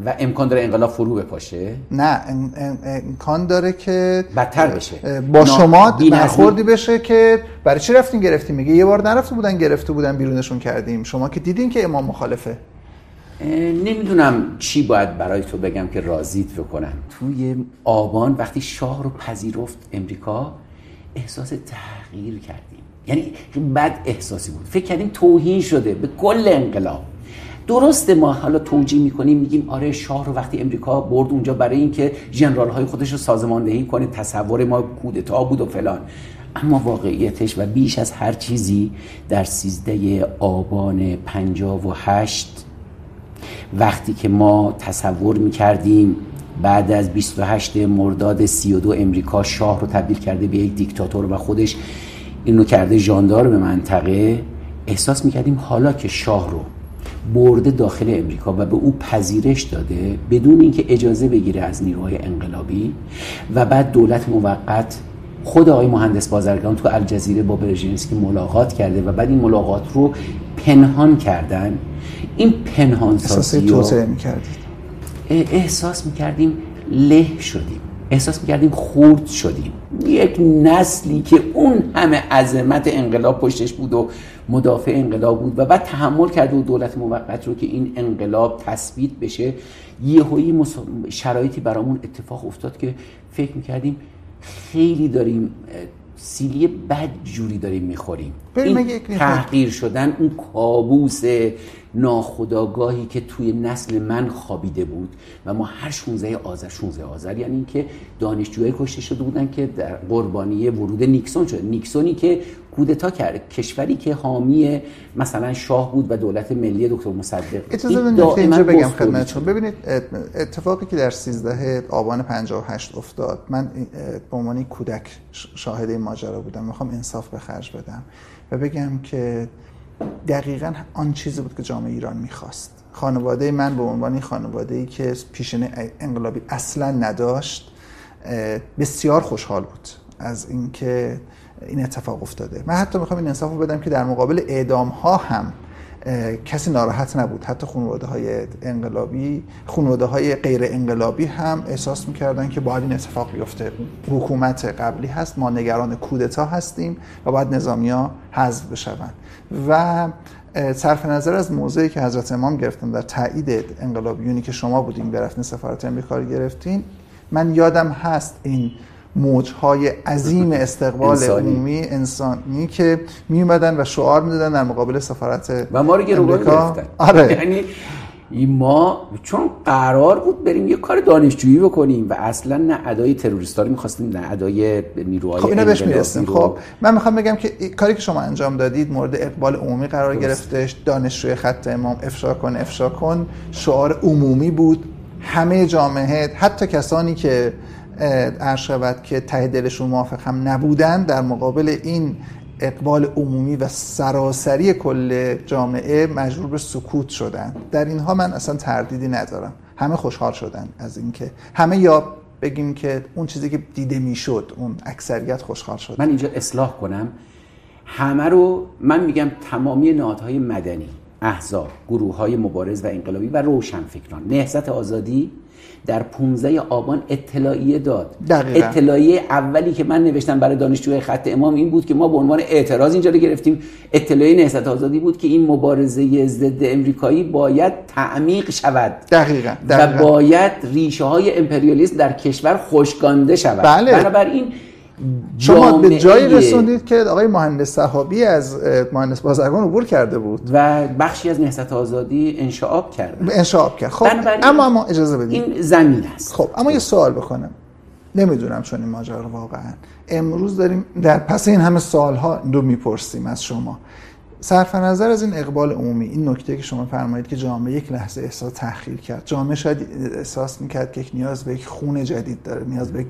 و امکان داره انقلاب فرو بپاشه؟ نه امکان داره که بدتر بشه. با شما برخوردی بشه که برای چی رفتین گرفتیم میگه یه بار نرفته بودن گرفته بودن بیرونشون کردیم. شما که دیدین که امام مخالفه. نمی‌دونم چی باید برای تو بگم که راضیت بکنم. توی آبان وقتی شاه رو پذیرفت امریکا احساس تغییر کردیم. یعنی بد احساسی بود. فکر کردیم توهین شده به کل انقلاب. درسته ما حالا توجیه می‌کنیم میگیم آره شاه رو وقتی امریکا برد اونجا برای اینکه ژنرال های خودش رو سازماندهی کنه تصور ما کودتا بود و فلان. اما واقعیتش و بیش از هر چیزی در سیزده آبان پنجاب و هشت وقتی که ما تصور می‌کردیم بعد از 28 مرداد 32 امریکا شاه رو تبدیل کرده به یک دیکتاتور و خودش اینو کرده ژاندار به منطقه احساس می‌کردیم حالا که شاه رو برده داخل امریکا و به او پذیرش داده بدون اینکه اجازه بگیره از نیروهای انقلابی و بعد دولت موقت خود آقای مهندس بازرگان تو الجزیره با برژینسکی ملاقات کرده و بعد این ملاقات رو پنهان کردن. این پنهان سازی رو احساس می‌کردیم له شدیم. احساس می‌کردیم خورد شدیم. یک نسلی که اون همه عظمت انقلاب پشتش بود و مدافع انقلاب بود و بعد تحمل کرده و دولت موقت رو که این انقلاب تثبیت بشه یهویی شرایطی برامون اتفاق افتاد که فکر می‌کردیم خیلی داریم سیلی بد جوری داریم می‌خوریم. این تحقیر شدن اون کابوس ناخداگاهی که توی نسل من خوابیده بود و ما هر 16 آذر 16 آذر یعنی اینکه دانشجوهای کشته شده بودن که در قربانی ورود نیکسون شد. نیکسونی که کودتا کرد کشوری که حامی مثلا شاه بود و دولت ملی دکتر مصدق. اجازه بدید اینجا بگم خدمتتون ببینید اتفاقی که در 13 آبان 58 افتاد. من به عنوان کودک شاهد این ماجرا بودم. می‌خوام انصاف به خرج بدم و بگم که دقیقا آن چیزی بود که جامعه ایران می‌خواست. خانواده من به عنوان خانواده ای که پیشنه انقلابی اصلا نداشت بسیار خوشحال بود از اینکه این اتفاق افتاده. من حتی می‌خوام این انصاف رو بدم که در مقابل اعدام ها هم کسی ناراحت نبود. حتی خانواده های انقلابی خانواده های غیر انقلابی هم احساس می‌کردن که باید این اتفاق بیفته. حکومت قبلی هست ما نگران کودتا هستیم و باید نظامی ها حذف بشوند. و صرف نظر از موضعی که حضرت امام گرفتن در تایید انقلابیونی که شما بودین برفتین سفارت امریکا رو گرفتین من یادم هست این موجهای عظیم استقبال انسانی. عمومی انسانی که می و شعار می‌دادن در مقابل سفارت و ما رو گرفتن. آره. یعنی ما چون قرار بود بریم یه کار دانشجویی بکنیم و اصلا نه ادای تروریستا رو می‌خواستیم نه ادای نیروهای خب اینا بهش می‌رسیم. خب من می‌خوام بگم که کاری که شما انجام دادید مورد اقبال عمومی قرار گرفتش دانشجوی خط امام افشا کن افشا کن شعار عمومی بود. همه جامعه حتی کسانی که عرض که ته دلشون موافق هم نبودن در مقابل این اقبال عمومی و سراسری کل جامعه مجبور به سکوت شدن. در اینها من اصلا تردیدی ندارم. همه خوشحال شدن از اینکه. همه یا بگیم که اون چیزی که دیده می‌شد اون اکثریت خوشحال شد. من اینجا اصلاح کنم. همه رو من میگم تمامی نهادهای مدنی احزاب گروه های مبارز و انقلابی و روشنفکران نهضت آزادی در 15 آبان اطلاعیه داد دقیقا. اطلاعیه اولی که من نوشتم برای دانشجوی خط امام این بود که ما به عنوان اعتراض اینجا رو گرفتیم اطلاعیه نهضت آزادی بود که این مبارزه ضد امریکایی باید تعمیق شود دقیقا. دقیقا. و باید ریشه های امپریالیسم در کشور خشکانده شود بله. بنابراین شما به جایی رسوندید که آقای مهندس صحابی از مهندس بازرگان عبور کرده بود. و بخشی از نهضت آزادی انشعاب کرد. انشعاب کرد. خب اما اما اجازه بدید این زمین است. خب اما یه سوال بکنم. نمی‌دونم چون این ماجرا واقعا. امروز داریم در پس این همه سالها رو می‌پرسیم از شما. صرف نظر از این اقبال عمومی این نکته که شما فرمایید که جامعه یک لحظه احساس تحقیر کرد. جامعه شاید احساس می‌کرد که نیاز به یک خون جدید داره نیاز به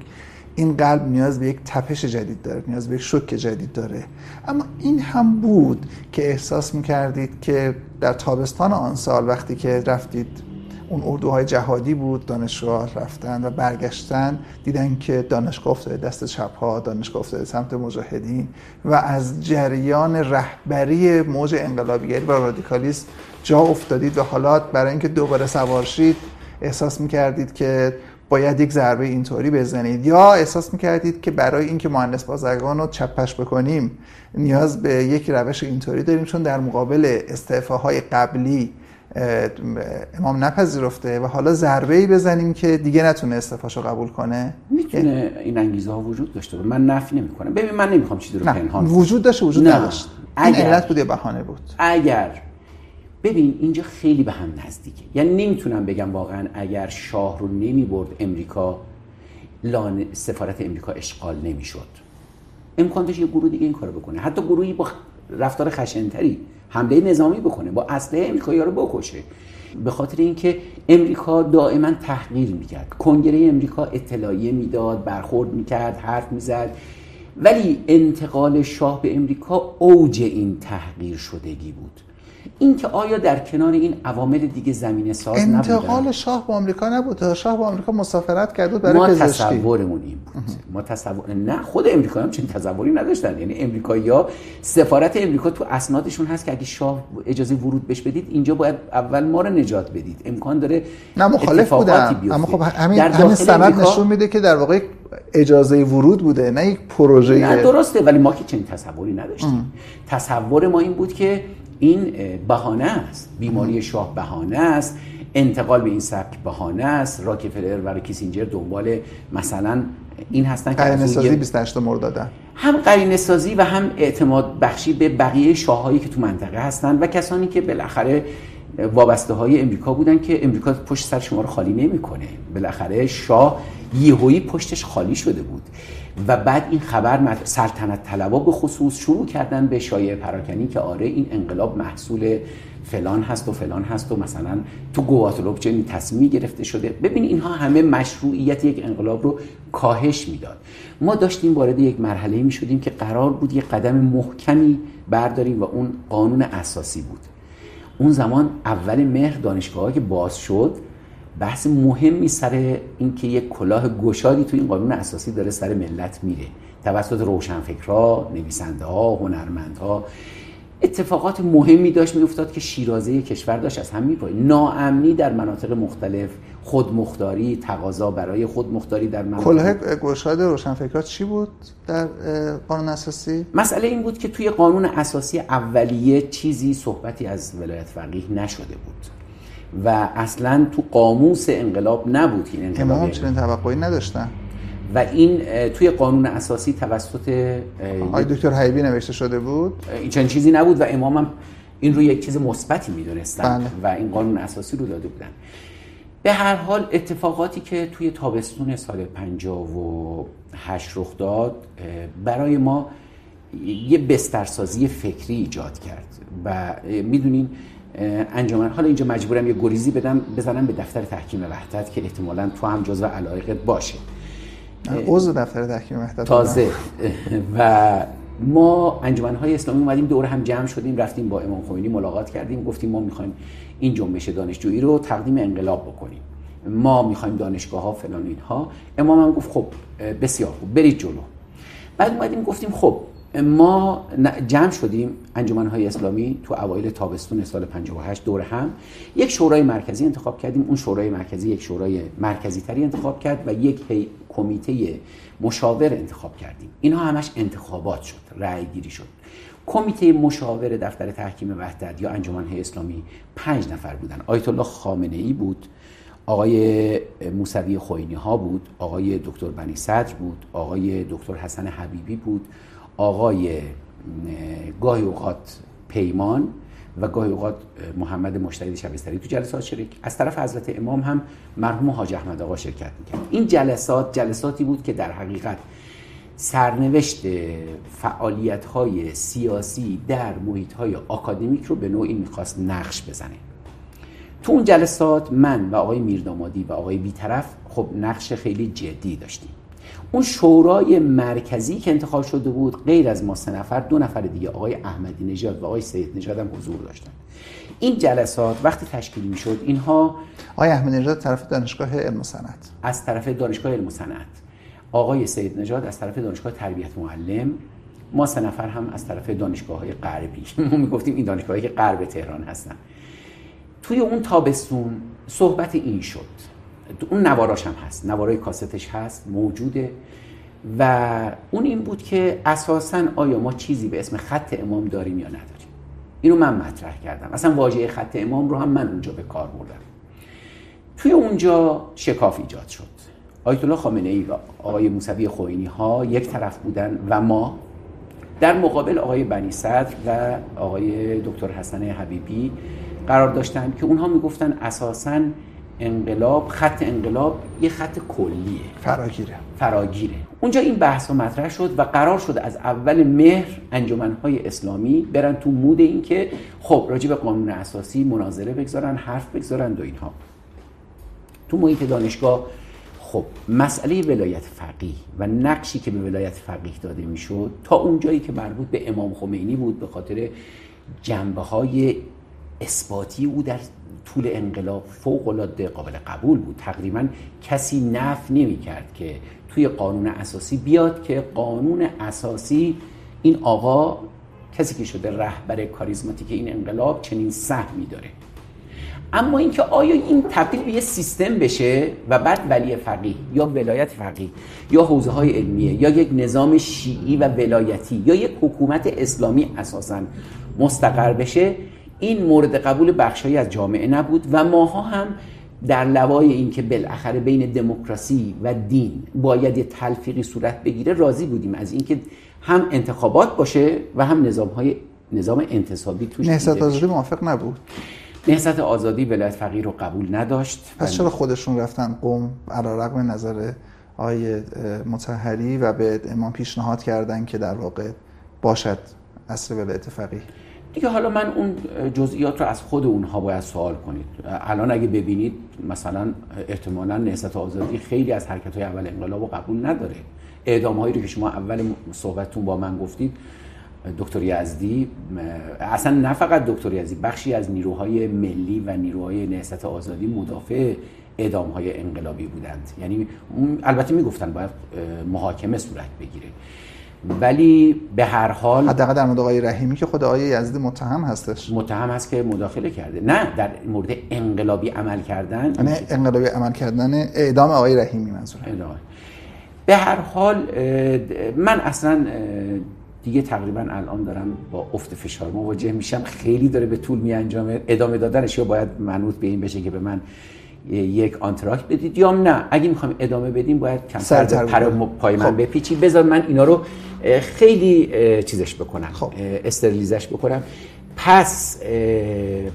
این قلب نیاز به یک تپش جدید داره نیاز به یک شک جدید داره. اما این هم بود که احساس می‌کردید که در تابستان آن سال وقتی که رفتید اون اردوهای جهادی بود دانشگاه رفتن و برگشتن دیدن که دانشگاه افتاده دست چپ ها دانشگاه افتاده سمت مجاهدین و از جریان رهبری موج انقلابیگری و رادیکالیسم جا افتادید و حالا برای اینکه دوباره سوارشید احساس می‌کردید که باید یک ضربه اینطوری بزنید. یا احساس می‌کردید که برای اینکه مهندس بازرگان رو چپش بکنیم نیاز به یک روش اینطوری داریم چون در مقابل استعفاهای قبلی امام نپذیرفته و حالا ضربه ای بزنیم که دیگه نتونه استعفاشو قبول کنه؟ می‌تونه این انگیزه ها وجود داشته باشه. من نفی نمی کنم ببین من نمی‌خوام چیزی رو پنهان وجود داشته وجود نداشت این علت بود یا بهانه بود. اگر ببین اینجا خیلی به هم نزدیکه. یعنی نمی‌تونم بگم واقعا اگر شاه رو نمی برد امریکا لان سفارت امریکا اشغال نمی‌شد. امکان داشت یه گروه دیگه این کارو بکنه. حتی گروهی با رفتار خشنتری حمله نظامی بکنه با اسلحه امریکایی رو بکشه. به خاطر اینکه امریکا دائما تحقیر می‌کرد. کنگره امریکا اطلاعیه می‌داد برخورد می‌کرد حرف می‌زد. ولی انتقال شاه به امریکا اوج این تحقیر شدگی بود. اینکه آیا در کنار این عوامل دیگه زمین ساز نبودن؟ انتقال شاه به آمریکا نبود. شاه به آمریکا مسافرت کرد برای ما تصورمون این بود. ما تصور نه خود امریکایی هم چنین تصوری نداشتن. یعنی امریکایی‌ها سفارت امریکا تو اسنادشون هست که اگه شاه اجازه ورود بهش بدید اینجا باید اول ما رو نجات بدید. امکان داره نه مخالف بودن اما خب همین همین سند نشون میده که در واقع اجازه ورود بوده نه یک پروژه. نه درسته ولی ما که چنین تصوری نداشتیم. تصور ما این بود که این بهانه است. بیماری شاه بهانه است. انتقال به این سبک بهانه است. راکفلر و کیسینجر دنبال مثلا این هستن که قرینه سازی 28 مرداد هم قرینه سازی و هم اعتماد بخشی به بقیه شاههایی که تو منطقه هستن و کسانی که بالاخره وابسته های امریکا بودن که امریکا پشت سر شما رو خالی نمی‌کنه. بالاخره شاه یهویی پشتش خالی شده بود. و بعد این خبر سلطنت طلبا به خصوص شروع کردن به شایعه پراکنی که آره این انقلاب محصول فلان هست و فلان هست و مثلا تو گواتلوب چنین تصمیمی گرفته شده. ببین اینها همه مشروعیت یک انقلاب رو کاهش می‌داد. ما داشتیم وارد یک مرحله می شدیم که قرار بود یک قدم محکمی برداریم و اون قانون اساسی بود. اون زمان اول مهر دانشگاه که باز شد بحث مهمی سر اینکه یک کلاه گشادی تو این قانون اساسی داره سر ملت میره. توسط روشنفکرها نویسنده ها هنرمندها. اتفاقات مهمی داشت میافتاد که شیرازه کشور داشت از هم میپاید ناامنی در مناطق مختلف خودمختاری تقاضا برای خودمختاری در مناطق کلاه گشاد روشنفکرات چی بود در قانون اساسی؟ مسئله این بود که توی قانون اساسی اولیه چیزی صحبتی از ولایت فقیه نشده بود. و اصلا تو قاموس انقلاب نبود این انقلاب. امام چنین توقعی نداشتن. و این توی قانون اساسی توسط آقای دکتر حیبی نوشته شده بود. این چنین چیزی نبود و امامم این رو یک چیز مثبتی می‌دونستن بله. و این قانون اساسی رو داده بودن. به هر حال اتفاقاتی که توی تابستون سال 58 رخ داد برای ما یه بسترسازی فکری ایجاد کرد. و می‌دونین انجمن. حالا اینجا مجبورم یه گریزی بدم بزنم به دفتر تحکیم وحدت که احتمالا تو هم جزو علایقت باشه. عضو دفتر تحکیم وحدت تازه. و ما انجمن های اسلامی اومدیم دور هم جمع شدیم رفتیم با امام خمینی ملاقات کردیم گفتیم ما می‌خوایم این جنبش دانشجویی رو تقدیم انقلاب بکنیم. ما می‌خوایم دانشگاه ها فلان اینها. امام هم گفت خب بسیار خوب برید جلو. بعد اومدیم گفتیم خب ما جمع شدیم انجمن های اسلامی تو اوایل تابستون سال 58 دور هم. یک شورای مرکزی انتخاب کردیم. اون شورای مرکزی یک شورای مرکزی تری انتخاب کرد و یک کمیته مشاور انتخاب کردیم. اینها همش انتخابات شد رأی گیری شد. کمیته مشاور دفتر تحکیم وحدت یا انجمن های اسلامی پنج نفر بودن. آیت الله خامنه ای بود آقای موسوی خوینی ها بود آقای دکتر بنی صدر بود آقای دکتر حسن حبیبی بود آقای گاهی اوقات پیمان و گاهی اوقات محمد مشتهد شبستری تو جلسات شریک. از طرف حضرت امام هم مرحوم حاج احمد آقا شرکت می‌کرد. این جلسات جلساتی بود که در حقیقت سرنوشت فعالیت های سیاسی در محیط های آکادمیک رو به نوعی می‌خواست نقش بزنه. تو اون جلسات من و آقای میردامادی و آقای بیطرف خب نقش خیلی جدی داشتیم. اون شورای مرکزی که انتخاب شده بود غیر از ما سه نفر دو نفر دیگه آقای احمدی نژاد و آقای سید نژاد هم حضور داشتن. این جلسات وقتی تشکیل می شد اینها آقای احمدی نژاد طرف دانشگاه علم و صنعت. از طرف دانشگاه علم و صنعت. آقای سید نژاد از طرف دانشگاه تربیت معلم. ما سه نفر هم از طرف دانشگاه های غربی. ما می‌گفتیم این دانشگاهی که غرب تهران هستن. توی اون تابستون صحبت این شد. اون نواراش هم هست نوارای کاستش هست موجوده. و اون این بود که اساسا آیا ما چیزی به اسم خط امام داریم یا نداریم؟ اینو من مطرح کردم. اصلا واژه خط امام رو هم من اونجا به کار بردم. توی اونجا شکاف ایجاد شد. آیت الله خامنه ای و آقای موسوی خوینی ها یک طرف بودن و ما در مقابل آقای بنی صدر و آقای دکتر حسن حبیبی قرار داشتن که اونها می‌گفتن اساساً انقلاب خط انقلاب یه خط کلیه. فراگیره. فراگیره. اونجا این بحث ها مطرح شد و قرار شد از اول مهر انجمنهای اسلامی برن تو مود این که خب راجع به قانون اساسی مناظره بگذارن حرف بگذارن و اینها. تو محیط دانشگاه خب مسئله ولایت فقیه و نقشی که به ولایت فقیه داده می‌شد تا اونجایی که مربوط به امام خمینی بود به خاطر جنبه های اثباتی او در طول انقلاب فوق العاده قابل قبول بود. تقریبا کسی نف نمی کرد که توی قانون اساسی بیاد که قانون اساسی این آقا کسی که شده رهبر کاریزماتیک این انقلاب چنین سهمی داره. اما اینکه آیا این تبدیل به یه سیستم بشه و بعد ولی فقیه یا ولایت فقیه یا حوزه های علمیه یا یک نظام شیعی و ولایتی یا یک حکومت اسلامی اساسا مستقر بشه این مورد قبول بخشهایی از جامعه نبود و ماها هم در لوای اینکه بالاخره بین دموکراسی و دین باید یه تلفیقی صورت بگیره راضی بودیم از اینکه هم انتخابات باشه و هم نظام های نظام انتصابی توش نهضت آزادی موافق نبود. نهضت آزادی ولایت فقیه رو قبول نداشت. پس چرا خودشون رفتن قوم رقم نظر آقای متحری و به امام پیشنهاد کردن که در واقع باشد اصر ولایت فقیه؟ دیگه حالا من اون جزئیات رو از خود اونها باید سوال کنید. الان اگه ببینید مثلا احتمالا نهضت آزادی خیلی از حرکت های اول انقلاب رو قبول نداره. اعدام هایی رو که شما اول صحبتتون با من گفتید دکتر یزدی اصلا نه فقط دکتر یزدی بخشی از نیروهای ملی و نیروهای نهضت آزادی مدافع اعدام های انقلابی بودند. یعنی البته می‌گفتن باید محاکمه صورت بگیره. ولی به هر حال حداقل در مورد آقای رحیمی که خود آقای یزدی متهم هستش. متهم هست که مداخله کرده. نه در مورد انقلابی عمل کردن. یعنی انقلابی عمل کردن اعدام آقای رحیمی منظور به هر حال من اصلا دیگه تقریبا الان دارم با افت فشار مواجه میشم. خیلی داره به طول می انجامه ادامه دادنش یا باید منوط به این بشه که به من یک آنتراک بدید یا نه؟ اگه می‌خوایم ادامه بدیم باید کمتر پر پای من خب. بپیچی بذار من اینا رو خیلی چیزش بکنم. خب. استرلیزش بکنم. پس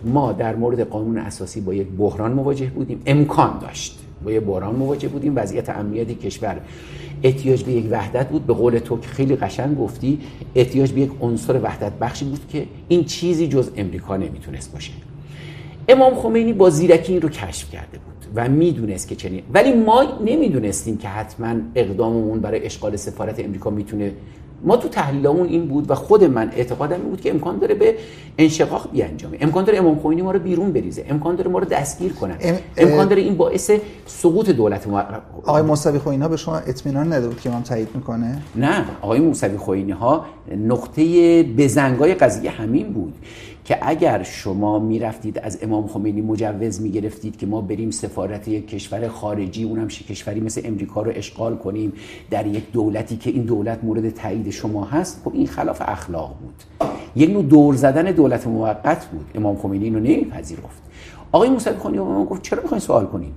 ما در مورد قانون اساسی با یک بحران مواجه بودیم. امکان داشت. با یک بحران مواجه بودیم. وضعیت امنیتی کشور احتیاج به یک وحدت بود. به قول تو که خیلی قشنگ گفتی احتیاج به یک عنصر وحدت بخشی بود که این چیزی جز امریکا نمی‌تونست باشه. امام خمینی با زیرکی این رو کشف کرده بود و می‌دونست که چنین. ولی ما نمی‌دونستیم که حتما اقداممون برای اشغال سفارت امریکا می‌تونه ما تو تحلیلمون این بود و خود من اعتقادم این بود که امکان داره به انشقاق بیانجامه. امکان داره امام خمینی ما رو بیرون بریزه. امکان داره ما رو دستگیر کنه. ام... امکان داره این باعث سقوط دولت ما آقای موسوی خوینی ها به شما اطمینان نده بود که امام تایید می‌کنه؟ نه. آقای موسوی خوینی ها نقطه بزنگای قضیه همین بود. که اگر شما می‌رفتید از امام خمینی مجوز می‌گرفتید که ما بریم سفارت یک کشور خارجی اونم کشوری مثل امریکا رو اشغال کنیم در یک دولتی که این دولت مورد تایید شما هست خب این خلاف اخلاق بود. یک نوع دور زدن دولت موقت بود. امام خمینی اینو نمیپذیرفت. آقای موسوی خانی ما گفت چرا می‌خواین سوال کنیم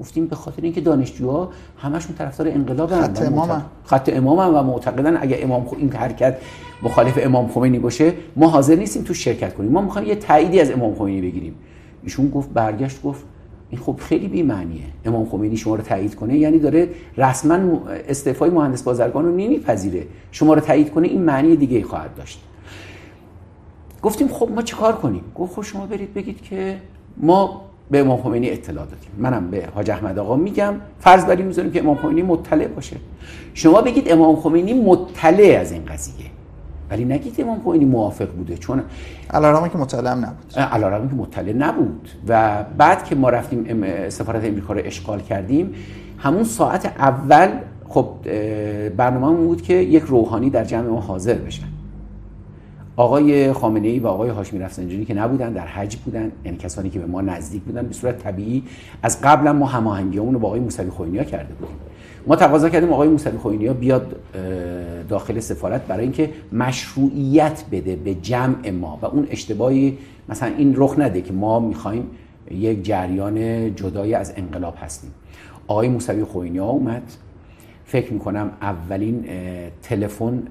گفتیم به خاطر اینکه دانشجوها همشون طرفدار انقلاب خط امام خط امام و معتقدن اگه امام این حرکت مخالف امام خمینی باشه ما حاضر نیستیم تو شرکت کنیم. ما می‌خوایم یه تاییدی از امام خمینی بگیریم. ایشون گفت برگشت گفت این خب خیلی بی معنیه امام خمینی شما رو تایید کنه یعنی داره رسما استعفای مهندس بازرگان رو نمیپذیره. شما رو تایید کنه این معنی دیگه ای خواهد داشت. گفتیم خب ما چیکار کنیم؟ گفت خب شما برید بگید که ما به امام خمینی اطلاع دادیم. منم به حاج احمد آقا میگم فرض بریم می‌ذاریم که امام خمینی مطلع باشه. شما بگید امام خمینی مطلع از این قضیه. ولی نگید امام خمینی موافق بوده چون علارمی که مطلع نبود. علارمی که مطلع نبود. و بعد که ما رفتیم سفارت امریکا رو اشغال کردیم همون ساعت اول خب برنامه بود که یک روحانی در جمع ما حاضر بشن. آقای خامنه ای و آقای هاشمی رفسنجانی که نبودن در حج بودن یعنی کسانی که به ما نزدیک بودن به صورت طبیعی از قبلا ما هماهنگیمون رو با آقای موسوی خوینیا کرده بودیم. ما تقاضا کردیم آقای موسوی خوینیا بیاد داخل سفارت برای اینکه مشروعیت بده به جمع ما و اون اشتباهی مثلا این رخ نده که ما می‌خوایم یک جریان جدای از انقلاب هستیم. آقای موسوی خوینیا اومد فکر می‌کنم اولین تلفن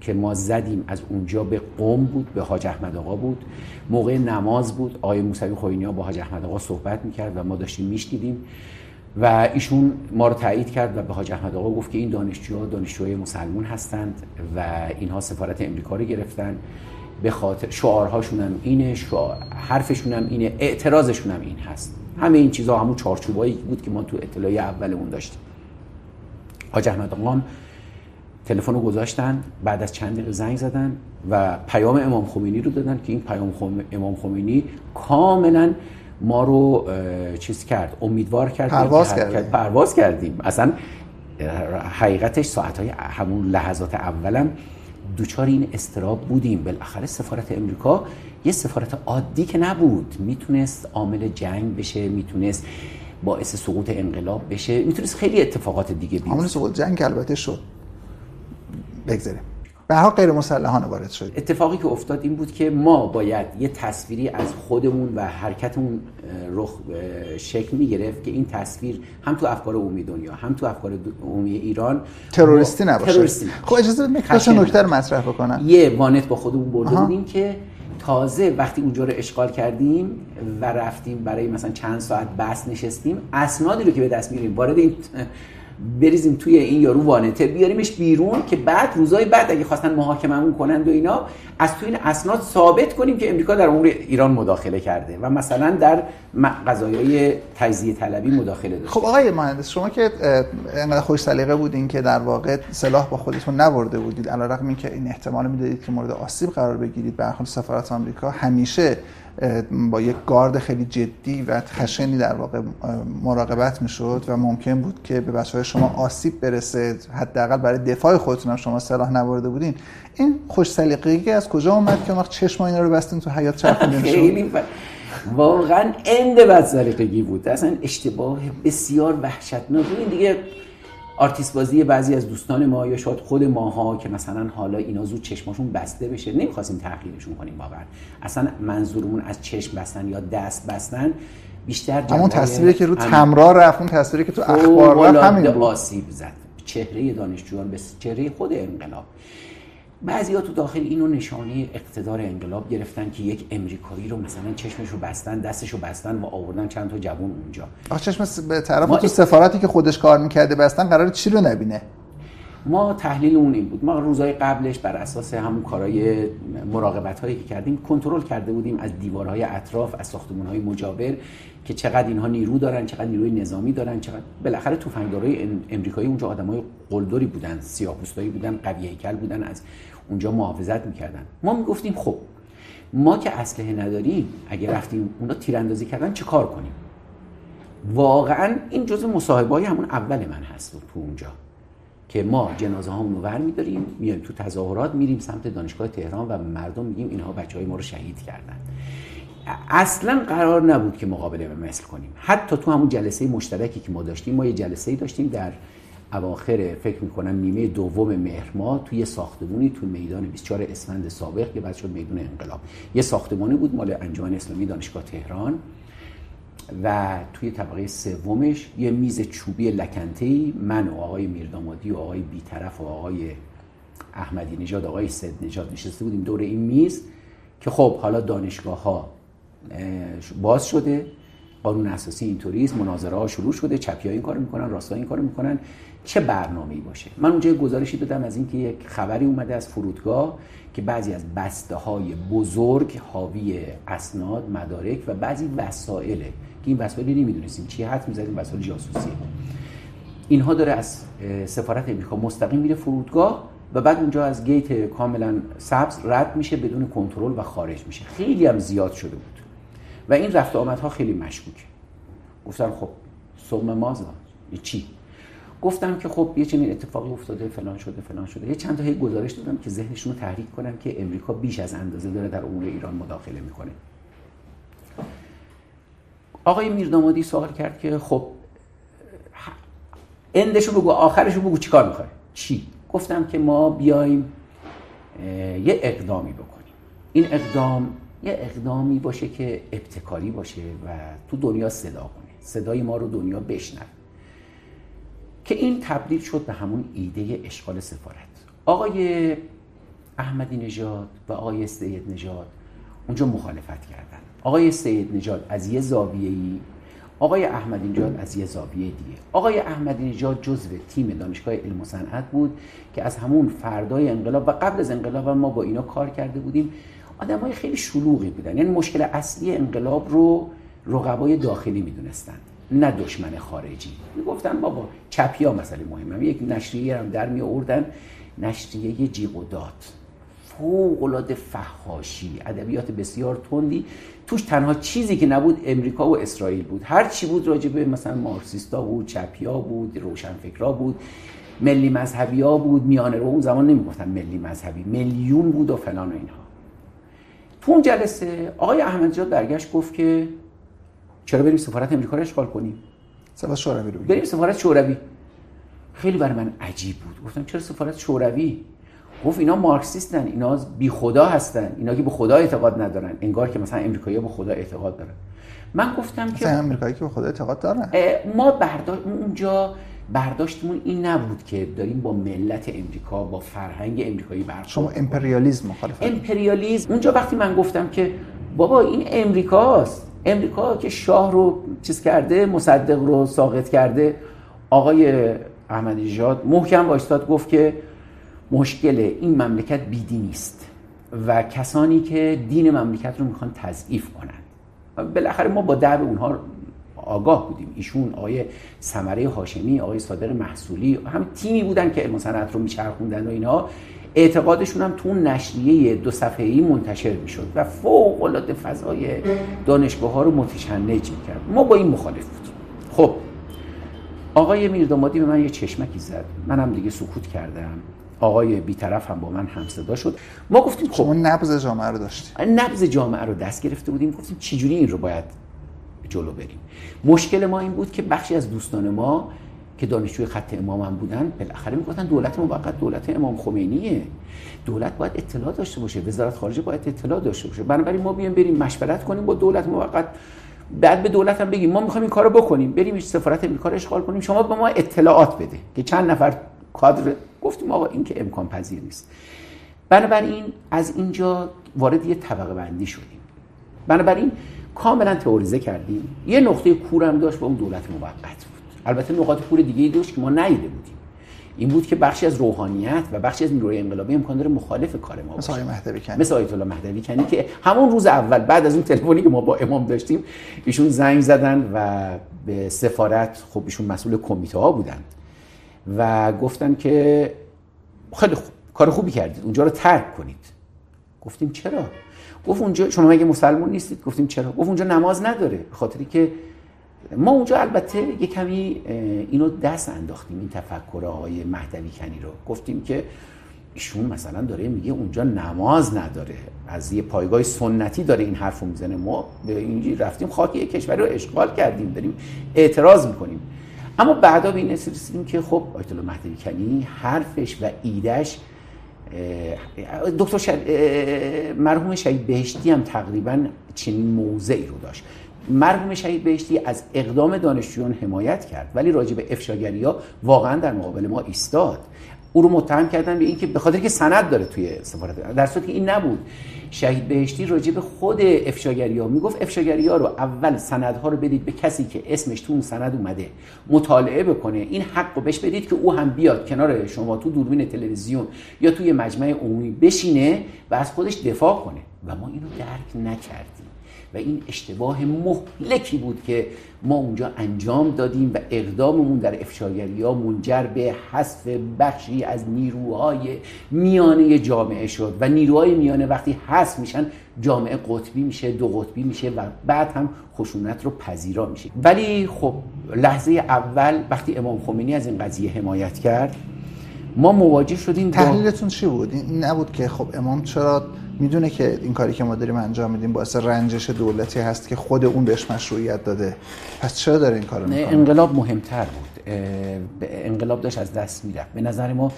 که ما زدیم از اونجا به قوم بود به حاج احمد آقا بود. موقع نماز بود آقای موسوی خوینیا با حاج احمد آقا صحبت می‌کرد و ما داشتیم میشنیدیم و ایشون ما رو تایید کرد و به حاج احمد آقا گفت که این دانشجوها دانشجوهای مسلمون هستند و اینها سفارت امریکا رو گرفتن. به خاطر شعارهاشون هم اینه شعار حرفشون هم اینه اعتراضشون هم این هست. همه این چیزها همون چارچوبایی بود که ما تو اطلاعی اولمون داشتیم. حاج احمد آقام تلفن رو گذاشتن بعد از چند دقیقه زنگ زدن و پیام امام خمینی رو دادن که این پیام امام خمینی کاملا ما رو چیز کرد امیدوار کرد پرواز, کردیم. پرواز کردیم. اصلا حقیقتش ساعت های همون لحظات اولم دوچار این استراب بودیم. بالاخره سفارت امریکا یه سفارت عادی که نبود. می‌تونست عامل جنگ بشه می‌تونست باعث سقوط انقلاب بشه. می‌تونست خیلی اتفاقات دیگه بیفته. عامل سقوط جنگ البته شد. بگذاریم. به هر غیر مسلحانه وارد شد. اتفاقی که افتاد این بود که ما باید یه تصویری از خودمون و حرکتمون رخ شکل می گرفت که این تصویر هم تو افکار عمومی دنیا هم تو افکار عمومی ایران تروریستی نباشه. تروریستی خب اجازه بدید نکته مطرح بکنم. یه وانت با خودمون برده بودیم که تازه وقتی اونجا رو اشغال کردیم و رفتیم برای مثلا چند ساعت بس نشستیم اسنادی رو که به دست میریم وارد این بریزیم توی این یارو وانته بیاریمش بیرون که بعد روزای بعد اگه خواستن محاکممون کنند و اینا از توی این اسناد ثابت کنیم که امریکا در امور ایران مداخله کرده و مثلا در قضایای تجزیه طلبی مداخله داشته خب آقای مهندس شما که انقدر خوش سلیقه بودین که در واقع سلاح با خودتون نبرده بودید علیرغم اینکه این احتمال می‌دادید که مورد آسیب قرار بگیرید به سفارت آمریکا همیشه با یک گارد خیلی جدی و خشنی در واقع مراقبت می‌شد و ممکن بود که به بچه های شما آسیب برسه حداقل برای دفاع خودتون هم شما سلاح نبرده بودین. این خوش سلیقگی از کجا اومد که وقت چشم اینا رو بستین تو حیاط چرخوندین خیلی واقعا اند بد بود. اصلا اشتباه بسیار وحشتناک. این دیگه آرتیست بازی بعضی از دوستان ما یا شاید خود ماها که مثلا حالا اینا زود چشماشون بسته بشه نمی‌خواستیم تحقیرشون کنیم واقعا. اصلا منظورمون از چشم بستن یا دست بستن بیشتر همون تصویری که رو تمرار رفت اون تصویری که تو اخبار رفت همین بود. آسیب زد. چهره دانشجویان به چهره خود انقلاب. بعضی ها تو داخل اینو نشانه اقتدار انقلاب گرفتن که یک امریکایی رو مثلا چشمش رو بستن دستش رو بستن و آوردن چند تا جوون اونجا. آخه چشم به طرف تو سفارتی که خودش کار می‌کرده بستن قرار چی رو نبینه؟ ما تحلیل اون این بود. ما روزهای قبلش بر اساس همون کارهای مراقبت هایی که کردیم کنترل کرده بودیم از دیوارهای اطراف از ساختمان های مجاور که چقدر اینها نیرو دارن چقدر نیروی نظامی دارن چقدر بالاخره تفنگدارای امریکایی اونجا آدمای قلدری بودن سیاه‌پوستایی بودن قوی هیکل بودن از اونجا محافظت می‌کردن. ما می‌گفتیم خب ما که اسلحه نداریم اگه رفتیم اونا تیراندازی کردن چه کار کنیم؟ واقعا این جزء مصاحبه های همون اول من هست تو اونجا. که ما جنازه هامون ور میداریم میایم تو تظاهرات میریم سمت دانشگاه تهران و مردم میگیم اینها بچه های ما رو شهید کردن. اصلا قرار نبود که مقابله به مثل کنیم. حتی تو همون جلسه مشترکی که ما داشتیم ما یه جلسه داشتیم در اواخر فکر می‌کنم نیمه دوم مهر ماه توی ساختمونی تو میدان 24 اسفند سابق که بعد شد میدون انقلاب. یه ساختمانی بود مال انجمن اسلامی دانشگاه تهران. و توی طبقه سومش یه میز چوبی لکنته من و آقای میردامادی و آقای بیطرف و آقای احمدی نژاد آقای سید نژاد نشسته بودیم دور این میز که خب حالا دانشگاه ها باز شده قانون اساسی اینطوری است مناظره ها شروع شده چپی ها این کارو می‌کنن راستا این کارو می‌کنن. چه برنامه‌ای باشه. من اونجا گزارشی دادم از اینکه یک خبری اومده از فرودگاه که بعضی از بسته های بزرگ حاوی اسناد مدارک و بعضی وسایله که این وسایلی نمی‌دونستیم چی حد می‌زدیم وسایل جاسوسی اینها داره از سفارت امریکا مستقیم میره فرودگاه و بعد اونجا از گیت کاملا سبز رد میشه بدون کنترل و خارج میشه. خیلی هم زیاد شده بود. و این رفت آمدها خیلی مشکوکه. گفتن خب سوم مازا چی؟ گفتم که خب یه چنین اتفاقی افتاده فلان شده فلان شده. یه چند تا هی گزارش دادم که ذهنشون رو تحریک کنم که امریکا بیش از اندازه داره در امور ایران مداخله می‌کنه. آقای میردامادی سوال کرد که خب اندشو بگو آخرشو بگو چیکار می‌خوای؟ چی؟ گفتم که ما بیایم یه اقدامی بکنیم. این اقدام یه اقدامی باشه که ابتکاری باشه و تو دنیا صدا کنه. صدای ما رو دنیا بشنوه. که این تبدیل شد به همون ایده اشغال سفارت. آقای احمدی نژاد و آقای سید نژاد اونجا مخالفت کردن. آقای سید نژاد از یه زاویه ای آقای احمدی نژاد از یه زاویه دیگه. آقای احمدی نژاد جزو تیم دانشگاه علم و صنعت بود که از همون فردای انقلاب و قبل از انقلاب ما با اینا کار کرده بودیم. آدمای خیلی شلوغی بودن. یعنی مشکل اصلی انقلاب رو رقبای داخلی می‌دونستن. نه دشمن خارجی. می‌گفتن بابا چپیا مسئله مهمه. یک نشریه هم در می آوردن نشریه جیغ و داد. فوق العاده فحاشی ادبیات بسیار تندی. توش تنها چیزی که نبود امریکا و اسرائیل بود. هر چی بود راجع به مثلا مارکسیستا بود چپیا بود روشنفکرا بود ملی مذهبی ها بود میانه رو اون زمان نمی‌گفتن ملی مذهبی میلیون بود و فلان و اینها. تو اون جلسه آقای احمدزاده برگشت گفت که چرا بریم سفارت امریکا رو اشغال کنیم؟ سفارت شوروی رو بریم سفارت شوروی. خیلی برای من عجیب بود. گفتم چرا سفارت شوروی؟ گفت اینا مارکسیستن اینا بی خدا هستن اینا که به خدا اعتقاد ندارن. انگار که مثلا امریکایی به خدا اعتقاد دارن. من گفتم که امریکایی که به خدا اعتقاد دارن. ما برداشت اونجا برداشتمون این نبود که داریم با ملت امریکا با فرهنگ امریکایی برخورد شما امپریالیسم مخالف امپریالیسم اونجا وقتی من گفتم که بابا این امریکاست. امریکا که شاه رو چیز کرده مصدق رو ساقط کرده آقای احمدی جاد محکم وایستاد گفت که مشکل این مملکت بیدی نیست و کسانی که دین مملکت رو می‌خوان تضعیف کنند. بالاخره ما با درب اونها آگاه بودیم. ایشون آقای سمره هاشمی آقای صادق محصولی هم تیمی بودن که علم رو میچرخوندن و اینا اعتقادشون هم تو اون نشریه دو صفحه‌ای منتشر می‌شد و فوق العاده فضای دانشگاه ها رو متشنج می‌کرد. ما با این مخالف بودیم. خب آقای میردامادی به من یه چشمکی زد. منم دیگه سکوت کردم. آقای بیطرف هم با من همصدا شد. ما گفتیم خب شما نبض جامعه رو داشتیم نبض جامعه رو دست گرفته بودیم. گفتیم چجوری این رو باید جلو بریم؟ مشکل ما این بود که بخشی از دوستان ما که دانشجوی خط امام هم بودن بالاخره می‌گفتن دولت موقت دولت امام خمینیه. دولت باید اطلاع داشته باشه وزارت خارجه باید اطلاع داشته باشه. بنابراین ما بیایم بریم مشورت کنیم با دولت موقت. بعد به دولت هم بگیم ما می‌خوایم این کارو بکنیم بریم سفارت امریکا رو اشغال کنیم. شما به ما اطلاعات بده که چند نفر کادر. گفتیم آقا این که امکان پذیر نیست. بنابراین از اینجا وارد یه طبقه بندی شدیم. بنابراین کاملا تئوریزه کردیم. یه نقطه کورم داشت با اون دولت موقت. البته نقاط کور دیگه ای داشت که ما نیده بودیم. این بود که بخشی از روحانیت و بخشی از نیروی انقلابی امکان داره مخالف کار ما باشه. مثل مهدوی کنی. مثل آیت الله مهدوی کنی که همون روز اول بعد از اون تلفنی که ما با امام داشتیم ایشون زنگ زدن و به سفارت خب ایشون مسئول کمیته ها بودن و گفتن که خیلی خوب کار خوبی کردید اونجا رو ترک کنید. گفتیم چرا؟ گفت اونجا شما مگه مسلمون نیستید؟ گفتیم چرا؟ گفت اونجا نماز نداره به خاطری که ما اونجا البته یه کمی اینو دست انداختیم این تفکر آقای مهدوی کنی رو. گفتیم که ایشون مثلا داره میگه اونجا نماز نداره. از یه پایگاه سنتی داره این حرفو می‌زنه. ما به اینجی رفتیم خاک یه کشوری رو اشغال کردیم داریم اعتراض می‌کنیم. اما بعدا به این رسیدیم که خب آیت الله مهدوی کنی حرفش و ایدش دکتر شد... مرحوم شهید بهشتی هم تقریبا چنین موضعی رو داشت. مرحوم شهید بهشتی از اقدام دانشجویان حمایت کرد ولی راجع به افشاگری ها واقعا در مقابل ما ایستاد. او رو متهم کردن به اینکه به خاطر که سند داره توی سفارت. در صورتی که این نبود. شهید بهشتی راجع خود افشاگری ها می‌گفت افشاگری ها رو اول سندها رو بدید به کسی که اسمش تو اون سند اومده. مطالعه بکنه. این حق رو بهش بدید که او هم بیاد کنار شما تو دوربین تلویزیون یا توی مجمع عمومی بشینه و از خودش دفاع کنه. و ما اینو درک نکردیم. و این اشتباه مهلکی بود که ما اونجا انجام دادیم و اقداممون در افشاگری ها منجر به حذف بخشی از نیروهای میانه جامعه شد و نیروهای میانه وقتی حذف میشن جامعه قطبی میشه دو قطبی میشه و بعد هم خشونت رو پذیرا میشه. ولی خب لحظه اول وقتی امام خمینی از این قضیه حمایت کرد ما مواجه شدیم تحلیلتون چی بود؟ این نبود که خب امام چرا می‌دونه که این کاری که ما داریم انجام میدیم باعث رنجش دولتی هست که خود اون بهش مشروعیت داده. پس چرا داره این کارو می‌کنه؟ انقلاب مهمتر بود. انقلاب داشت از دست می‌رفت. به نظر ما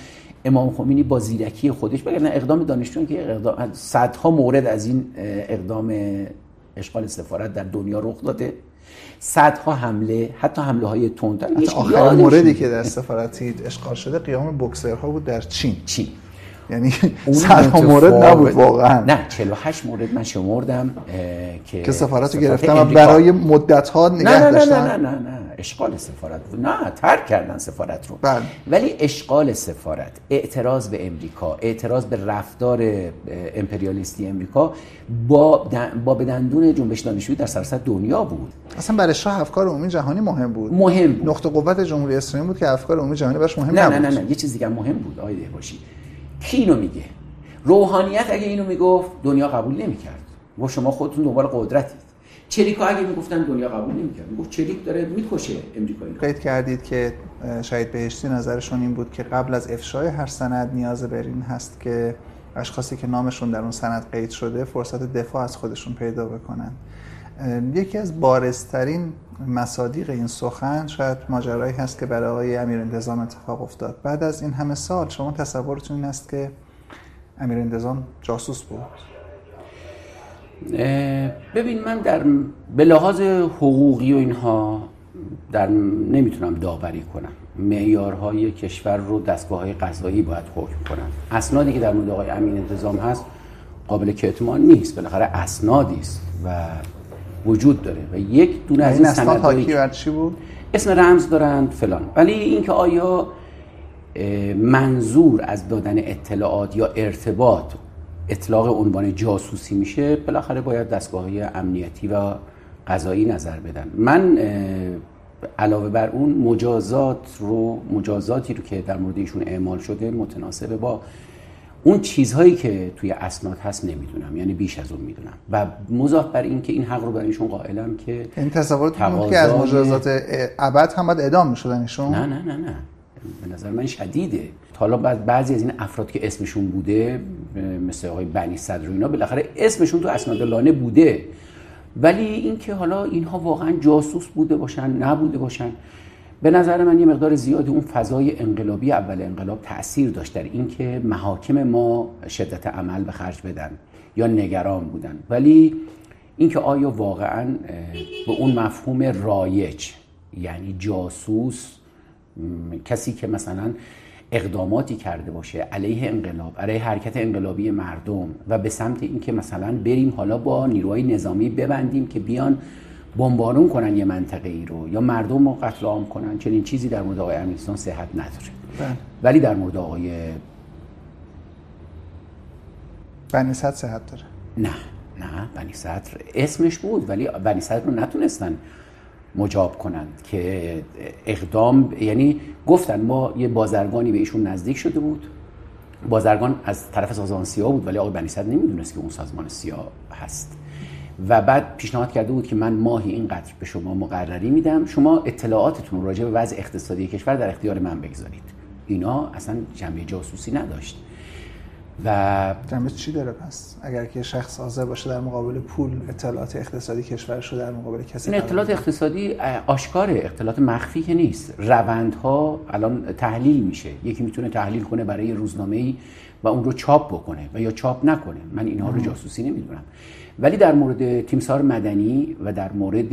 امام خمینی با زیرکی خودش بگه اقدام دانشجویان که اقدام صدها مورد از این اقدام اشغال سفارت در دنیا رخ داده. صدها حمله حتی حمله های تند آخرین موردی که در سفارت اشغال شده قیام بوکسرها بود در چین. چین. یعنی صد مورد نبود واقعا. نه 48 مورد من شمردم که که سفارت رو گرفتن و برای مدت ها نگه نه نه داشتن. نه نه نه نه. اشغال سفارت بود. نه ترک کردن سفارت رو. بله. ولی اشغال سفارت اعتراض به امریکا اعتراض به رفتار امپریالیستی امریکا با با به دندون جنبش دانشجویی در سراسر دنیا بود. اصلا برای شاه افکار عمومی جهانی مهم بود. مهم بود. نقطه قوت جمهوری اسلامی بود که افکار عمومی جهانی براش مهم نه نبود. نه نه نه. یه چیز دیگه مهم بود آیده باشی کی اینو میگه؟ روحانیت اگه اینو می‌گفت دنیا قبول نمی‌کرد. گفت شما خودتون دنبال قدرتید. چریکا اگه می‌گفتن دنیا قبول نمی‌کرد. می‌گفت چریک داره می‌کشه امریکایی قید کردید که شاید بهشتی نظرشون این بود که قبل از افشای هر سند نیاز بر این هست که اشخاصی که نامشون در اون سند قید شده فرصت دفاع از خودشون پیدا بکنن. یکی از بارزترین مصادیق این سخن شاید ماجرایی هست که برای آقای امیر انتظام اتفاق افتاد. بعد از این همه سال شما تصورتون این است که امیر انتظام جاسوس بود؟ ببین من در به لحاظ حقوقی و اینها در نمی‌تونم داوری کنم. معیارهای کشور رو دستگاه های قضایی باید حکم کنن. اسنادی که در مورد آقای امین انتظام هست قابل کتمان نیست. بالاخره اسنادی است و وجود داره و یک دونه از این بر چی بود؟ اسم رمز دارند فلان. ولی اینکه آیا منظور از دادن اطلاعات یا ارتباط اطلاق عنوان جاسوسی میشه بالاخره باید دستگاه های امنیتی و قضایی نظر بدن. من علاوه بر اون مجازات رو مجازاتی رو که در مورد ایشون اعمال شده متناسبه با اون چیزهایی که توی اسناد هست نمی‌دونم یعنی بیش از اون می‌دونم. و مضاف بر این که این حق رو برای ایشون قائلم که این تصورات که از مجازات ابد هم باید اعدام می‌شدن ایشون؟ نه نه نه نه. به نظر من شدیده. حالا بعضی از این افراد که اسمشون بوده مثل آقای بنی صدر و اینا بالاخره اسمشون تو اسناد لانه بوده. ولی اینکه حالا اینها واقعا جاسوس بوده باشن نبوده باشن به نظر من یه مقدار زیادی اون فضای انقلابی اول انقلاب تاثیر داشت در اینکه محاکم ما شدت عمل به خرج بدن یا نگران بودن. ولی اینکه آیا واقعا به اون مفهوم رایج یعنی جاسوس کسی که مثلا اقداماتی کرده باشه علیه انقلاب علیه حرکت انقلابی مردم و به سمت اینکه مثلا بریم حالا با نیروهای نظامی ببندیم که بیان بمبارون کنن یه منطقه ای رو یا مردم رو قتل عام کنن چنین چیزی در مورد آقای امیرسان صحت نداره. بله. ولی در مورد آقای بنی صدر صحت داره. نه نه بنی صدر اسمش بود ولی بنی صدر رو نتونستن مجاب کنند که اقدام یعنی گفتن ما یه بازرگانی به ایشون نزدیک شده بود. بازرگان از طرف سازمان سیاه بود ولی آقای بنی صدر نمی‌دونست که اون سازمان سیاه هست. و بعد پیشنهاد کرده بود که من ماهی اینقدر به شما مقرری میدم شما اطلاعاتتون راجع به وضع اقتصادی کشور در اختیار من بگذارید. اینا اصلا جنبه جاسوسی نداشت. و جنبه چی داره پس؟ اگر که شخص حاضر باشه در مقابل پول اطلاعات اقتصادی کشورش رو در مقابل کسی این اطلاعات اقتصادی آشکاره اطلاعات مخفی که نیست. روندها الان تحلیل میشه. یکی می‌تونه تحلیل کنه برای روزنامه و اون رو چاپ بکنه و یا چاپ نکنه. من اینها رو جاسوسی نمی‌دونم. ولی در مورد تیمسار مدنی و در مورد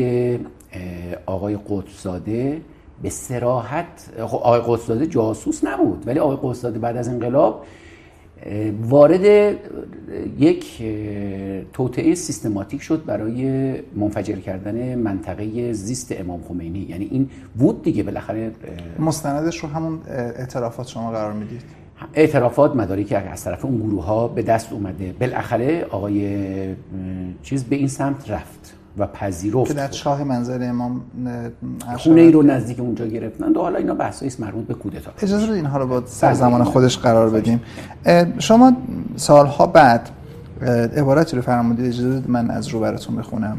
آقای قدسزاده به سراحت آقای قدسزاده جاسوس نبود ولی آقای قدسزاده بعد از انقلاب وارد یک توطعه سیستماتیک شد برای منفجر کردن منطقه زیست امام خمینی. یعنی این بود دیگه بالاخره مستندش رو همون اعترافات شما قرار می‌دید. اعترافات مداری که از طرف اون گروه ها به دست اومده. بالاخره آقای چیز به این سمت رفت و پذیرفت. که در شاه منظر امام خونه ای رو نزدیک اونجا گرفتن. و حالا اینا بحثایی مربوط به کودتا. اجازه بدید اینها رو با سر زمان خودش قرار بدیم. شما سالها بعد عبارتی رو فرمودید. اجازه من از رو براتون بخونم.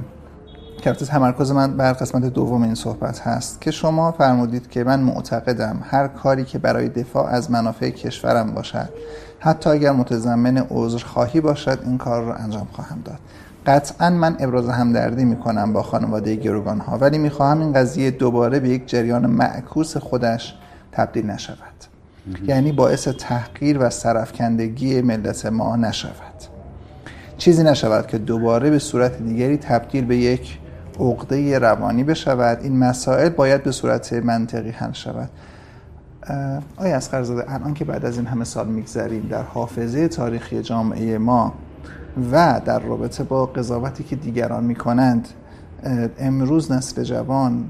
که تمرکز من بر قسمت دوم این صحبت هست که شما فرمودید که من معتقدم هر کاری که برای دفاع از منافع کشورم باشد حتی اگر متضمن خواهی باشد این کار رو انجام خواهم داد. قطعا من ابراز همدردی می‌کنم با خانواده گروگان ها ولی می‌خواهم این قضیه دوباره به یک جریان معکوس خودش تبدیل نشود. یعنی باعث تحقیر و سرفکندگی ملت ما نشود. چیزی نشود که دوباره به صورت دیگری تبدیل به یک عقده روانی بشود. این مسائل باید به صورت منطقی حل شود. آیا از زاده الان که بعد از این همه سال میگذریم در حافظه تاریخی جامعه ما و در رابطه با قضاوتی که دیگران می‌کنند امروز نسل جوان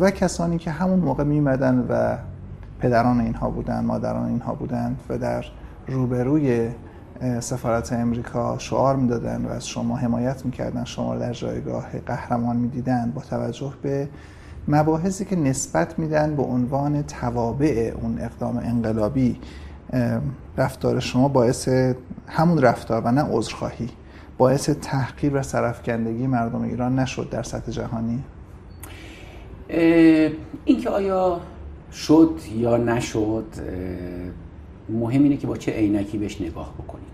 و کسانی که همون موقع میمدن و پدران اینها بودند مادران اینها بودند و در روبروی سفارت امریکا شعار می‌دادن و از شما حمایت می‌کردن شما در جایگاه قهرمان می‌دیدند با توجه به مباحثی که نسبت میدن به عنوان توابع اون اقدام انقلابی رفتار شما باعث همون رفتار و نه عذرخواهی باعث تحقیر و سرفکندگی مردم ایران نشد در سطح جهانی؟ اینکه آیا شد یا نشد مهم اینه که با چه عینکی بهش نگاه بکنید.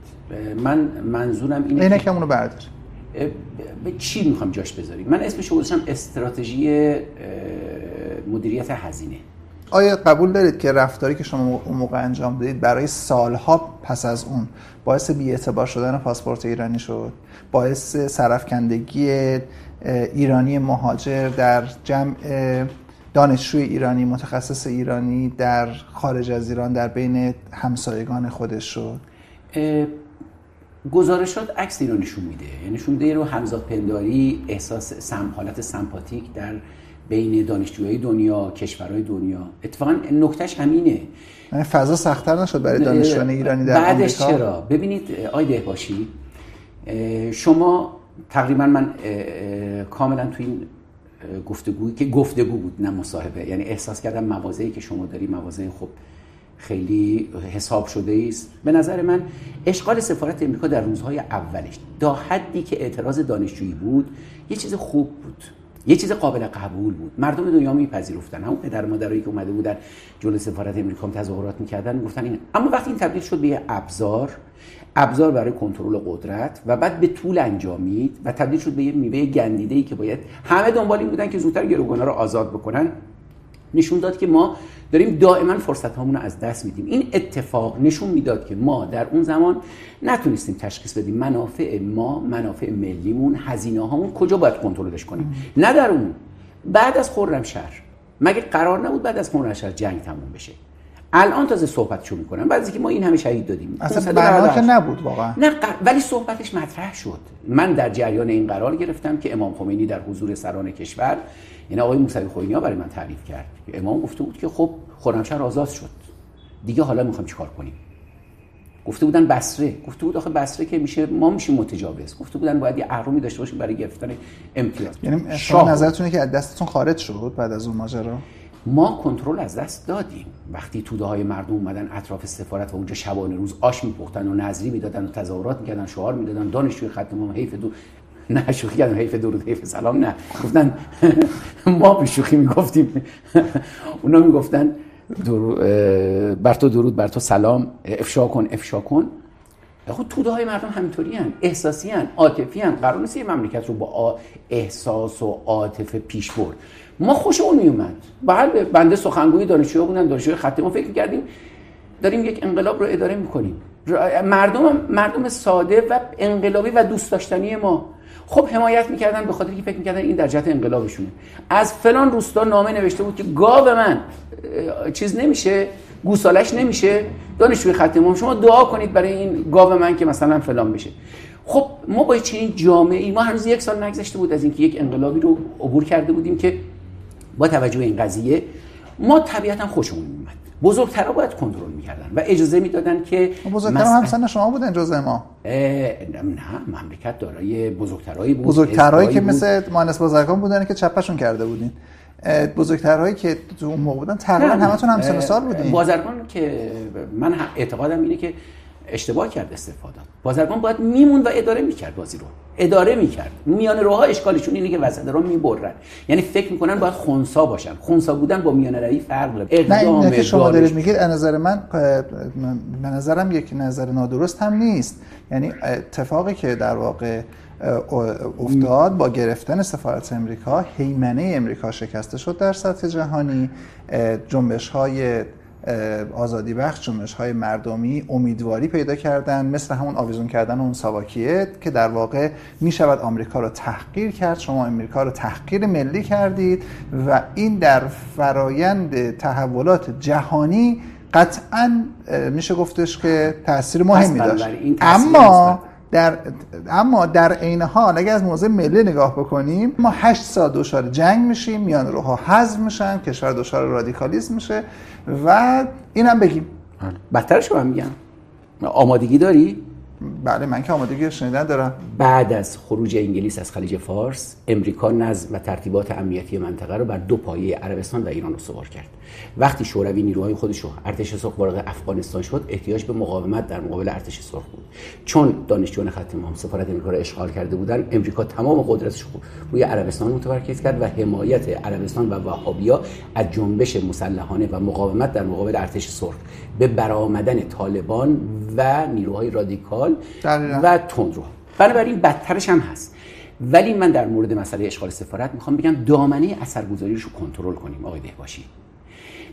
من منظورم اینه عینکمون رو بردار. به چی می‌خوام جاش بذاریم؟ من اسمش گذاشتم استراتژی مدیریت هزینه. آیا قبول دارید که رفتاری که شما اون موقع انجام دادید برای سالها پس از اون باعث بی‌اعتبار شدن پاسپورت ایرانی شد؟ باعث سرفکندگی ایرانی مهاجر در جمع دانشجوی ایرانی متخصص ایرانی در خارج از ایران در بین همسایگان خودش شد. گزارشات عکس رو نشون میده. یعنی نشون میده رو همزاد پنداری احساس سم حالت سمپاتیک در بین دانشجوهای دنیا کشورهای دنیا. اتفاقا نکتهش همینه. یعنی فضا سختتر نشد برای دانشجویان ایرانی در بعدش آمریکا؟ چرا؟ ببینید آی باشی شما تقریبا من کاملا تو این گفتگویی که گفتگو بود نه مصاحبه. یعنی احساس کردم موازهی که شما داری موازه خب خیلی حساب شده است به نظر من اشغال سفارت امریکا در روزهای اولش تا حدی که اعتراض دانشجویی بود یه چیز خوب بود. یه چیز قابل قبول بود. مردم دنیا میپذیرفتن. همون پدر مادرایی که اومده بودن جلوی سفارت امریکا تظاهرات می‌کردن گفتن این اما وقتی این تبدیل شد به ابزار ابزار برای کنترل قدرت و بعد به طول انجامید و تبدیل شد به یه میوه گندیده ای که باید همه دنبال این بودن که زودتر گروگانا رو آزاد بکنن. نشون داد که ما داریم دائما فرصت رو از دست میدیم. این اتفاق نشون می‌داد که ما در اون زمان نتونستیم تشخیص بدیم منافع ما منافع ملیمون هزینه هامون کجا باید کنترلش کنیم. نه در اون. بعد از خرمشهر مگه قرار نبود بعد از خرمشهر جنگ تموم بشه؟ الان تازه صحبتشو می‌کنن بعد از که ما این همه شهید دادیم. اصلا برنامه که نبود واقعا. نه ولی صحبتش مطرح شد. من در جریان این قرار گرفتم که امام خمینی در حضور سران کشور این آقای موسوی خوینی ها برای من تعریف کرد. که امام گفته بود که خب خرمشهر آزاد شد. دیگه حالا می‌خوام چیکار کنیم؟ گفته بودن بسره گفته بود آخه بسره که میشه ما میشیم متجاوز. گفته بودن باید یه اهرمی داشته باشیم برای گرفتن امتیاز. یعنی شما نظرتونه که از دستتون خارج شد بعد از اون ماجرا؟ ما کنترل از دست دادیم. وقتی توده های مردم اومدن اطراف سفارت و اونجا شبانه روز آش میپختن و نظری می‌دادن و تظاهرات می‌کردن شعار می‌دادن دانشجوی خط ما حیف دو نه شوخی کردم حیف درود حیف سلام نه. گفتن ما به شوخی می‌گفتیم. اونا می‌گفتن بر تو درود بر تو سلام افشا کن افشا کن. خود توده های مردم همینطوری هن احساسی هن عاطفی هن. قرار نیست مملکت رو با احساس و عاطفه پیش برد. ما خوشمون میومد. بله بنده سخنگوی دانشجو بودن دانشجوی خط ما فکر کردیم داریم یک انقلاب رو اداره می‌کنیم. مردم مردم ساده و انقلابی و دوست داشتنی ما. خب حمایت می‌کردن به خاطر که فکر می‌کردن این در جهت انقلابشونه. از فلان روستا نامه نوشته بود که گاو من چیز نمیشه گوسالش نمیشه. دانشجوی خط شما دعا کنید برای این گاو من که مثلا فلان بشه. خب ما با چنین جامعه ای ما هنوز یک سال نگذشته بود از اینکه یک انقلابی رو عبور کرده بودیم که با توجه به این قضیه ما طبیعتا خوشمون میومد بزرگترها باید کنترل می‌کردن و اجازه می‌دادن که بزرگترها هم سن شما بودن جزء ما. نه مملکت دارای بزرگترهایی بود بزرگترهایی که مثل مهندس بازرگان بودن که چپشون کرده بودین. بزرگترهایی که تو اون موقع بودن تقریبا همتون هم سن سال بودین. بازرگان که من اعتقادم اینه که اشتباه کرد استفاده. بازرگان باید میمون و اداره می‌کرد بازی رو. اداره می‌کرد. میان روها اشکالشون اینه که وسط رو می‌برن. یعنی فکر می‌کنن باید خونسا باشن. خونسا بودن با میان روی فرق داره. نه این که شما دارید میگید. از نظر من به نظرم یک نظر نادرست هم نیست. یعنی اتفاقی که در واقع افتاد با گرفتن سفارت امریکا هیمنه امریکا شکسته شد در سطح جهانی. جنبش های آزادی بخش جنبش های مردمی امیدواری پیدا کردن مثل همون آویزون کردن اون ساواکیه که در واقع می شود آمریکا رو تحقیر کرد. شما آمریکا رو تحقیر ملی کردید و این در فرایند تحولات جهانی قطعا میشه گفتش که تاثیر مهمی داشت. اما در اما در عین حال اگر از موضوع ملی نگاه بکنیم ما 8 سال دچار جنگ میشیم میان روها حذف میشن کشور دچار رادیکالیسم میشه و اینم بگیم. بله. بدترش هم میگم آمادگی داری؟ بله من که آمادگی شنیدن دارم. بعد از خروج انگلیس از خلیج فارس امریکا نظم و ترتیبات امنیتی منطقه رو بر دو پایه عربستان و ایران استوار کرد. وقتی شوروی نیروهای خودش رو ارتش سرخ وارد افغانستان شد احتیاج به مقاومت در مقابل ارتش سرخ بود. چون دانشجویان خط امام سفارت امریکا رو اشغال کرده بودن امریکا تمام قدرتش رو روی عربستان متمرکز کرد و حمایت عربستان و وهابیا از جنبش مسلحانه و مقاومت در مقابل ارتش سرخ به برآمدن طالبان و نیروهای رادیکال و تندرو. بنابراین بدترش هم هست. ولی من در مورد مسئله اشغال سفارت می‌خوام بگم دامنه اثرگذاری رو کنترل کنیم آقای دهباشی.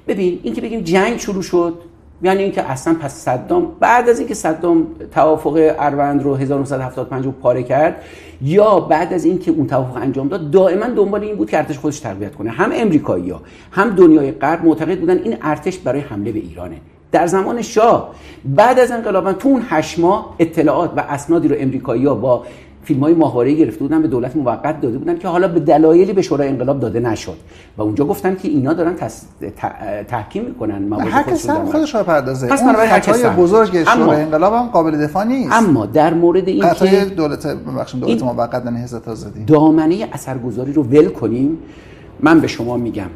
ببین اینکه بگیم جنگ شروع شد یعنی اینکه اصلا پس صدام بعد از اینکه صدام توافق اروند رو 1975 رو پاره کرد یا بعد از اینکه اون توافق انجام داد دائما دنبال این بود که ارتش خودش تربیت کنه. هم امریکایی‌ها هم دنیای غرب معتقد بودن این ارتش برای حمله به ایرانه. در زمان شاه بعد از انقلاب تو اون هشت ماه اطلاعات و اسنادی رو امریکایی‌ها با فیلم های ماهواره گرفته بودن به دولت موقت داده بودن که حالا به دلایلی به شورای انقلاب داده نشد. و اونجا گفتن که اینا دارن تس... تحکیم می‌کنن موارد هر کس هم خودش رو پردازه. پس اون خطای بزرگ شورای انقلاب هم قابل دفاع نیست. اما در مورد این که دولت ببخشید دولت موقت نهضت آزادی. دامنه اثرگذاری رو ول کنیم. من به شما میگم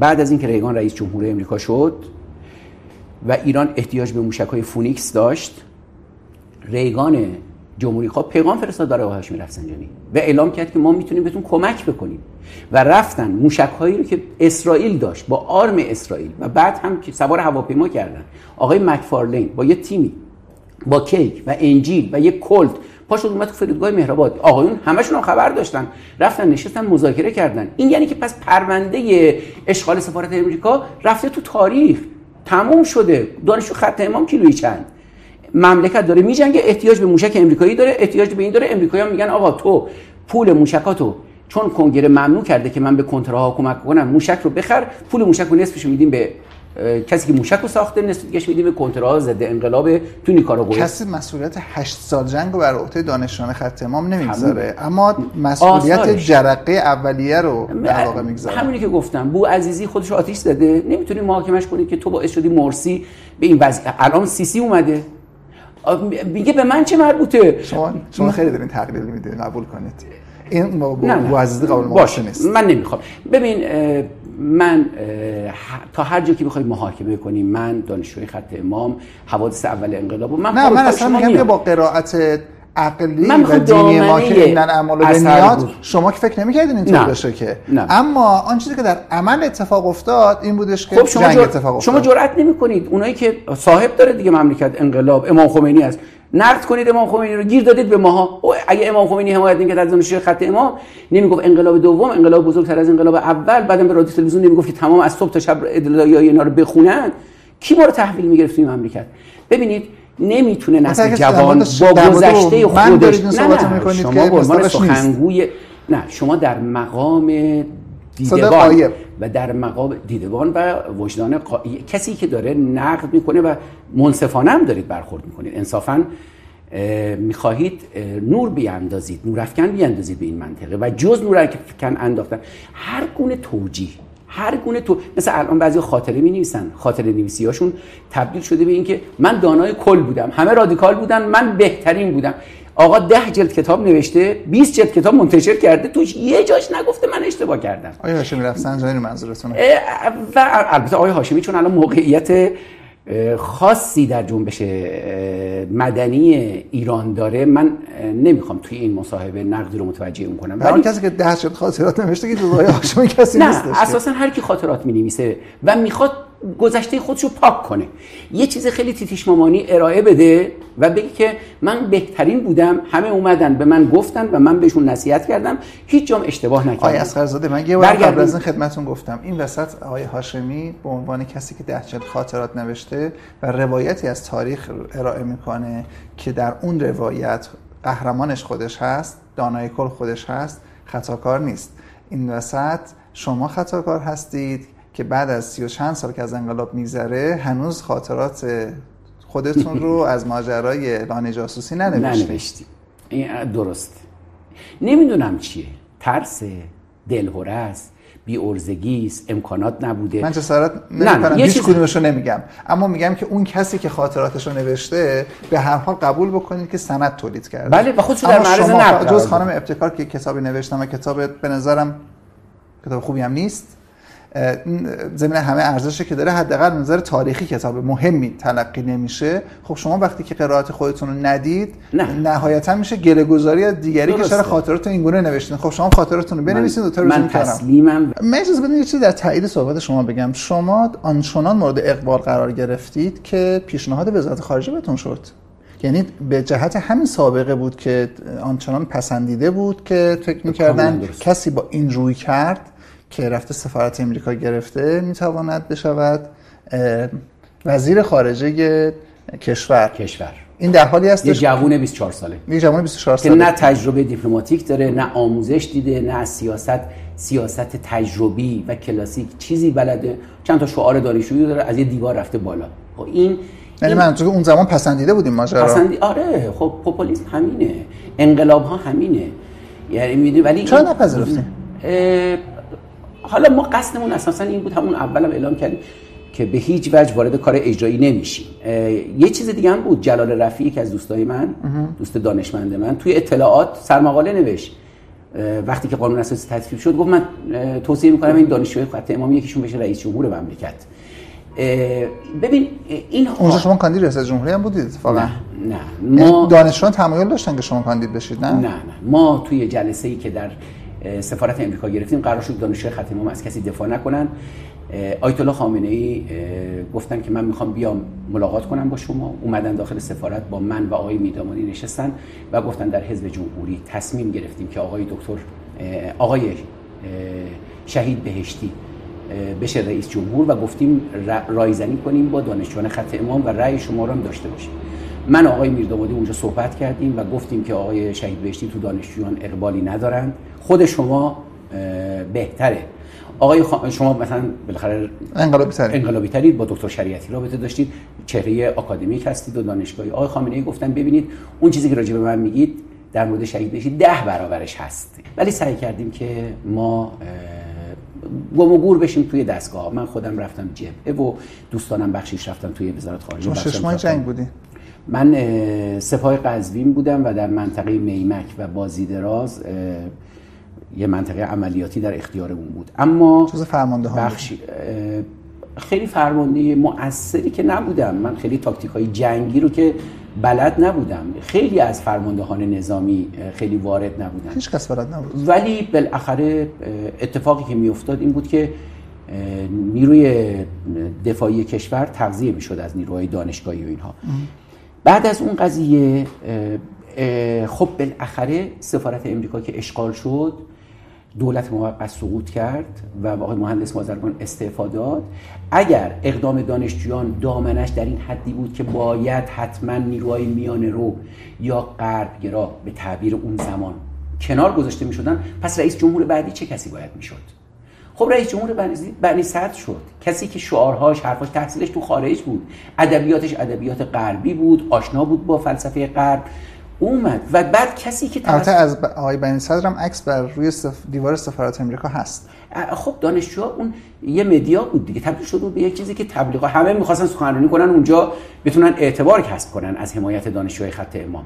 بعد از اینکه ریگان رئیس جمهور امریکا شد و ایران احتیاج به موشک فونیکس داشت ریگان جمهوری خواه پیغام فرستاد برای آقای رفسنجانی و اعلام کرد که ما می‌تونیم بهتون کمک بکنیم. و رفتن موشک هایی رو که اسرائیل داشت با آرم اسرائیل و بعد هم که سوار هواپیما کردن. آقای مکفارلین با یه تیمی با کیک و انجیل و یه کلت پاشو اومد تو فرودگاه مهرآباد. آقایون همشون هم خبر داشتن رفتن نشستن مذاکره کردن. این یعنی که پس پرونده اشغال سفارت امریکا رفته تو تاریخ تموم شده. دانشجو خط امام کیلویی چند؟ مملکت داره میجنگه احتیاج به موشک امریکایی داره احتیاج به این داره امریکایی میگن آقا تو پول موشکاتو چون کنگره ممنوع کرده که من به کنترها کمک کنم موشک رو بخر پول موشک رو نصفش میدیم به کسی که موشک رو ساخته نصف دیگه میدیم به کنترها ضد انقلاب تو نیکاراگوئه کسی مسئولیت 8 سال جنگ رو بر عهده دانشجویان خط امام نمی‌گذاره اما مسئولیت آسایش. جرقه اولیه رو در واقع می‌گذاره. همونی که گفتم بو عزیزی خودش رو آتیش زده نمی‌تونی محاکمش کنی که تو باعث شدی مرسی به این وضع الان سیسی اومده. میگه به من چه مربوطه؟ شما شما خیلی دارین تقلیل میدین قبول کنید. این با عزیزی قبول باشه. نیست. من نمی‌خوام. ببین من تا هر جا که بخوای محاکمه کنیم من دانشجوی خط امام حوادث اول انقلاب من نه من اصلا میگم با قرائت عقلی من و دینی ما که این عمل به نیاد شما که فکر نمی‌کردین اینطور بشه که. نه. اما آن چیزی که در عمل اتفاق افتاد این بودش که خب شما جنگ اتفاق افتاد. شما جرئت نمی‌کنید. اونایی که صاحب داره دیگه مملکت انقلاب امام خمینی است. نقد کنید امام خمینی رو گیر دادید به ماها. اگه امام خمینی حمایت نمی‌کرد از دانشجوی خط امام نمی‌گفت انقلاب دوم انقلاب بزرگتر از انقلاب اول. بعدم به رادیو تلویزیون نمی‌گفت که تمام از صبح تا شب ادعای اینا رو بخونن. کی ما رو تحویل می‌گرفت این مملکت؟ ببینید نمی‌تونه نسل جوان با گذشته خودش نه نه شما به عنوان سخنگوی نه شما در مقام دیدبان و در مقام دیدبان و وجدان کسی که داره نقد می‌کنه و منصفانه هم دارید برخورد می‌کنید. انصافا می‌خواهید نور بیاندازید نور افکن بیاندازید به این منطقه و جز نور افکن انداختن. هر گونه توجیه. هر گونه تو مثل الان بعضی خاطره می نویسن خاطره نویسی هاشون تبدیل شده به اینکه من دانای کل بودم. همه رادیکال بودن من بهترین بودم. آقا ده جلد کتاب نوشته 20 جلد کتاب منتشر کرده توش یه جاش نگفته من اشتباه کردم. آیا هاشمی رفسنجانی منظورتونه. و البته آقای هاشمی چون الان موقعیت خاصی در جنبش مدنی ایران داره. من نمی‌خوام توی این مصاحبه نقدی رو متوجه اون کنم. ولی کسی که ده شد خاطرات نوشته که جزای هاشمی کسی نیست نه اساسا هر کی خاطرات می و می‌خواد گذشته خودشو پاک کنه. یه چیز خیلی تیتیش مامانی ارائه بده و بگی که من بهترین بودم همه اومدن به من گفتن و من بهشون نصیحت کردم. هیچ جام اشتباه نکردم. آقای اسخرزاده من یه بار قبل از این خدمتتون گفتم این وسط آقای هاشمی به عنوان کسی که ده خاطرات نوشته و روایتی از تاریخ ارائه می‌کنه که در اون روایت قهرمانش خودش هست دانای کل خودش هست خطاکار نیست. این وسط شما خطاکار هستید که بعد از سی و چند سال که از انقلاب میگذره هنوز خاطرات خودتون رو از ماجرای لانه جاسوسی ننوشتیم. این درست. نمی‌دونم چیه. ترس دلهوره است بی ارزگی است امکانات نبوده. من جسارت نمی‌کنم هیچ چیز... نمیگم. اما میگم که اون کسی که خاطراتش رو نوشته به هر حال قبول بکنید که سند تولید کرده. بله و خودشو در معرض نقد جز خانم ابتکار که کتابی نوشتم و کتاب به نظرم کتاب خوبی هم نیست زمین همه ارزشی که داره حداقل نظر تاریخی کتاب مهمی تلقی نمیشه. خب شما وقتی که قرائت خودتون رو ندید نه. نهایتا میشه گله گذاری از دیگری که چرا خاطرات این گونه نوشتین. خب شما خاطراتتون رو بنویسید تا من تسلیمم. من اجازه بدید یه چیزی در تایید صحبت شما بگم. شما آنچنان مورد اقبال قرار گرفتید که پیشنهاد وزارت خارجه بهتون شد. یعنی به جهت همین سابقه بود که آنچنان پسندیده بود که فکر می‌کردن کسی با این روی کرد. که رفته سفارت امریکا گرفته می‌تواند بشود وزیر خارجه کشور. کشور. این در حالی هست یه جوون 24 ساله. یه جوون 24 ساله که نه تجربه دیپلماتیک داره نه آموزش دیده نه سیاست سیاست تجربی و کلاسیک چیزی بلده. چند تا شعار دانشجویی داره از یه دیوار رفته بالا. خب این یعنی من اون زمان پسندیده بودیم ماجرا. پسندی آره خب پوپولیسم همینه. انقلاب ها همینه. یعنی می‌دونی ولی چرا نپذیرفتیم؟ حالا ما قصدمون اساسا این بود همون اولم اعلام کردیم که به هیچ وجه وارد کار اجرایی نمیشیم. یه چیز دیگه هم بود جلال رفیعی که از دوستای من دوست دانشمند من توی اطلاعات سرمقاله نوشت. وقتی که قانون اساسی تصویب شد گفت من توصیه می‌کنم این دانشجوی خط امام یکیشون بشه رئیس جمهور مملکت. ببین این اونجا شما کاندید رئیس جمهوری هم بودید اتفاقا؟ نه نه. یعنی ما دانشجویان تمایل داشتن که شما کاندید بشید نه؟ نه نه. ما توی جلسه ای که در سفارت امریکا گرفتیم قرار شد دانشجوی خط امام از کسی دفاع نکنن. آیت الله خامنه ای گفتن که من می‌خوام بیام ملاقات کنم با شما. اومدن داخل سفارت با من و آقای میدامانی نشستن و گفتن در حزب جمهوری تصمیم گرفتیم که آقای دکتر آقای شهید بهشتی بشه رئیس جمهور و گفتیم رایزنی کنیم با دانشجویان خط امام و رأی شما رو هم داشته باشیم. من آقای میردامادی اونجا صحبت کردیم و گفتیم که آقای شهید بهشتی تو دانشجویان اقبالی ندارند. خود شما بهتره. آقای شما مثلا بالاخره انقلابی ترید انقلابی ترید با دکتر شریعتی رابطه داشتید چهره آکادمیک هستید و دانشگاهی. آقای خامنه‌ای گفتن ببینید اون چیزی که راجع به من میگید در مورد شهید بهشتی ده برابرش هست. ولی سعی کردیم که ما گم و گور بشیم توی دستگاه. من خودم رفتم جبهه و دوستانم بخشیش رفتم توی وزارت خارجه. شش ماه جنگ بودی من سپاه قزوین بودم و در منطقه میمک و بازیدراز یه منطقه عملیاتی در اختیارمون بود. اما جز فرمانده ها بخشی خیلی فرمانده مؤثری که نبودم. من خیلی تاکتیک های جنگی رو که بلد نبودم. خیلی از فرماندهان نظامی خیلی وارد نبودن. هیچ کس وارد نبود. ولی بالاخره اتفاقی که میافتاد این بود که نیروی دفاعی کشور تغذیه می‌شد از نیروهای دانشگاهی و اینها. بعد از اون قضیه خب بالاخره سفارت امریکا که اشغال شد دولت موقت سقوط کرد و آقای مهندس بازرگان استعفا داد. اگر اقدام دانشجویان دامنش در این حدی بود که باید حتما نیروهای میان رو یا غربگرا به تعبیر اون زمان کنار گذاشته می شدن پس رئیس جمهور بعدی چه کسی باید می شد خب رئیس جمهور بنی صدر شد. کسی که شعارهاش حرفاش تحصیلش تو خارج بود. ادبیاتش ادبیات غربی بود آشنا بود با فلسفه غرب. اومد. و بعد کسی که البته از آقای بنی صدر هم عکس بر روی سف... دیوار سفارت امریکا هست. خب دانشجو اون یه مدیا بود دیگه. تبدیل شده به یک چیزی که تبلیغ همه می‌خواستن سخنرانی کنن اونجا بتونن اعتبار کسب کنن از حمایت دانشجوی خط امام.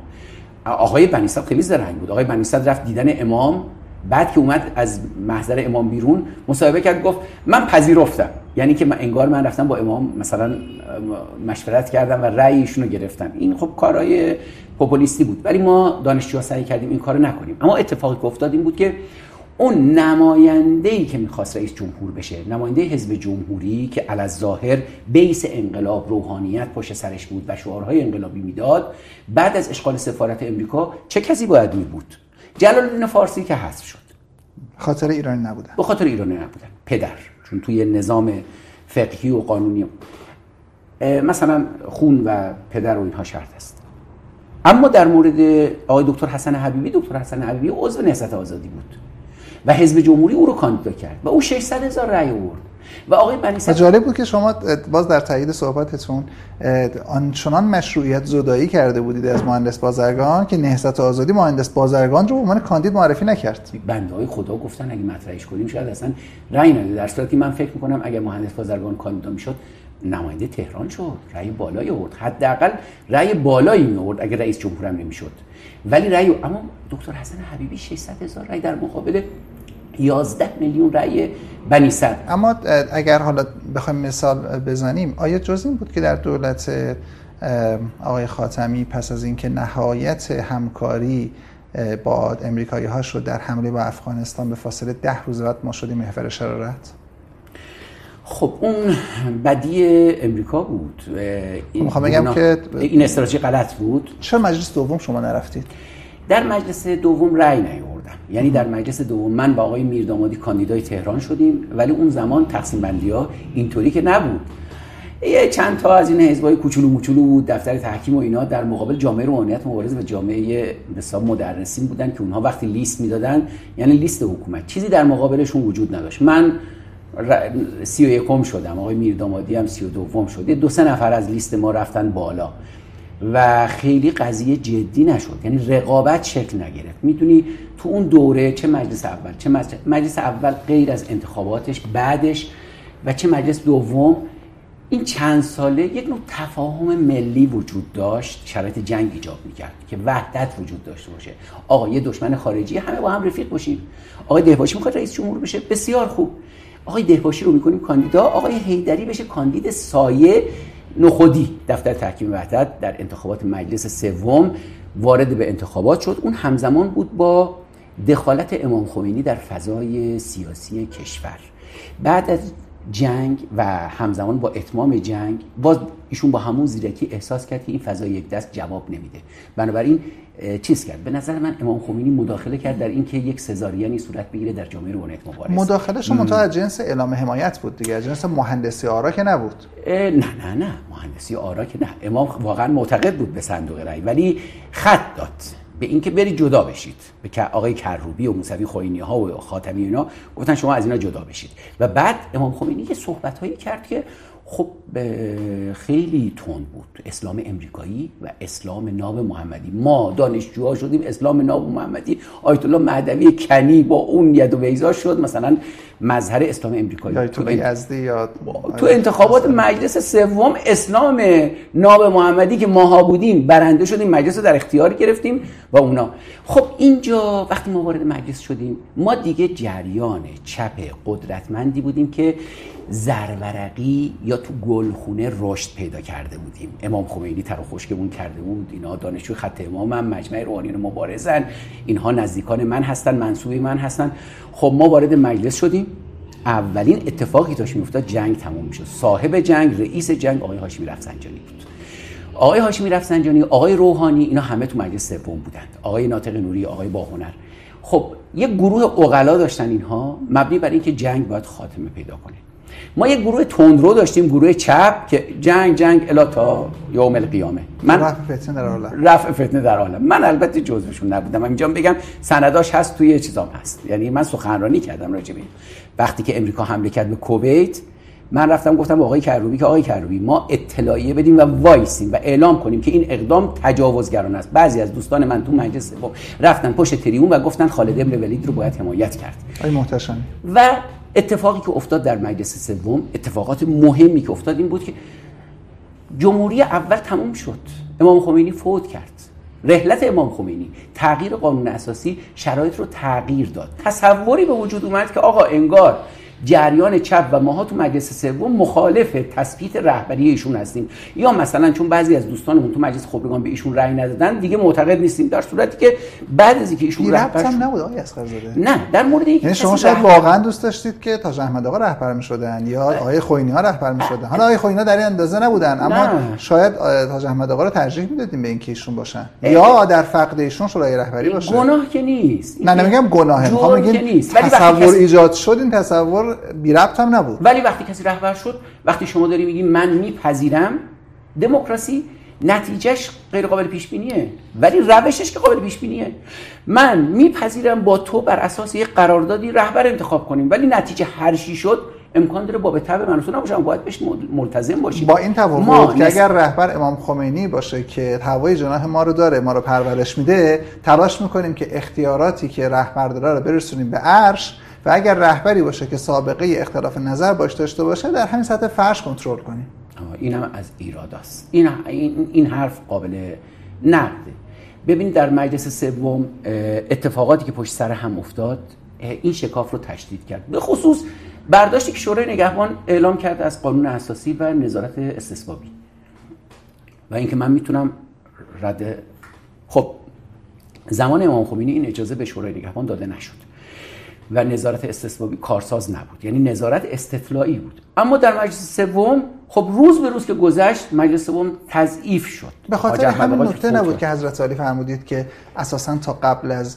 آقای بنی صدر خیلی زرنگ بود. آقای بنی صدر رفت دیدن امام. بعد که اومد از محضر امام بیرون مصاحبه کرد گفت من پذیرفتم. یعنی که من انگار من رفتم با امام مثلا مشورت کردم و رأی رو گرفتم. این خب کارهای پوپولیستی بود. ولی ما دانشجوها سعی کردیم این کارو نکنیم. اما اتفاقی که افتاد این بود که اون نماینده ای که می‌خواست رئیس جمهور بشه نماینده حزب جمهوری که علی ظاهر بیس انقلاب روحانیت پشت سرش بود و شعارهای انقلابی می‌داد بعد از اشغال سفارت امریکا چه کسی باید می بود جلال فارسی که حذف خاطر ایرانی نبودن. به خاطر ایرانی نبودن. پدر چون توی نظام فقهی و قانونی مثلا خون و پدر و اینها شرط است. اما در مورد آقای دکتر حسن حبیبی دکتر حسن حبیبی عضو نهضت آزادی بود. و حزب جمهوری او رو کاندیدا کرد. و او 600 هزار رأی آورد. و آقای بنی جالب بود که شما باز در تایید صحبتتون آنچنان مشروعیت زدایی کرده بودید از مهندس بازرگان که نهضت آزادی مهندس بازرگان رو به عنوان کاندید معرفی نکرد. بنده های خدا گفتن اگه مطرحش کنیم شاید اصلا رأی نده در صورتی من فکر می‌کنم اگر مهندس بازرگان کاندیدا می‌شد نماینده تهران شد رأی بالایی آورد. حداقل رأی بالایی می آورد اگر رئیس جمهورم نمی‌شد. ولی رأی اما دکتر حسن حبیبی 600 هزار رأی در مقابل 11 میلیون رأی بنی صدر اما اگر حالا بخوایم مثال بزنیم آیا جز این بود که در دولت آقای خاتمی پس از اینکه نهایت همکاری با امریکایی ها شد در حمله به افغانستان به فاصله ده روز بعد ما شدیم محور شرارت؟ خب اون بدی امریکا بود. می‌خوام بگم که این استراتژی غلط بود. چرا مجلس دوم شما نرفتید؟ در مجلس دوم رأی نیاوردم یعنی در مجلس دوم من با آقای میردامادی کاندیدای تهران شدیم ولی اون زمان تقسیم بندی ها اینطوری که نبود. یه چند تا از این حزبای کوچولو موچولو بود دفتر تحکیم و اینا در مقابل جامعه روحانیت مبارزه و جامعه حساب مدرسین بودن که اونها وقتی لیست می‌دادن یعنی لیست حکومت. چیزی در مقابلشون وجود نداشت. من سی و یکم شدم آقای میردامادی هم سی و دوم شد. دو سه نفر از لیست ما رفتن بالا. و خیلی قضیه جدی نشد. یعنی رقابت شکل نگرفت. می‌دونی تو اون دوره چه مجلس اول چه مجلس اول غیر از انتخاباتش بعدش و چه مجلس دوم این چند ساله یک نوع تفاهم ملی وجود داشت شرایط جنگ ایجاب می‌کرد که وحدت وجود داشته باشه. آقا یه دشمن خارجی همه با هم رفیق باشیم. آقای دهباشی می‌خواد رئیس جمهور بشه؟ بسیار خوب. آقای دهباشی رو می‌کنیم کاندیدا. آقای هیدری بشه کاندید سایه. نخودی دفتر تحکیم وحدت در انتخابات مجلس سوم وارد به انتخابات شد. اون همزمان بود با دخالت امام خمینی در فضای سیاسی کشور. بعد از جنگ و همزمان با اتمام جنگ باز ایشون با همون زیرکی احساس کرد که این فضا یک دست جواب نمیده. بنابراین چیز کرد؟ به نظر من امام خمینی مداخله کرد در اینکه یک سزاریانی صورت بگیره در جامعه مبارزه مداخله شما تا از جنس اعلام حمایت بود دیگه از جنس مهندسی آرا که نبود. نه نه نه مهندسی آرا که نه. امام واقعا معتقد بود به صندوق رأی ولی خط داد. به اینکه برید جدا بشید. به آقای کروبی و موسوی خوینی ها و خاتمی اینا گفتن شما از اینا جدا بشید. و بعد امام خمینی یه صحبت هایی کرد که خب خیلی تند بود. اسلام امریکایی و اسلام ناب محمدی. ما دانشجوها شدیم اسلام ناب محمدی. آیت الله مهدوی کنی با اون ید و بیزا شد. مثلا مظهر اسلام امریکایی. تو یاد تو انتخابات مجلس سوم اسلام ناب محمدی که ماها بودیم برنده شدیم مجلس رو در اختیار گرفتیم و اونا. خب اینجا وقتی ما وارد مجلس شدیم ما دیگه جریان چپ قدرتمندی بودیم که زرورقی یا تو گلخونه رشد پیدا کرده بودیم. امام خمینی تر و خشکمون کرده بود. اینا دانشجو خط امام هم مجمع روحانیون مبارزن. اینها نزدیکان من هستن منصوبی من هستن. خب ما وارد مجلس شدیم. اولین اتفاقی داشت میافتاد جنگ تموم می‌شد. صاحب جنگ رئیس جنگ آقای هاشمی رفسنجانی بود. آقای هاشمی رفسنجانی آقای روحانی اینا همه تو مجلس سوم بودند. آقای ناطق نوری آقای باهنر. خب یه گروه اقلا داشتن اینها مبنی بر اینکه جنگ باید خاتمه پیدا کنه. ما یک گروه تندرو داشتیم گروه چپ که جنگ جنگ الا تا یوم القیامه. من رفع فتنه در عالم رفع فتنه در عالم من البته جزوشون نبودم. اینجا بگم سنداش هست توی چیزام هست. یعنی من سخنرانی کردم راجع به وقتی که امریکا حمله کرد به کویت من رفتم گفتم آقای کروبی که آقای کروبی ما اطلاعیه بدیم و وایسیم و اعلام کنیم که این اقدام تجاوزگرانه است. بعضی از دوستان من تو مجلس رفتن پشت تریون و گفتن خالد ابن ولید رو باید حمایت کرد. آقای محتشمی. و اتفاقی که افتاد در مجلس سوم اتفاقات مهمی که افتاد این بود که جمهوری اول تموم شد. امام خمینی فوت کرد. رحلت امام خمینی تغییر قانون اساسی شرایط رو تغییر داد. تصوری به وجود اومد که آقا انگار جریان چپ و ماها تو مجلس سوم مخالف تثبیت رهبری ایشون هستیم. یا مثلا چون بعضی از دوستانمون تو مجلس خبرگان به ایشون رأی ندادن دیگه معتقد نیستیم در صورتی که بعد از اینکه ایشون رهبر هم نبود آقای نه در مورد اینکه یعنی شما شاید واقعا دوست داشتید که تاج احمد آقا رهبر می‌شدن یا آقای خوینی ها رهبر می‌شدن. حالا آقای خوینی ها در این اندازه نبودن اما نه. شاید تاج احمد آقا رو ترجیح می‌دادیم به اینکه ایشون باشن. یا در فقد ایشون شورای رهبری باشه. گناه که نیست. نه نمیگم گناهه. می‌خوام بگم تصور ایجاد شد این تصور بی ربط هم نبود. ولی وقتی کسی رهبر شد وقتی شما داری میگی من میپذیرم دموکراسی نتیجهش غیر قابل پیش بینیه. ولی روشش که قابل پیش بینیه. من میپذیرم با تو بر اساس یک قراردادی رهبر انتخاب کنیم. ولی نتیجه هر چی شد امکان داره با به تبع منصور نباشم. باید بهش ملتزم باشیم. با این تفاوت که اگر رهبر امام خمینی باشه که هوای جناح ما رو داره ما رو پرورش میده تلاش می‌کنیم که اختیاراتی که رهبر داره رو برسونیم به عرش. و اگر رهبری باشه که سابقه اختلاف نظر باش داشته باشه در همین سطح فرش کنترل کنیم. این هم از ایراد است این, این حرف قابل نقده. ببینید در مجلس سوم اتفاقاتی که پشت سر هم افتاد این شکاف رو تشدید کرد. به خصوص برداشتی که شورای نگهبان اعلام کرد از قانون اساسی و نظارت استثبابی و اینکه من می‌تونم رد خب زمان امام خمینی این اجازه به شورای نگهبان داده نشد. و نظارت استثبابی کارساز نبود. یعنی نظارت استطلاعی بود. اما در مجلس سوم خب روز به روز که گذشت مجلس سوم تضعیف شد. به خاطر همین نکته نبود که حضرت علی فرمودید که اساسا تا قبل از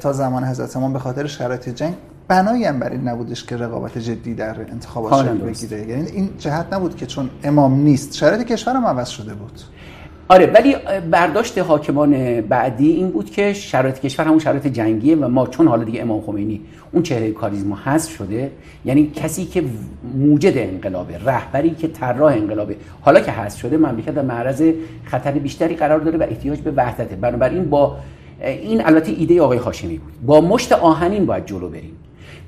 تا زمان حضرت امام به خاطر شرایط جنگ بنایی هم برای نبودش که رقابت جدی در انتخابات شکل بگیره. یعنی این جهت نبود که چون امام نیست شرایط کشورم عوض شده بود. آره ولی برداشت حاکمان بعدی این بود که شرایط کشور همون شرایط جنگیه و ما چون حالا دیگه امام خمینی اون چهره کاریزما حذف شده یعنی کسی که موجد انقلابه رهبری که طراح انقلابه حالا که حذف شده مملکت در معرض خطر بیشتری قرار داره و احتیاج به وحدته بنابراین با این البته ایده آقای هاشمی بود. با مشت آهنین باید جلو بریم.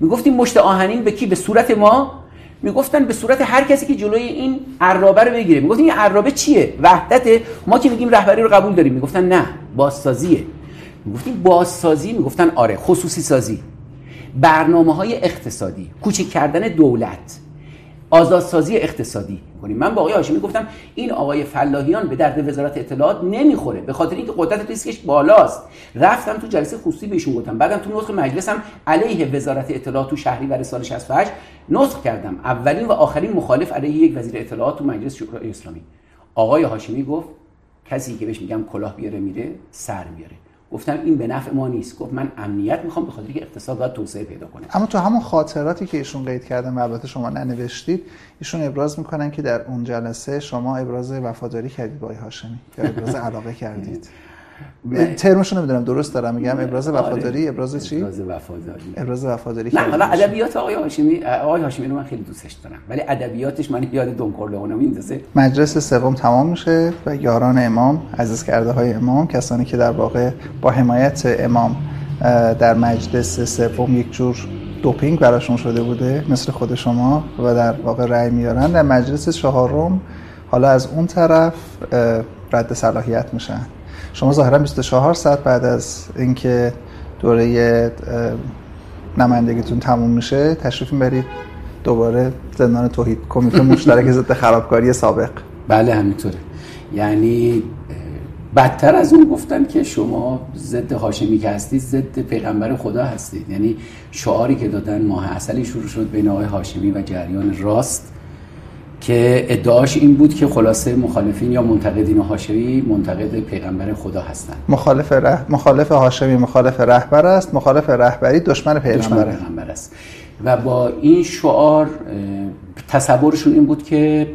می‌گفتیم مشت آهنین به کی؟ به صورت ما؟ می‌گفتن به صورت هر کسی که جلوی این عرابه رو بگیره. می‌گفتن این عرابه چیه؟ وحدت ما که میگیم رهبری رو قبول داریم. می‌گفتن نه بازسازیه. می‌گفتیم بازسازی. می‌گفتن آره خصوصی سازی. برنامه های اقتصادی کوچک کردن دولت. آزادسازی اقتصادی کنیم. من با آقای هاشمی گفتم این آقای فلاحیان به درد وزارت اطلاعات نمی‌خوره به خاطر اینکه قدرت ریسکش بالاست. رفتم تو جلسه خصوصی بهشون گفتم بعدم تو نسخه مجلسم علیه وزارت اطلاعات تو شهریور سال 68 نسخ کردم. اولین و آخرین مخالف علیه یک وزیر اطلاعات تو مجلس شورای اسلامی. آقای هاشمی گفت کسی که بهش میگم کلاه بیاره میره سر میاره. گفتم این به نفع ما نیست. گفت من امنیت می‌خوام به خاطر که اقتصاد باید توسعه پیدا کنه. اما تو همون خاطراتی که ایشون قید کردن و البته شما ننوشتید ایشون ابراز می‌کنن که در اون جلسه شما ابراز وفاداری کردید با هاشمی یا ابراز علاقه کردید. ترمشو نمی‌دونم درست دارم میگم؟ ابراز آره. وفاداری ابراز چی؟ ابراز وفاداری. ابراز وفاداری. نه حالا ادبیات آقای هاشمی آقای هاشمی رو من خیلی دوستش دارم ولی ادبیاتش من یاد دون کورلئونه میندازه. مجلس سوم تمام میشه و یاران امام عزیز کرده های امام کسانی که در واقع با حمایت امام در مجلس سوم یک جور دوپینگ براشون شده بوده مثل خود شما و در واقع رأی میارن. در مجلس چهارم حالا از اون طرف رد صلاحیت میشن. شما ظاهرا 24 ساعت بعد از اینکه دوره نمایندگیتون تموم میشه تشریف برید دوباره زندان توحید. کمیته مشترک ضد خرابکاری سابق. بله همینطوره. یعنی بدتر از اون گفتن که شما ضد هاشمی که هستید ضد پیغمبر خدا هستید. یعنی شعاری که دادن ماه اصلی شروع شد بین آقای هاشمی و جریان راست. که ادعاش این بود که خلاصه مخالفین یا منتقدین هاشمی منتقد پیغمبر خدا هستند. مخالف ره... مخالف هاشمی مخالف رهبر است مخالف رهبری دشمن پیغمبر, دشمن پیغمبر است. و با این شعار تصورشون این بود که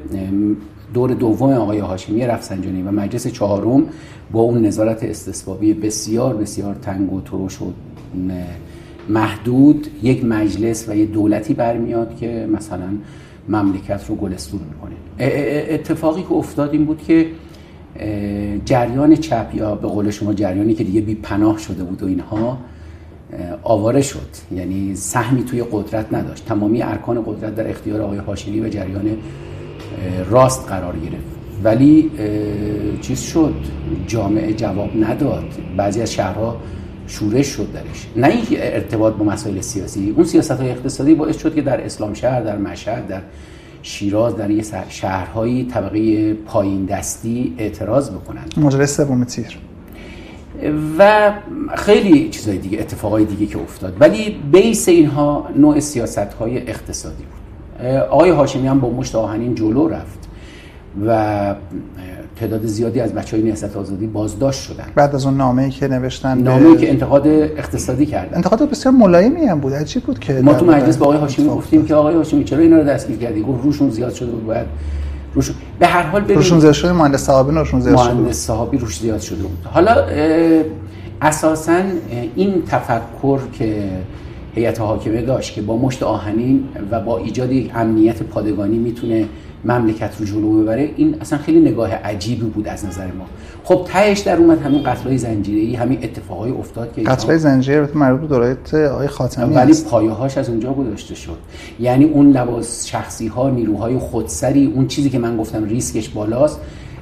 دور دوم آقای هاشمی رفسنجانی و مجلس چهارم با اون نظارت استثبابی بسیار بسیار تنگ و ترش و محدود یک مجلس و یک دولتی برمیاد که مثلا مملکت رو گلستون می‌کنه. اتفاقی که افتاد این بود که جریان چپ یا به قول شما جریانی که دیگه بی پناه شده بود و اینها آواره شد. یعنی سهمی توی قدرت نداشت. تمامی ارکان قدرت در اختیار آقای هاشمی و جریان راست قرار گرفت. ولی چیز شد. جامعه جواب نداد. بعضی از شهرها شورش شد درش. نه اینکه ارتباط با مسائل سیاسی. اون سیاست های اقتصادی باعث شد که در اسلام شهر در مشهد در شیراز در یه شهرهایی طبقه پایین دستی اعتراض بکنن مجلس سوم تیر. و خیلی چیزهای دیگه اتفاقای دیگه که افتاد. ولی بیس اینها نوع سیاست های اقتصادی بود. آقای هاشمی هم با مشت آهنین جلو رفت و تعداد زیادی از بچه های نهضت آزادی بازداشت شدن. بعد از اون نامه‌ای که نوشتن نامه‌ای که انتقاد اقتصادی کردن. انتقاد بسیار ملایمی هم بود. چی بود که ما تو مجلس با آقای هاشمی گفتیم که آقای هاشمی چرا اینا رو دستگیر کردی؟ گفت روشون زیاد شده بود باید روشون به هر حال ببین روشون زیاد شده مهندس صحابی روشون زیاد شده مهندس صحابی روش زیاد شده بود. حالا اساسا این تفکر که هیئت حاکمه داشت که با مشت آهنین و با ایجاد یک امنیت پادگانی می‌تونه مملکت رو جلو ببره این اصلا خیلی نگاه عجیبی بود از نظر ما. خب تهش در اومد همین قتلای زنجیره‌ای همین اتفاقای افتاد که قتلای زنجیره مربوط به دولت آقای خاتمی ولی پایه هاش از اونجا گذاشته شد. یعنی اون لباس شخصی ها نیروهای خودسری اون چیزی که من گفتم ریسکش بالاست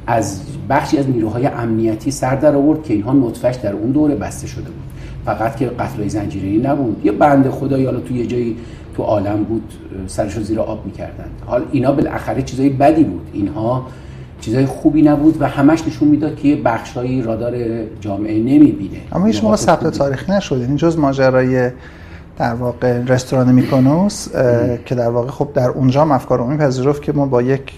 از بخشی از نیروهای امنیتی سر در آورد که اینها نطفش در اون دوره بسته شده بود. فقط که قتلای زنجیره‌ای نبود. یه بنده خدا یا تو یه جایی تو عالم بود سرش زیر آب می‌کردن. حال اینا بالاخره چیزای بدی بود. اینها چیزای خوبی نبود و همش نشون می‌داد که یه بخشایی رادار جامعه نمی‌بینه. اما هیچ موقع ثبت تاریخی نشد این جز ماجرای در واقع رستوران میکونوس که در واقع خب در اونجا افکار عمومی پذیرفت که ما با یک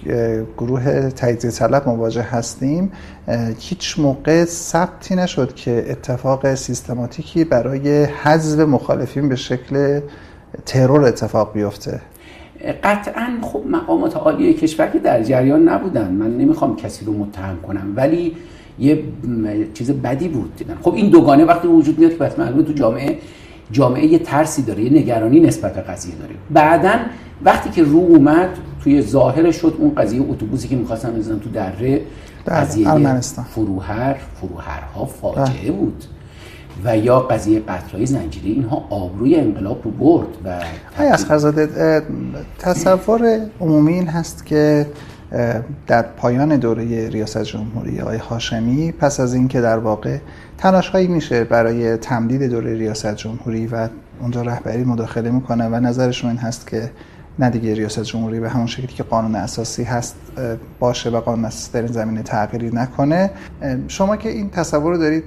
گروه تجزیه طلب مواجه هستیم. هیچ موقع ثبتی نشد که اتفاق سیستماتیکی برای حذف مخالفین به شکل ترور اتفاق بیفته؟ قطعا خب مقامات عالی کشور که در جریان نبودن. من نمی‌خوام کسی رو متهم کنم ولی یه چیز بدی بود دیدن خب این دوگانه وقتی وجود میاد که پس معلومه تو جامعه جامعه یه ترسی داره یه نگرانی نسبت به قضیه داره. بعدا وقتی که رو اومد توی ظاهر شد اون قضیه اتوبوسی که می‌خواستن بزنن تو دره قضیه فروهر فروهرها فاجعه بله. بود. و یا قضیه قطرهای زنجیره اینها آبروی انقلاب رو برد و از خزاده تصور عمومی این هست که در پایان دوره ریاست جمهوری آقای هاشمی پس از اینکه در واقع تلاش هایی میشه برای تمدید دوره ریاست جمهوری و اونجا رهبری مداخله می‌کنه و نظرشون این هست که نه دیگه ریاست جمهوری به همون شکلی که قانون اساسی هست باشه و قانون اساسی در این زمینه تغییری نکنه. شما که این تصور رو دارید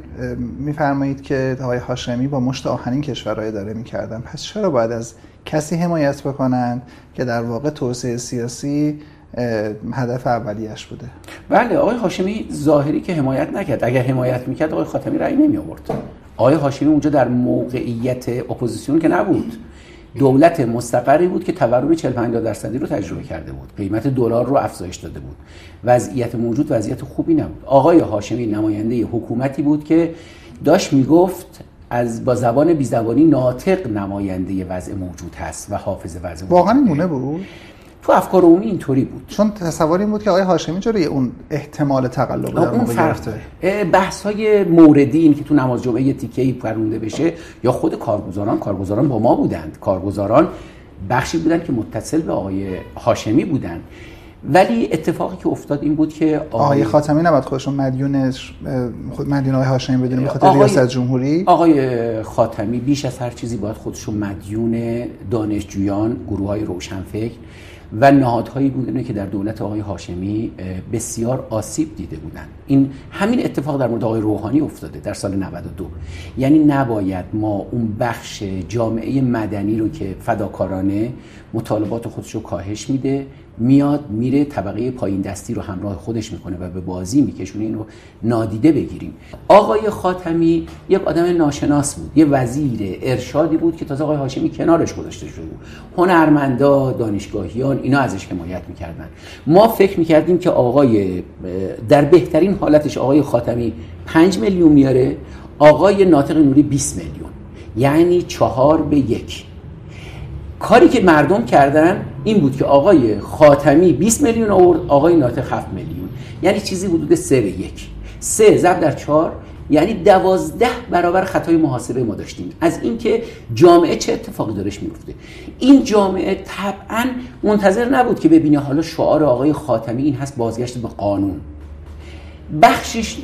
میفرمایید که آقای هاشمی با مشت آهنین کشورهای داره می‌کردن. پس چرا باید از کسی حمایت بکنن که در واقع توسعه سیاسی هدف اولیش بوده؟ بله آقای هاشمی ظاهری که حمایت نکرد. اگر حمایت می‌کرد آقای خاتمی رأی نمی آورد آقای هاشمی اونجا در موقعیت اپوزیسیون که نبود. دولت مستقری بود که تورم 40 50 درصدی رو تجربه کرده بود. قیمت دلار رو افزایش داده بود. وضعیت موجود وضعیت خوبی نبود. آقای هاشمی نماینده حکومتی بود که داشت می‌گفت از با زبان بیزبانی ناطق نماینده وضع موجود هست و حافظ وضع واقعا مونه بود؟ تو افکار عمومی اینطوری بود. چون تصور این بود که آقای هاشمی چرا اون احتمال تقلب در اون گرفته. بحث های موردی این که تو نماز جمعه یه تیکه پرونده بشه یا خود کارگزاران کارگزاران با ما بودند. کارگزاران بخشی بودند که متصل به آقای هاشمی بودند. ولی اتفاقی که افتاد این بود که آقای خاتمی نباید خودشون مدیون خود مدیون آقای هاشمی بدونه به خاطر ریاست جمهوری. آقای خاتمی بیش از هر چیزی باید خودشون مدیون دانشجویان گروه های روشنفکر و نهادهایی بودن که در دولت آقای هاشمی بسیار آسیب دیده بودند. این همین اتفاق در مورد آقای روحانی افتاده در سال 92 یعنی نباید ما اون بخش جامعه مدنی رو که فداکارانه مطالبات خودش رو کاهش میده میاد میره طبقه پایین دستی رو همراه خودش می‌کنه و به بازی میکشونه. این رو نادیده بگیریم. آقای خاتمی یک آدم ناشناس بود یه وزیر ارشادی بود که تازه آقای هاشمی کنارش گذاشته شده بود. هنرمندا دانشگاهیان اینا ازش حمایت می‌کردن. ما فکر می‌کردیم که آقای در بهترین حالتش آقای خاتمی 5 میلیون میاره آقای ناطق نوری 20 میلیون. یعنی چهار به یک. کاری که مردم کردن این بود که آقای خاتمی 20 میلیون آورد آقای ناطق 7 میلیون. یعنی چیزی حدود 3 به یک. 3 ضرب در 4 یعنی دوازده برابر خطای محاسبه ما داشتیم. از اینکه جامعه چه اتفاقی دارش میفته این جامعه طبعا منتظر نبود که ببینه حالا شعار آقای خاتمی این هست بازگشت به قانون. بخشش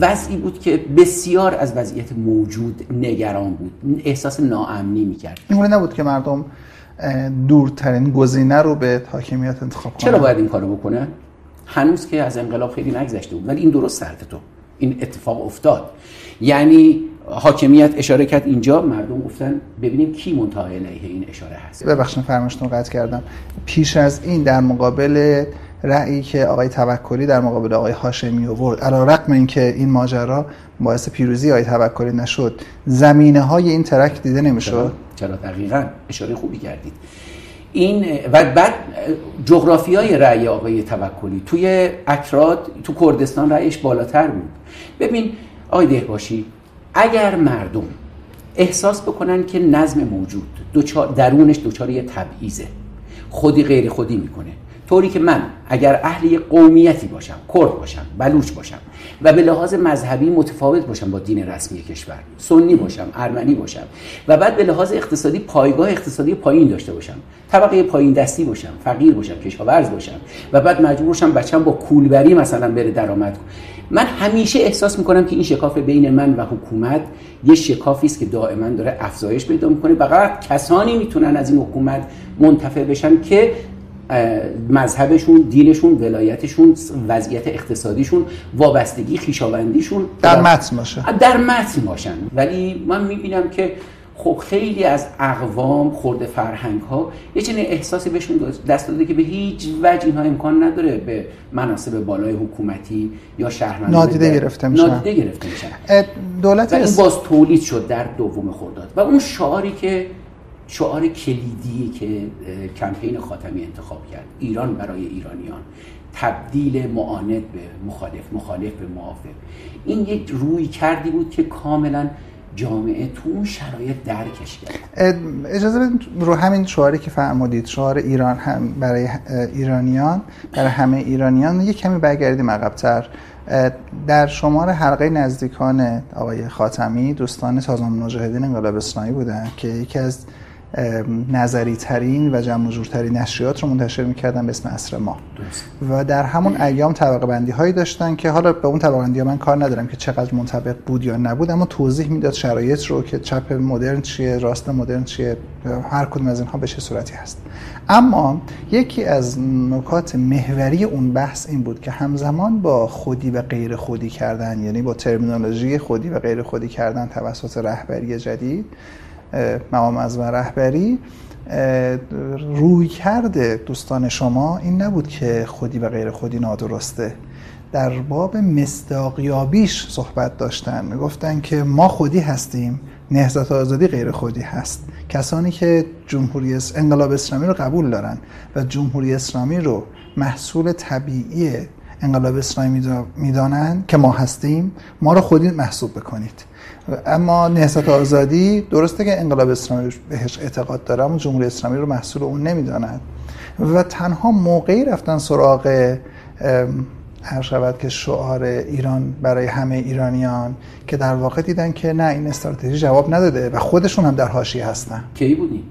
وضعی بود که بسیار از وضعیت موجود نگران بود. احساس ناامنی می‌کرد. این نبود که مردم دورترین گزینه رو به حاکمیت انتخاب کنن. چرا باید این کارو بکنه؟ هنوز که از انقلاب خیلی نگذشته بود ولی این درست سرت تو. این اتفاق افتاد. یعنی حاکمیت اشاره کرد اینجا مردم گفتن ببینیم کی منتهای علیه این اشاره هست. ببخشید فرمایشتون قطع کردم. پیش از این در مقابل رأیی که آقای توکلی در مقابل آقای هاشمی آورد. علی رغم اینکه این ماجرا باعث پیروزی آقای توکلی نشد زمینه های این ترک دیده نمی‌شد؟ چرا؟ دقیقا. اشاره خوبی کردید. این و بعد جغرافی های رأی آقای توکلی توی اکراد تو کردستان رأیش بالاتر بود. ببین آقای دهباشی اگر مردم احساس بکنن که نظم موجود درونش دوچار یه تبعیزه خودی غیر خودی می‌کنه طوری که من اگر اهل قومیتی باشم کرد باشم بلوچ باشم و به لحاظ مذهبی متفاوت باشم با دین رسمی کشور سنی باشم ارمنی باشم و بعد به لحاظ اقتصادی پایگاه اقتصادی پایین داشته باشم طبقه پایین دستی باشم فقیر باشم کشاورز باشم و بعد مجبور باشم بچم با کولبری مثلا بره درآمد من همیشه احساس می‌کنم که این شکاف بین من و حکومت یه شکافی است که دائما داره افزایش پیدا می‌کنه. فقط کسانی می‌تونن از این حکومت منتفع بشن که مذهبشون دینشون ولایتشون وضعیت اقتصادیشون وابستگی خیشاوندیشون در متن باشه. در متن باشن. ولی من می‌بینم که خب خیلی از اقوام خورده فرهنگ ها یه چنین احساسی بهشون دست داده که به هیچ وجه اینها امکان نداره به مناسب بالای حکومتی یا شهرمندی نادیده گرفته میشن. نادیده گرفته میشن. دولت این باز تولید شد در دوم خرداد. و اون شعاری که شعار کلیدی که کمپین خاتمی انتخاب کرد. ایران برای ایرانیان. تبدیل معاند به مخالف مخالف به موافق. این یک روی کردی بود که کاملا جامعه تو اون شرایط درکش کرد. اجازه بدید رو همین شعاری که فرمودید. شعار ایران هم برای ایرانیان برای همه ایرانیان. یک کمی برگردیم عقبتر. در شمار حلقه نزدیکان آقای خاتمی دوستان سازمان مجاهدین انقلاب اسلامی بودن که یکی از نظری ترین و جمع جورترین نشریات رو منتشر می‌کردن به اسم اصر ما. و در همون ایام طبقه بندی هایی داشتن که حالا به اون طبقه بندی ها من کار ندارم که چقدر منطبق بود یا نبود اما توضیح می‌داد شرایط رو که چپ مدرن چیه راست مدرن چیه هر کدوم از اینها به چه صورتی هست. اما یکی از نکات محوری اون بحث این بود که همزمان با خودی و غیر خودی کردن یعنی با ترمینولوژی خودی و غیر خودی کردن توسط رهبری جدید مقام از رهبری روی کرده دوستان شما این نبود که خودی و غیر خودی نادرسته. در باب مصداقیابیش صحبت داشتن. می‌گفتن که ما خودی هستیم نهضت آزادی غیر خودی هست. کسانی که جمهوری انقلاب اسلامی رو قبول دارن و جمهوری اسلامی رو محصول طبیعی انقلاب اسلامی می‌دانند که ما هستیم ما رو خودی محسوب بکنید. اما نهضت آزادی درسته که انقلاب اسلامی بهش اعتقاد داره اما جمهوری اسلامی رو محصول اون نمی‌داند. و تنها موقعی رفتن سراغ هر شود که شعار ایران برای همه ایرانیان که در واقع دیدن که نه این استراتژی جواب نداده و خودشون هم در حاشیه هستن. کی بودی؟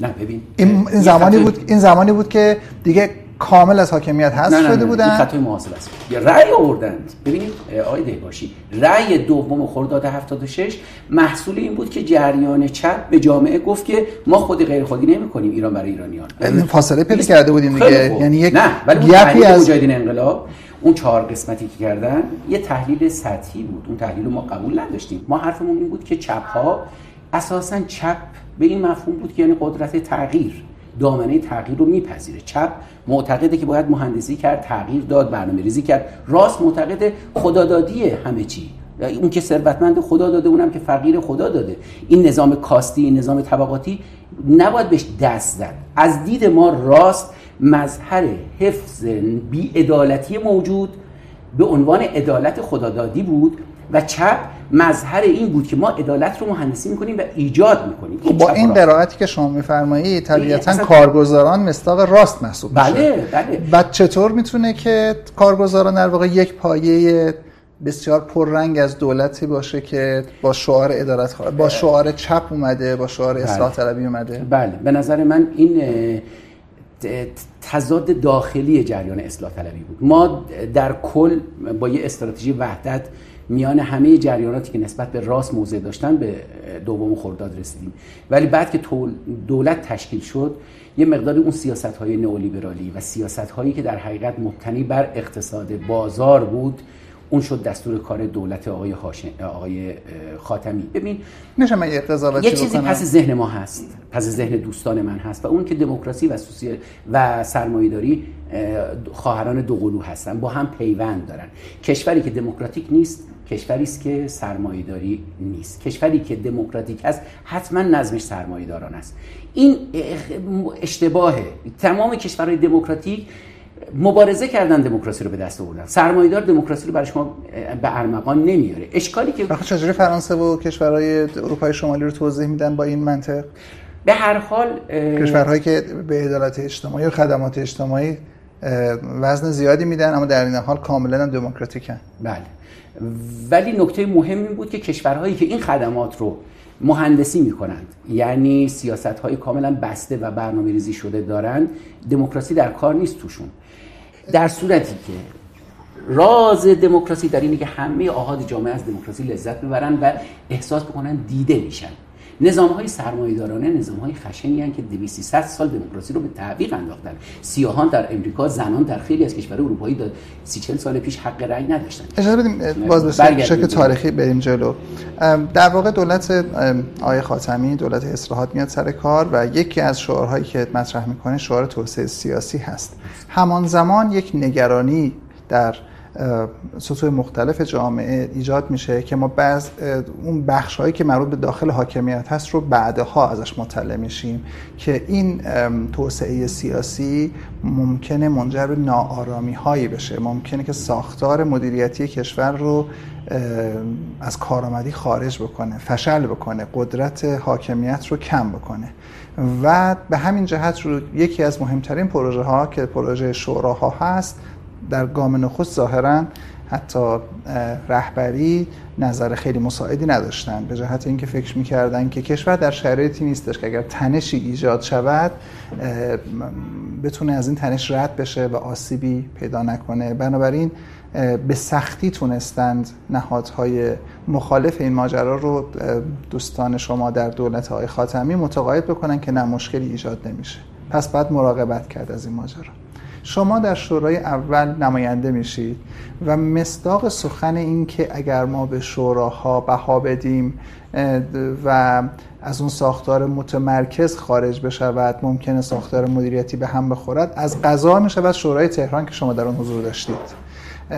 نه ببین این زمانی بود این زمانی بود که دیگه کامل از حاکمیت حذف شده بودن. این خطای محاسب است. رأی آوردند. ببینید آقای دهباشی رأی دوم خرداد 76 محصول این بود که جریان چپ به جامعه گفت که ما خود غیر خودی نمی‌کنیم ایران برای ایرانیان. این فاصله پیدا کرده بودیم دیگه. یعنی یک نه ولی از مجاهدین انقلاب اون چهار قسمتی که کردن یه تحلیل سطحی بود. اون تحلیل رو ما قبول نداشتیم. ما حرفمون این بود که چپ ها اساسا چپ به این مفهوم بود که یعنی قدرت تغییر. دامنه تغییر رو میپذیره. چپ معتقده که باید مهندسی کرد تغییر داد برنامه ریزی کرد. راست معتقد خدادادی همه چی. اون که ثروتمند خدا داده اونم که فقیر خدا داده. این نظام کاستی این نظام طبقاتی نباید بهش دست زد از دید ما راست مظهر حفظ بیعدالتی موجود به عنوان عدالت خدادادی بود. و چپ مظهر این بود که ما عدالت رو مهندسی می‌کنیم و ایجاد می‌کنیم. این با این قرائتی که شما میفرمایید طبیعتا کارگزاران مستاق راست محسوب بله میشه. بله. بعد چطور می‌تونه که کارگزاران در واقع یک پایه بسیار پررنگ از دولتی باشه که با شعار ادارت با شعار چپ اومده با شعار بله. اصلاح طلبی اومده؟ بله. به نظر من این تضاد داخلی جریان اصلاح طلبی بود. ما در کل با یه استراتژی وحدت میان همه جریاناتی که نسبت به راست موضع داشتن به دوم خرداد رسیدیم. ولی بعد که دولت تشکیل شد یه مقداری اون سیاست های نئولیبرالی و سیاست هایی که در حقیقت مبتنی بر اقتصاد بازار بود اون شد دستور کار دولت آقای, آقای خاتمی. ببین میشه من یه یه چیزی پس ذهن ما هست. پس ذهن دوستان من هست و اون که دموکراسی و سوسیال و سرمایه‌داری خواهران دوقلو هستن با هم پیوند دارن. کشوری که دموکراتیک نیست کشوری است که سرمایه‌داری نیست. کشوری که دموکراتیک است حتما نظمش سرمایه‌داران است. این اشتباهه. تمام کشورهای دموکراتیک مبارزه کردن دموکراسی رو به دست آوردن. سرمایه‌دار دموکراسی رو برای شما به ارمغان نمیاره. اشکالی که چجوری فرانسه و کشورهای اروپای شمالی رو توضیح میدن با این منطق؟ به هر حال کشورهایی که به عدالت اجتماعی و خدمات اجتماعی وزن زیادی میدن اما در این حال کاملا دموکراتیکن. بله. ولی نکته مهم این بود که کشورهایی که این خدمات رو مهندسی می‌کنند یعنی سیاست های کاملا بسته و برنامه ریزی شده دارند دموکراسی در کار نیست توشون. در صورتی که راز دموکراسی در اینه که همه آهاد جامعه از دموکراسی لذت ببرن و احساس بکنن دیده میشن. نظام های سرمایه دارانه نظام های خشنی هستند که 200 سال دموکراسی رو به تعویق انداختن. سیاهان در امریکا زنان در خیلی از کشورهای اروپایی داد 30 40 سال پیش حق رأی نداشتن. اجازه بدیم باز به شکل تاریخی بریم جلو. در واقع دولت آقای خاتمی دولت اصلاحات میاد سر کار و یکی از شعارهایی که مطرح می‌کنه شعار توسعه سیاسی هست. همان زمان یک نگرانی در سطوح مختلف جامعه ایجاد میشه که ما بعض اون بخش هایی که مربوط به داخل حاکمیت هست رو بعدها ازش مطلع میشیم که این توسعه سیاسی ممکنه منجر به ناآرامی هایی بشه. ممکنه که ساختار مدیریتی کشور رو از کارآمدی خارج بکنه فشل بکنه قدرت حاکمیت رو کم بکنه. و به همین جهت رو یکی از مهمترین پروژه ها که پروژه شوراها هست در گام نخست ظاهرا حتی رهبری نظر خیلی مساعدی نداشتن به جهت اینکه فکر می‌کردن که کشور در شرایطی نیستش که اگر تنشی ایجاد شود بتونه از این تنش رد بشه و آسیبی پیدا نکنه. بنابراین به سختی تونستند نهادهای مخالف این ماجرا رو دوستان شما در دولت های خاتمی متقاعد بکنن که نه مشکلی ایجاد نمیشه. پس باید مراقبت کرد از این ماجرا. شما در شورای اول نماینده میشید و مصداق سخن این که اگر ما به شوراها بها بدیم و از اون ساختار متمرکز خارج بشود ممکنه ساختار مدیریتی به هم بخورد از قضا می‌شود شورای تهران که شما در اون حضور داشتید.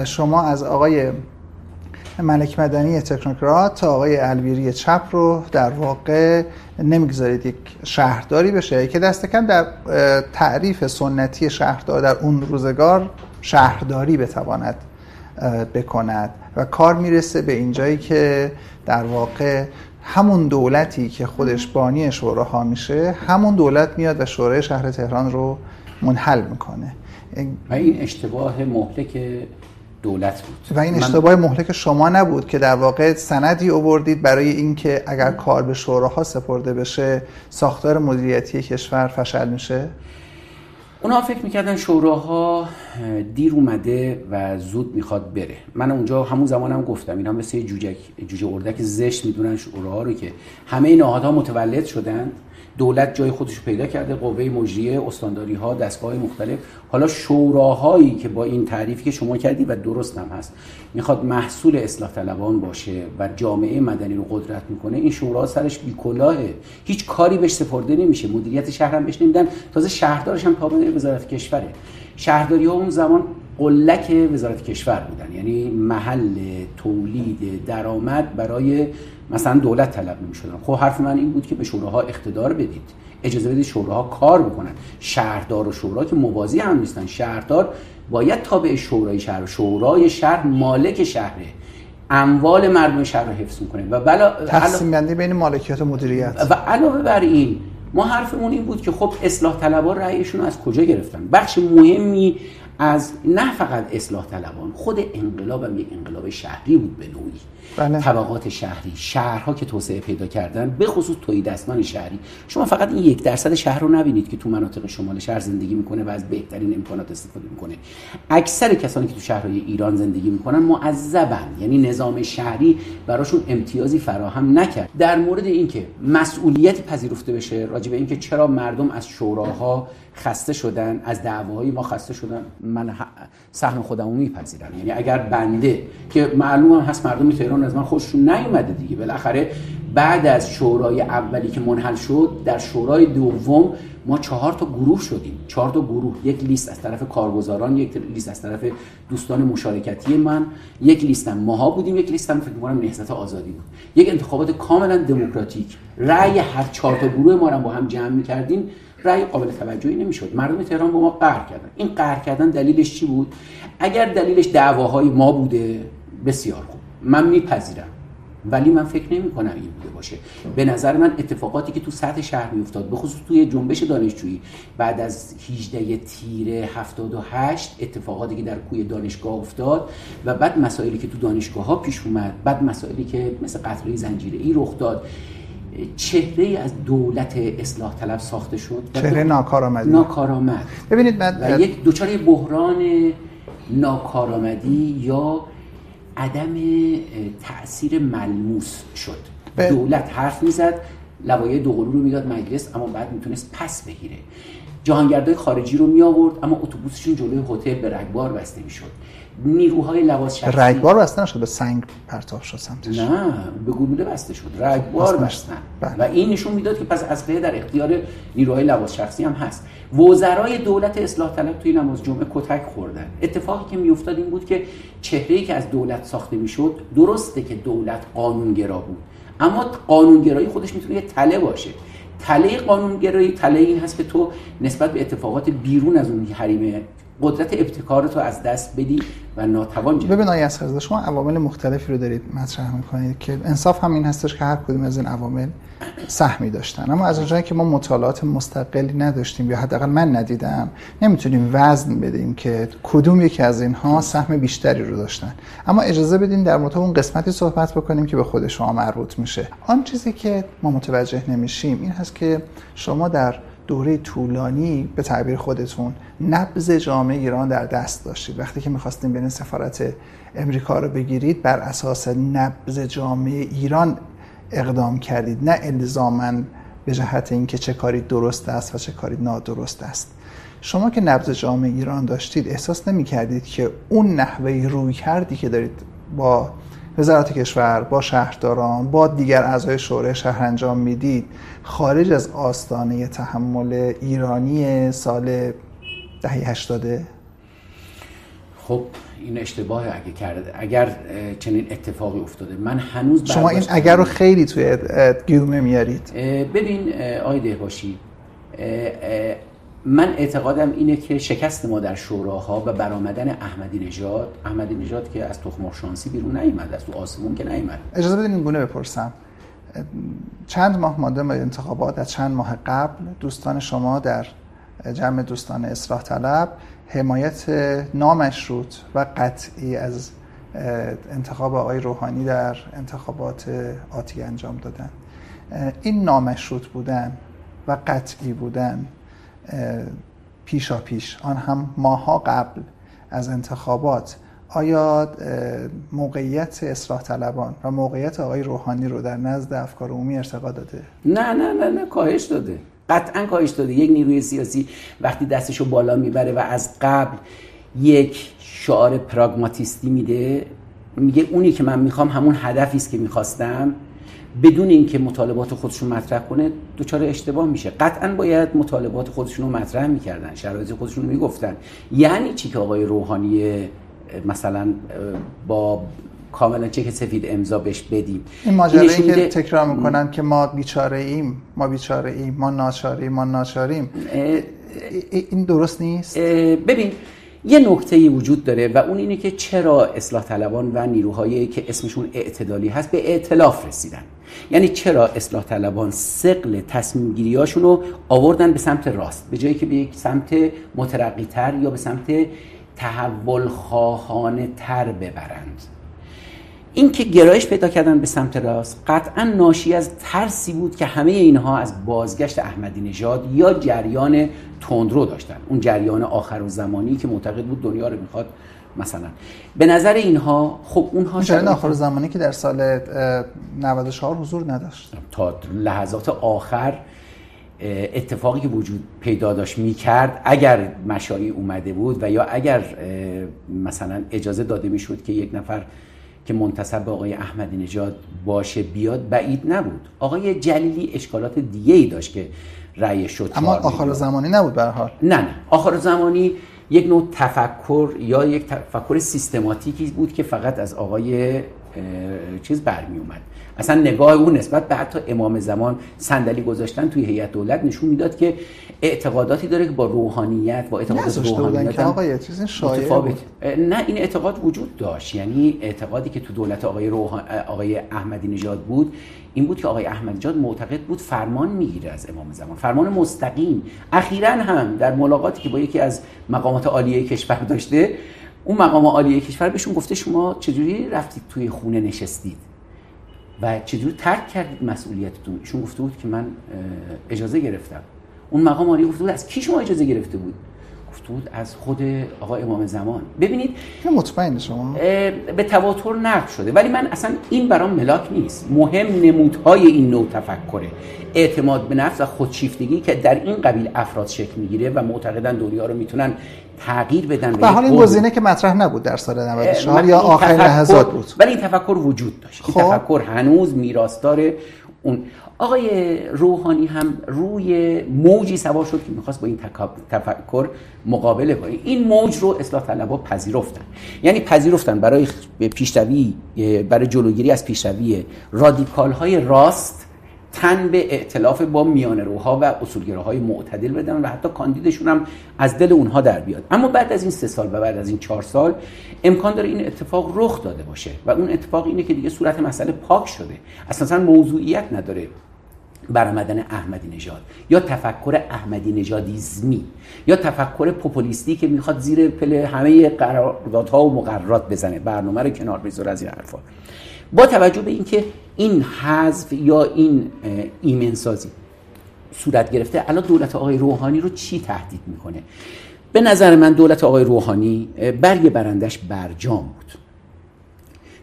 شما از آقای ملک مدنی تکنوکرات تا آقای الویری چپ رو در واقع نمی‌گذارید یک شهرداری بشه که دست کم در تعریف سنتی شهردار در اون روزگار شهرداری بتواند بکند و کار می‌رسه به اینجایی که در واقع همون دولتی که خودش بانی شوراها میشه همون دولت میاد و شورای شهر تهران رو منحل می‌کنه. و این اشتباه مهلک دولت بود. و این اشتباه مهلک شما نبود که در واقع سندی اووردید برای اینکه اگر کار به شوراها سپرده بشه ساختار مدیریتی کشور فشل میشه؟ اونا فکر می‌کردن شوراها دیر اومده و زود می‌خواد بره. من اونجا همون زمانم هم گفتم اینا مثل جوجه جوجه اردک زشت می‌دونن شوراها رو که همه نهادها متولد شدن. دولت جای خودش پیدا کرده قوه مجریه استانداری ها دستگاه مختلف. حالا شوراهایی که با این تعریفی که شما کردی و درست هم هست. می‌خواد محصول اصلاح طلبان باشه و جامعه مدنی رو قدرت می‌کنه این شورا سرش بیکلاهه. هیچ کاری بهش سپرده نمیشه. مدیریت شهر هم بهش نمیدن. تازه شهردارش هم تابع وزارت کشوره. شهرداری ها اون زمان قلک وزارت کشور بودن. یعنی محل تولید درآمد برای مثلا دولت طلب نمی شدن خب حرف من این بود که به شوراها اقتدار بدید. اجازه بدید شوراها کار بکنن. شهردار و شورا که موازی هم نیستن. شهردار باید تابع شورای شهر شورای شهر مالک شهره اموال مردم شهر رو حفظ می‌کنه. و بلا تقسیم بندی بین مالکیت و مدیریت. و علاوه بر این ما حرفمون این بود که خب اصلاح طلبان رأیشون از کجا گرفتن؟ بخش مهمی از نه فقط اصلاح طلبان خود انقلاب هم یک انقلاب شهری بود به نوعی. بله. طبقات شهری شهرها که توسعه پیدا کردن به خصوص توی دستان شهری. شما فقط این یک درصد شهر رو نبینید که تو مناطق شمال شهر زندگی می‌کنه و از بهترین امکانات استفاده می‌کنه. اکثر کسانی که تو شهرهای ایران زندگی می‌کنن معذبن یعنی نظام شهری براشون امتیازی فراهم نکرد. در مورد اینکه مسئولیتی پذیرفته بشه راجع به اینکه چرا مردم از شوراها خسته شدن از دعواهای ما خسته شدن من سهم خودم رو میپذیرم. یعنی اگر بنده که معلوم هست مردم تهران از من خوششون نیومده دیگه بالاخره بعد از شورای اولی که منحل شد در شورای دوم ما چهار تا گروه شدیم. چهار تا گروه یک لیست از طرف کارگزاران یک لیست از طرف دوستان مشارکتی من یک لیست هم ماها بودیم یک لیست هم فکر می‌کنم نهضت آزادی بود. یک انتخابات کاملا دموکراتیک. رأی هر چهار تا گروه ما رو با هم جمع می‌کردیم. رأی قابل توجهی نمی‌شد. مردم تهران با ما قهر کردن. این قهر کردن دلیلش چی بود؟ اگر دلیلش دعواهای ما بوده بسیار خوب. من میپذیرم. ولی من فکر نمی کنم این بوده باشه. به نظر من اتفاقاتی که تو سطح شهر می افتاد به خصوص توی جنبش دانشجویی بعد از 18 تیر 78 اتفاقاتی که در کوی دانشگاه افتاد و بعد مسائلی که تو دانشگاه ها پیش اومد بعد مسائلی که مثل قتل زنجیره ای رخ داد. چهره از دولت اصلاح طلب ساخته شد چهره ناکارآمدی. ناکارآمد. ببینید بعد و یک دوچار بحران ناکارآمدی یا عدم تاثیر ملموس شد. ب... دولت حرف می‌زد لوایح دوقلو رو می‌داد مجلس اما بعد می‌تونست پس بگیره. جهانگردای خارجی رو می آورد اما اتوبوسشون جلوی هتل به رگبار بسته می‌شد. نیروهای لباس شخصی رگبار بسته نشد به سنگ پرتاب شد سمتش. نه به گلوله بسته شد. رگبار بستن بله. و این نشون می‌داد که پس اسلحه در اختیار نیروهای لباس شخصی هم هست. وزرای دولت اصلاح طلب توی نماز جمعه کتک خوردن. اتفاقی که میافتاد این بود که چهره‌ای که از دولت ساخته می‌شد درسته که دولت قانونگرا بود. اما قانونگرایی خودش می‌تونه یه تله باشه. تله قانونگرایی تله این هست که تو نسبت به اتفاقات بیرون از اون حریم قدرت ابتکار تو از دست بدی و ناتوان جدید ببین آقای اسخرزاده شما عوامل مختلفی رو دارید مطرح می‌کنید که انصاف هم این هستش که هر کدوم از این عوامل سهمی داشتن. اما از اونجایی که ما مطالعات مستقلی نداشتیم یا حداقل من ندیدم نمی‌تونیم وزن بدیم که کدوم یکی از اینها سهم بیشتری رو داشتن. اما اجازه بدین در مورد اون قسمتی صحبت بکنیم که به خود شما مربوط میشه. آن چیزی که ما متوجه نمیشیم این هست که شما در دوره طولانی به تعبیر خودتون نبز جامعه ایران در دست داشتید. وقتی که می‌خواستیم برین سفارت امریکا رو بگیرید بر اساس نبز جامعه ایران اقدام کردید. نه الزامن به جهت اینکه چه کاری درست است و چه کاری نادرست است. شما که نبز جامعه ایران داشتید احساس نمی کردید که اون نحوه روی کردی که دارید با وزارت کشور با شهرداران با دیگر اعضای شورای شهر انجام می‌دید. خارج از آستانه تحمل ایرانی سال دهه 80 خب این اشتباه اگه کرده اگر چنین اتفاقی افتاده. من هنوز شما این اگر رو خیلی توی گیومه میارید. ببین آیده باشی من اعتقادم اینه که شکست ما در شوراها و برآمدن احمدی نژاد احمدی نژاد که از تخم شانسی بیرون نیومد از تو آسمون که نیومد اجازه بدین این گونه بپرسم. چند ماه مانده به انتخابات از چند ماه قبل دوستان شما در جمع دوستان اصلاح طلب حمایت نامشروط و قطعی از انتخاب آقای روحانی در انتخابات آتی انجام دادن. این نامشروط بودن و قطعی بودن پیشا پیش. آن هم ماها قبل از انتخابات. آیا موقعیت اصلاح طلبان و موقعیت آقای روحانی رو در نزد افکار عمومی ارتقا داده؟ نه نه نه نه کاهش داده. قطعا کاهش داده. یک نیروی سیاسی وقتی دستشو بالا می‌بره و از قبل یک شعار پراگماتیستی میده میگه اونی که من می‌خوام همون هدفی است که می‌خواستم. بدون اینکه مطالبات خودشون مطرح کنه دچار اشتباه میشه. قطعا باید مطالبات خودشون رو مطرح می‌کردن شرایط خودشون رو می‌گفتن. یعنی چی که آقای روحانی مثلا با کاملا چک سفید امضا بهش بدیم. این ماجرایی که تکرار می‌کنن که ما بیچاره ایم ما بیچاره ایم ما ناچاره ما ناچاریم این درست نیست؟ ببین یه نکته وجود داره و اون اینه که چرا اصلاح طلبان و نیروهایی که اسمشون اعتدالی هست به ائتلاف رسیدن. یعنی چرا اصلاح طلبان سقل تصمیم گیریاشون رو آوردن به سمت راست؟ به جایی که به یک سمت مترقی تر یا به سمت تحول خواهانه تر ببرند. این که گرایش پیدا کردن به سمت راست قطعا ناشی از ترسی بود که همه اینها از بازگشت احمدی نژاد یا جریان تندرو داشتن. اون جریان آخر و زمانی که معتقد بود دنیا رو می‌خواد مثلا. به نظر اینها خب اونها جریان آخر زمانی که در سال 94 حضور نداشت. تا لحظات آخر اتفاقی که وجود پیدا داشت می‌کرد اگر مشایی اومده بود و یا اگر مثلا اجازه داده می‌شد که یک نفر که منتصب به آقای احمدی نژاد باشه بیاد بعید نبود. آقای جلیلی اشکالات دیگه ای داشت که رأی شد اما آخر زمانی نبود به حال. نه نه. آخر زمانی یک نوع تفکر یا یک تفکر سیستماتیکی بود که فقط از آقای چیز برمی اومد. اصلا نگاه اون نسبت به حتی امام زمان صندلی گذاشتن توی هیئت دولت نشون می‌داد که اعتقاداتی داره که با روحانیت با اعتقاد روحانیت که آقای چیز متفاوت. نه این اعتقاد وجود داشت. یعنی اعتقادی که تو دولت آقای روحان... آقای احمدی نژاد بود این بود که آقای احمدی نژاد معتقد بود فرمان می‌گیره از امام زمان. فرمان مستقیم. اخیرا هم در ملاقاتی که با یکی از مقامات عالیه کشور داشته اون مقام عالیه کشور بهشون گفته شما چجوری رفتید توی خونه نشستید؟ و چجوری ترک کردید مسئولیتتون؟ ایشون گفته بود که من اجازه گرفتم. اون مقام عالی گفته بود از کی شما اجازه گرفته بود؟ گفته بود از خود آقای امام زمان. ببینید مطمئن شما. به تواتر نقد شده. ولی من اصلا این برام ملاک نیست. مهم نمودهای این نوع تفکره. اعتماد به نفس و خودشیفتگی که در این قبیل افراد شکل می‌گیره و معتقدن دنیا رو می‌تونن تغییر بدن به حال این گزینه که مطرح نبود در سال 94 یا آخرین لحظات بود. ولی این تفکر وجود داشت. خب. این تفکر هنوز میراثدار اون آقای روحانی هم روی موجی سوار شد که می‌خواست با این تفکر مقابله کنه. این موج رو اصلاح طلبها پذیرفتن. یعنی پذیرفتن برای پیشروی برای جلوگیری از پیشروی رادیکال های راست تن به ائتلاف با میان روها و اصولگراهای معتدل بدن و حتی کاندیدشون هم از دل اونها در بیاد. اما بعد از این سه سال و بعد از این چهار سال امکان داره این اتفاق رخ داده باشه و اون اتفاق اینه که دیگه صورت مسئله پاک شده. اصلا موضوعیت نداره. برآمدن احمدی نژاد یا تفکر احمدی نژادیزمی یا تفکر پوپولیستی که می‌خواد زیر پله همه قراردادها و مقررات بزنه برنامه رو کنار بذاره از این حرفا. با توجه به اینکه این حذف یا این ایمنسازی صورت گرفته الان دولت آقای روحانی رو چی تهدید می‌کنه؟ به نظر من دولت آقای روحانی برگ برندش برجام بود.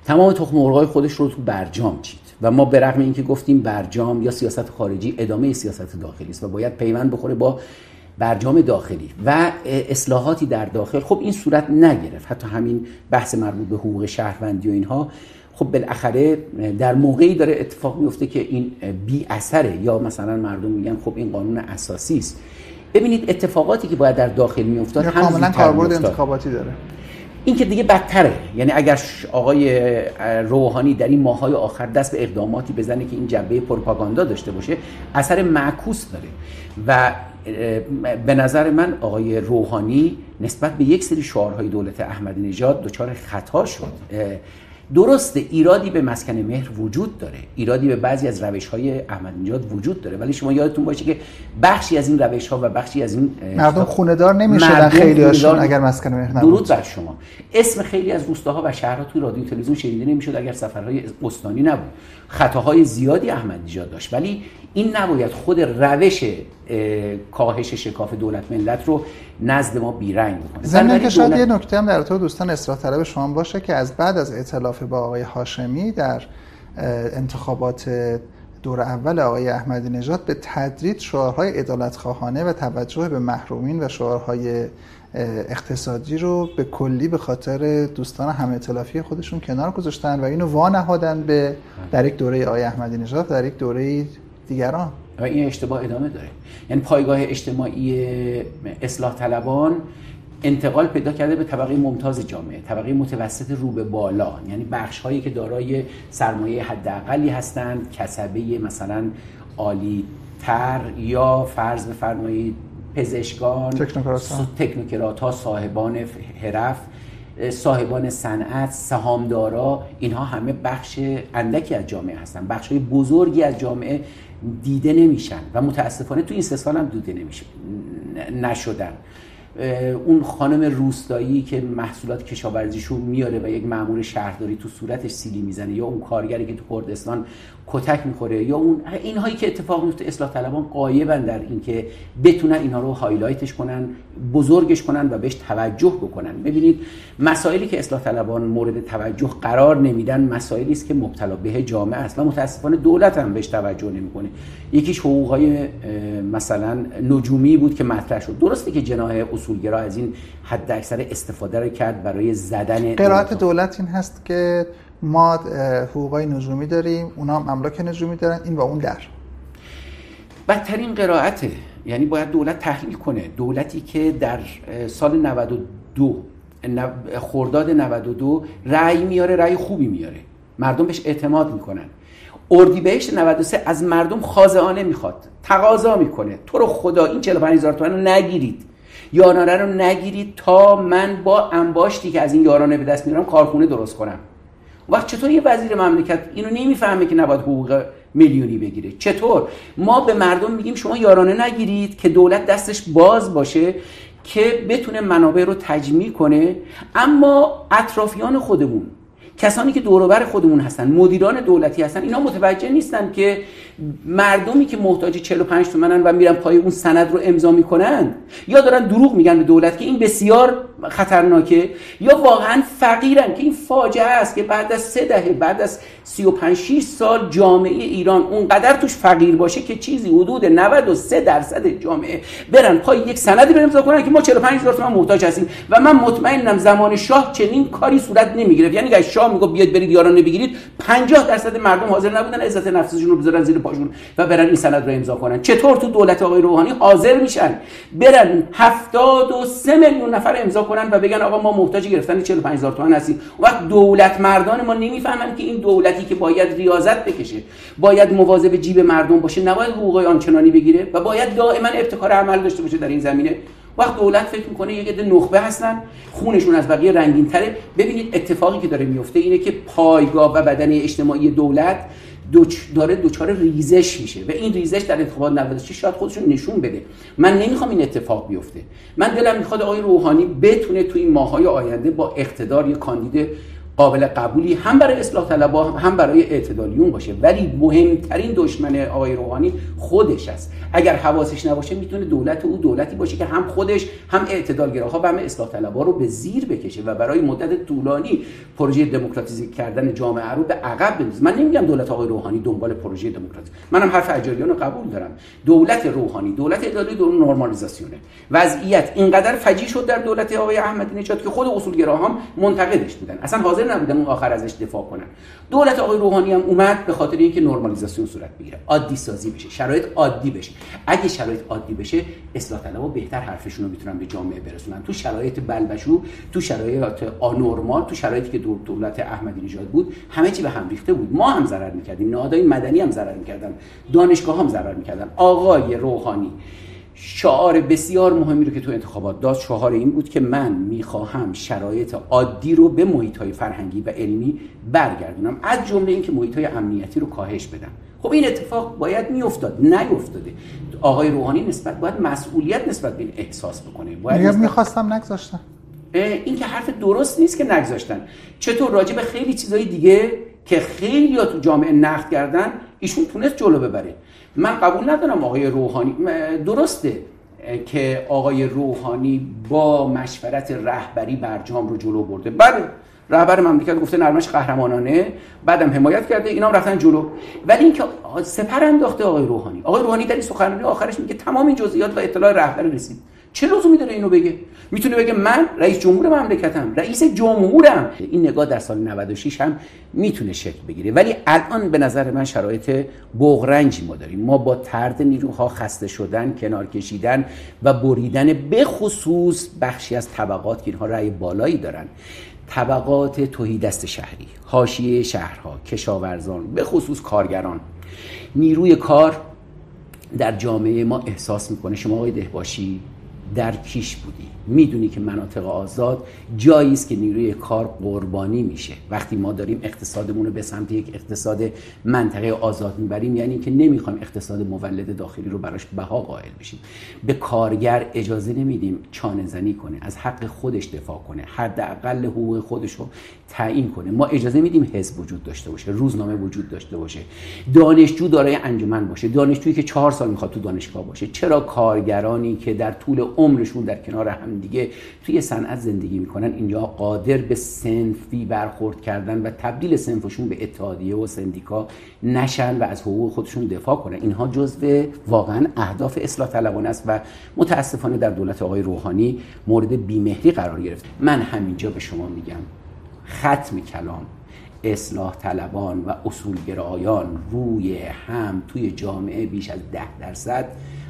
تمام تخم مرغای خودش رو تو برجام چید. و ما به رغم اینکه گفتیم برجام یا سیاست خارجی ادامه سیاست داخلی است و باید پیوند بخوره با برجام داخلی و اصلاحاتی در داخل خب این صورت نگرفت. حتی همین بحث مربوط به حقوق شهروندی و اینها خب بالاخره در موقعی داره اتفاق میفته که این بی اثره یا مثلا مردم میگن خب این قانون اساسی است. ببینید اتفاقاتی که باید در داخل میافتاد هم کاملا کاربرد انتخاباتی داره. این که دیگه بدتره. یعنی اگر آقای روحانی در این ماهای آخر دست به اقداماتی بزنه که این جنبه پروپاگاندا داشته باشه اثر معکوس داره. و به نظر من آقای روحانی نسبت به یک سری شعارهای دولت احمدی نژاد دچار خطا شد. درسته ایرادی به مسکن مهر وجود داره. ایرادی به بعضی از روش های احمد نژاد وجود داره. ولی شما یادتون باشه که بخشی از این روش ها و بخشی از این مردم خونه دار نمی‌شدن خیلی هاشون اگر مسکن مهر نبود. درود بر شما. اسم خیلی از روستاها و شهرها توی رادیو تلویزیون شنیده نمی‌شد اگر سفرهای استانی نبود. خطاهای زیادی احمد نژاد داشت. ولی این نباید خود روش کاهش شکاف دولت ملت رو نزد ما بیرنگ بکنه. زمین که شاید یه نکته هم در تو دوستان اصلاح طلب شما باشه که از بعد از ائتلاف با آقای هاشمی در انتخابات دور اول آقای احمدی نژاد به تدریج شعارهای عدالت خواهانه و توجه به محرومین و شعارهای اقتصادی رو به کلی به خاطر دوستان هم اطلافی خودشون کنار گذاشتن و اینو وانهادن به در یک دوره آقای احمدی نژاد در یک دوره دیگران. و این اشتباه ادامه داره. یعنی پایگاه اجتماعی اصلاح طلبان انتقال پیدا کرده به طبقه ممتاز جامعه طبقه متوسط رو به بالا. یعنی بخش هایی که دارای سرمایه حداقلی هستند کسبه مثلا عالی تر یا فرض بفرمایید پزشکان تکنوکرات ها صاحبان حرف صاحبان صنعت سهامدارا اینها همه بخش اندکی از جامعه هستن. بخش های بزرگی از جامعه دیده نمیشن و متاسفانه تو این سه سال هم دیده نمیشن نشدن. اون خانم روستایی که محصولات کشاورزیشو میاره و یک مامور شهرداری تو صورتش سیلی می‌زنه یا اون کارگری که تو کردستان کتک می‌خوره یا اون اینهایی که اتفاق میفته اصلاح طلبان قایبن در اینکه بتونن اینها رو هایلایتش کنن بزرگش کنن و بهش توجه بکنن. ببینید مسائلی که اصلاح طلبان مورد توجه قرار نمیدن مسائلی است که مبتلا به جامعه است و متاسفانه دولت هم بهش توجه نمی‌کنه. یکیش حقوق های مثلا نجومی بود که مطرح شد. درسته که جناح اصولگرا از این حد اکثر استفاده رو کرد برای زدن قرائت دولت این هست که ما حقوقای نجومی داریم اونا هم املاک نجومی دارن این و اون در. بدترین قرائته. یعنی باید دولت تحلیل کنه. دولتی که در سال 92 خرداد 92 رأی میاره رأی خوبی میاره. مردم بهش اعتماد می‌کنن. اردیبهشت 93 از مردم خاضعانه می‌خواد. تقاضا می‌کنه. تو رو خدا این 45 هزار تومان رو نگیرید. یارانه رو نگیرید تا من با انباشتی که از این یارانه به دست میارم کارخونه درست کنم. وقت چطور یه وزیر مملکت اینو نمی‌فهمه که نباید حقوق میلیونی بگیره؟ چطور؟ ما به مردم میگیم شما یارانه نگیرید که دولت دستش باز باشه که بتونه منابع رو تجمیع کنه اما اطرافیان خودمون کسانی که دوروبر خودمون هستن مدیران دولتی هستن اینا متوجه نیستن که مردمی که محتاج 45 تومنن و میرن پای اون سند رو امضا می‌کنن یا دارن دروغ میگن به دولت که این بسیار خطرناکه یا واقعا فقیرن که این فاجعه است که بعد از سه دهه بعد از 35 6 سال جامعه ایران اونقدر توش فقیر باشه که چیزی حدود 93 درصد جامعه برن پای یک سندی رو امضا کنن که ما 45 هزار تومان محتاج هستیم. و من مطمئنم زمان شاه چنین کاری صورت نمی‌گرفت. یعنی اگه شاه میگه بیاد برید یاران بگیرید 50 درصد مردم حاضر نبودن عزت نفسشون رو بذارن زیر پاشون و برن این سند رو امضا کنن. چطور تو دولت آقای روحانی حاضر میشن برن 73 میلیون نفر امضا کنن و بگن آقا ما محتاج گرفتن 45 هزار تومان هستیم؟ وقت دولت مردان ما نمی‌فهمن که این دولتی که باید ریاضت بکشه باید مواظب جیب مردم باشه نباید حقوق آنچنانی بگیره و باید دائما ابتکار عمل داشته باشه در این زمینه. وقت دولت فکر می‌کنه یک عده نخبه هستن خونشون از بقیه رنگین تره ببینید اتفاقی که داره میفته اینه که پایگاه و بدن اجتماعی دولت دوچ داره دوچار ریزش میشه و این ریزش در انتخابات 96 شاید خودشون نشون بده. من نمی‌خوام این اتفاق بیفته. من دلم می‌خواد آقای روحانی بتونه تو این ماهای آینده با اقتدار یک کاندید قابل قبولی هم برای اصلاح طلبا هم برای اعتدالیون باشه. ولی مهمترین دشمن آقای روحانی خودش است. اگر حواسش نباشه می‌تونه دولت او دولتی باشه که هم خودش هم اعتدالگراها و هم اصلاح طلبا رو به زیر بکشه و برای مدت طولانی پروژه دموکراتیزه کردن جامعه رو به عقب بندازه. من نمیگم دولت آقای روحانی دنبال پروژه دموکراتیک منم حرف اجاریان رو قبول دارم. دولت روحانی دولت اداری دور نرمالیزاسیونه وضعیت اینقدر فجی شد در دولت آقای احمدی نژاد که خود اصولگراها منتقدش بودن. اصلا حاضر نبودن اون آخر ازش دفاع کنن. دولت آقای روحانی هم اومد به خاطر اینکه نرمالیزاسیون صورت بگیره عادی سازی بشه شرایط عادی بشه. اگه شرایط عادی بشه اصلاح طلبها بهتر حرفشون رو می‌تونن به جامعه برسونن. تو شرایط بلبشو تو شرایط آنورمال تو شرایطی که دولت احمدی نژاد بود همه چی به هم ریخته بود. ما هم ضرر می‌کردیم نهادهای مدنی هم ضرر می‌کردن دانشگاه هم ضرر می‌کردن. آقای روحانی شعار بسیار مهمی رو که تو انتخابات داد شعار این بود که من می‌خواهم شرایط عادی رو به محیط های فرهنگی و علمی برگردونم. از جمله اینکه محیط های امنیتی رو کاهش بدم. خب این اتفاق باید میافتاد نیفتاده. آقای روحانی نسبت باید مسئولیت نسبت به این احساس بکنه. باید نسبت... می‌خواستم نگذاشتن. این که حرف درست نیست که نگذاشتن. چطور؟ راجع به خیلی چیزهای دیگه که خیلی ها تو جامعه نقد کردن ایشون تونست جلو ببره. من قبول ندارم آقای روحانی. درسته که آقای روحانی با مشورت رهبری برجام رو جلو برده. بله رهبر مملکت گفته نرمش قهرمانانه. بعدم حمایت کرده اینا هم رفتن جلو. ولی اینکه سپر انداخته آقای روحانی. آقای روحانی در این سخنرانی آخرش میگه تمام این جزئیات و اطلاع رهبر رسید. چه لزومی داره اینو بگه؟ می‌تونه بگه من رئیس جمهور مملکتم رئیس جمهورم. این نگاه در سال 96 هم می‌تونه شکل بگیره. ولی الان به نظر من شرایط بغرنجی ما داریم. ما با ترد نیروها خسته شدن کنار کشیدن و بریدن به خصوص بخشی از طبقات که اینها رأی بالایی دارن. طبقات توهی دست شهری حاشیه شهرها کشاورزان به خصوص کارگران. نیروی کار در جامعه ما احساس می‌کنه. شما آقای دهباشی در پیش بودی. می‌دونی که مناطق آزاد جایی است که نیروی کار قربانی میشه. وقتی ما داریم اقتصادمون رو به سمت یک اقتصاد منطقه آزاد می‌بریم یعنی که نمی‌خوایم اقتصاد مولد داخلی رو براش بها قائل بشیم. به کارگر اجازه نمیدیم چانه زنی کنه از حق خودش دفاع کنه حداقل حقوق خودش رو تعیین کنه. ما اجازه میدیم حزب وجود داشته باشه روزنامه وجود داشته باشه. دانشجو دارای انجمن باشه. دانشجویی که چهار سال می‌خواد تو دانشگاه باشه. چرا کارگرانی که در طول عمرشون در کنار هم دیگه توی صنعت زندگی می‌کنن. اینجا قادر به سنفی برخورد کردن و تبدیل سنفشون به اتحادیه و سندیکا نشن و از حقوق خودشون دفاع کنن. اینها جزو واقعا اهداف اصلاح طلبانه است و متاسفانه در دولت آقای روحانی مورد بیمهری قرار گرفت. من همینجا به شما میگم ختم کلام. اصلاح طلبان و اصولگرایان روی هم توی جامعه بیش از ده درصد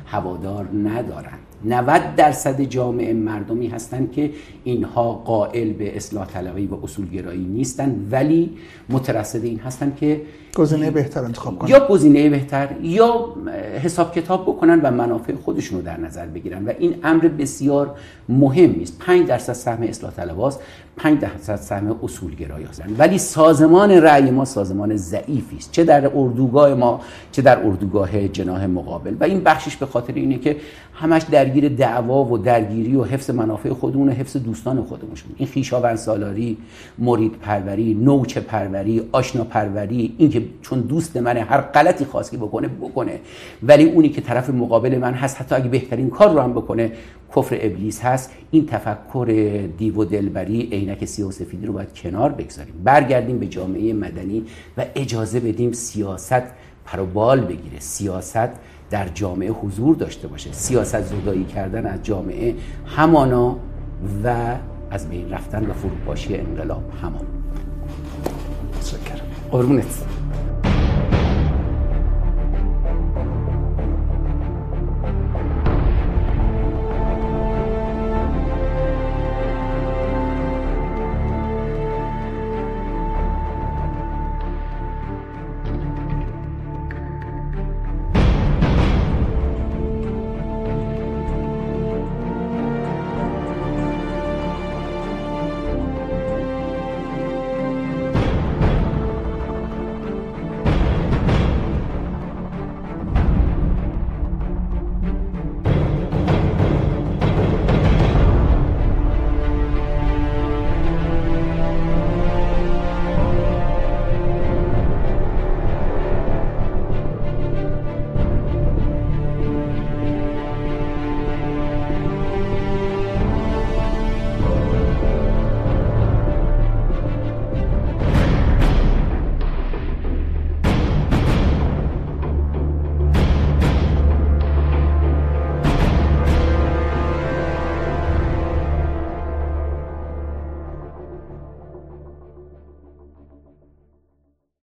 هوادار ندارند 90 درصد جامعه مردمی هستند که اینها قائل به اصلاح طلبی و اصولگرایی نیستند ولی مترصد این هستند که گزینه بهتر انتخاب کنن یا گزینه بهتر یا حساب کتاب بکنن و منافع خودشون رو در نظر بگیرن و این امر بسیار مهم است 5 درصد سهم اصلاح طلباست 5 درصد سهم اصولگرایی هستند ولی سازمان رأی ما سازمان ضعیفی است. چه در اردوگاه ما چه در اردوگاه جناح مقابل. و این بخشش به خاطر اینه که همش در درگیر دعوا و درگیری و حفظ منافع خودمون و حفظ دوستان خودمون این خیشاوند سالاری مرید پروری نوچ پروری آشنا پروری این که چون دوست منه هر غلطی خواستی بکنه بکنه. ولی اونی که طرف مقابل من هست حتی اگه بهترین کار رو هم بکنه کفر ابلیس هست. این تفکر دیو دلبری عینک سیاه و سفیدی رو باید کنار بگذاریم. برگردیم به جامعه مدنی و اجازه بدیم سیاست پروبال بگیره. سیاست در جامعه حضور داشته باشه. سیاست زدایی کردن از جامعه همانا و از بین رفتن و فروپاشی انقلاب همان متشکرم. قربونت.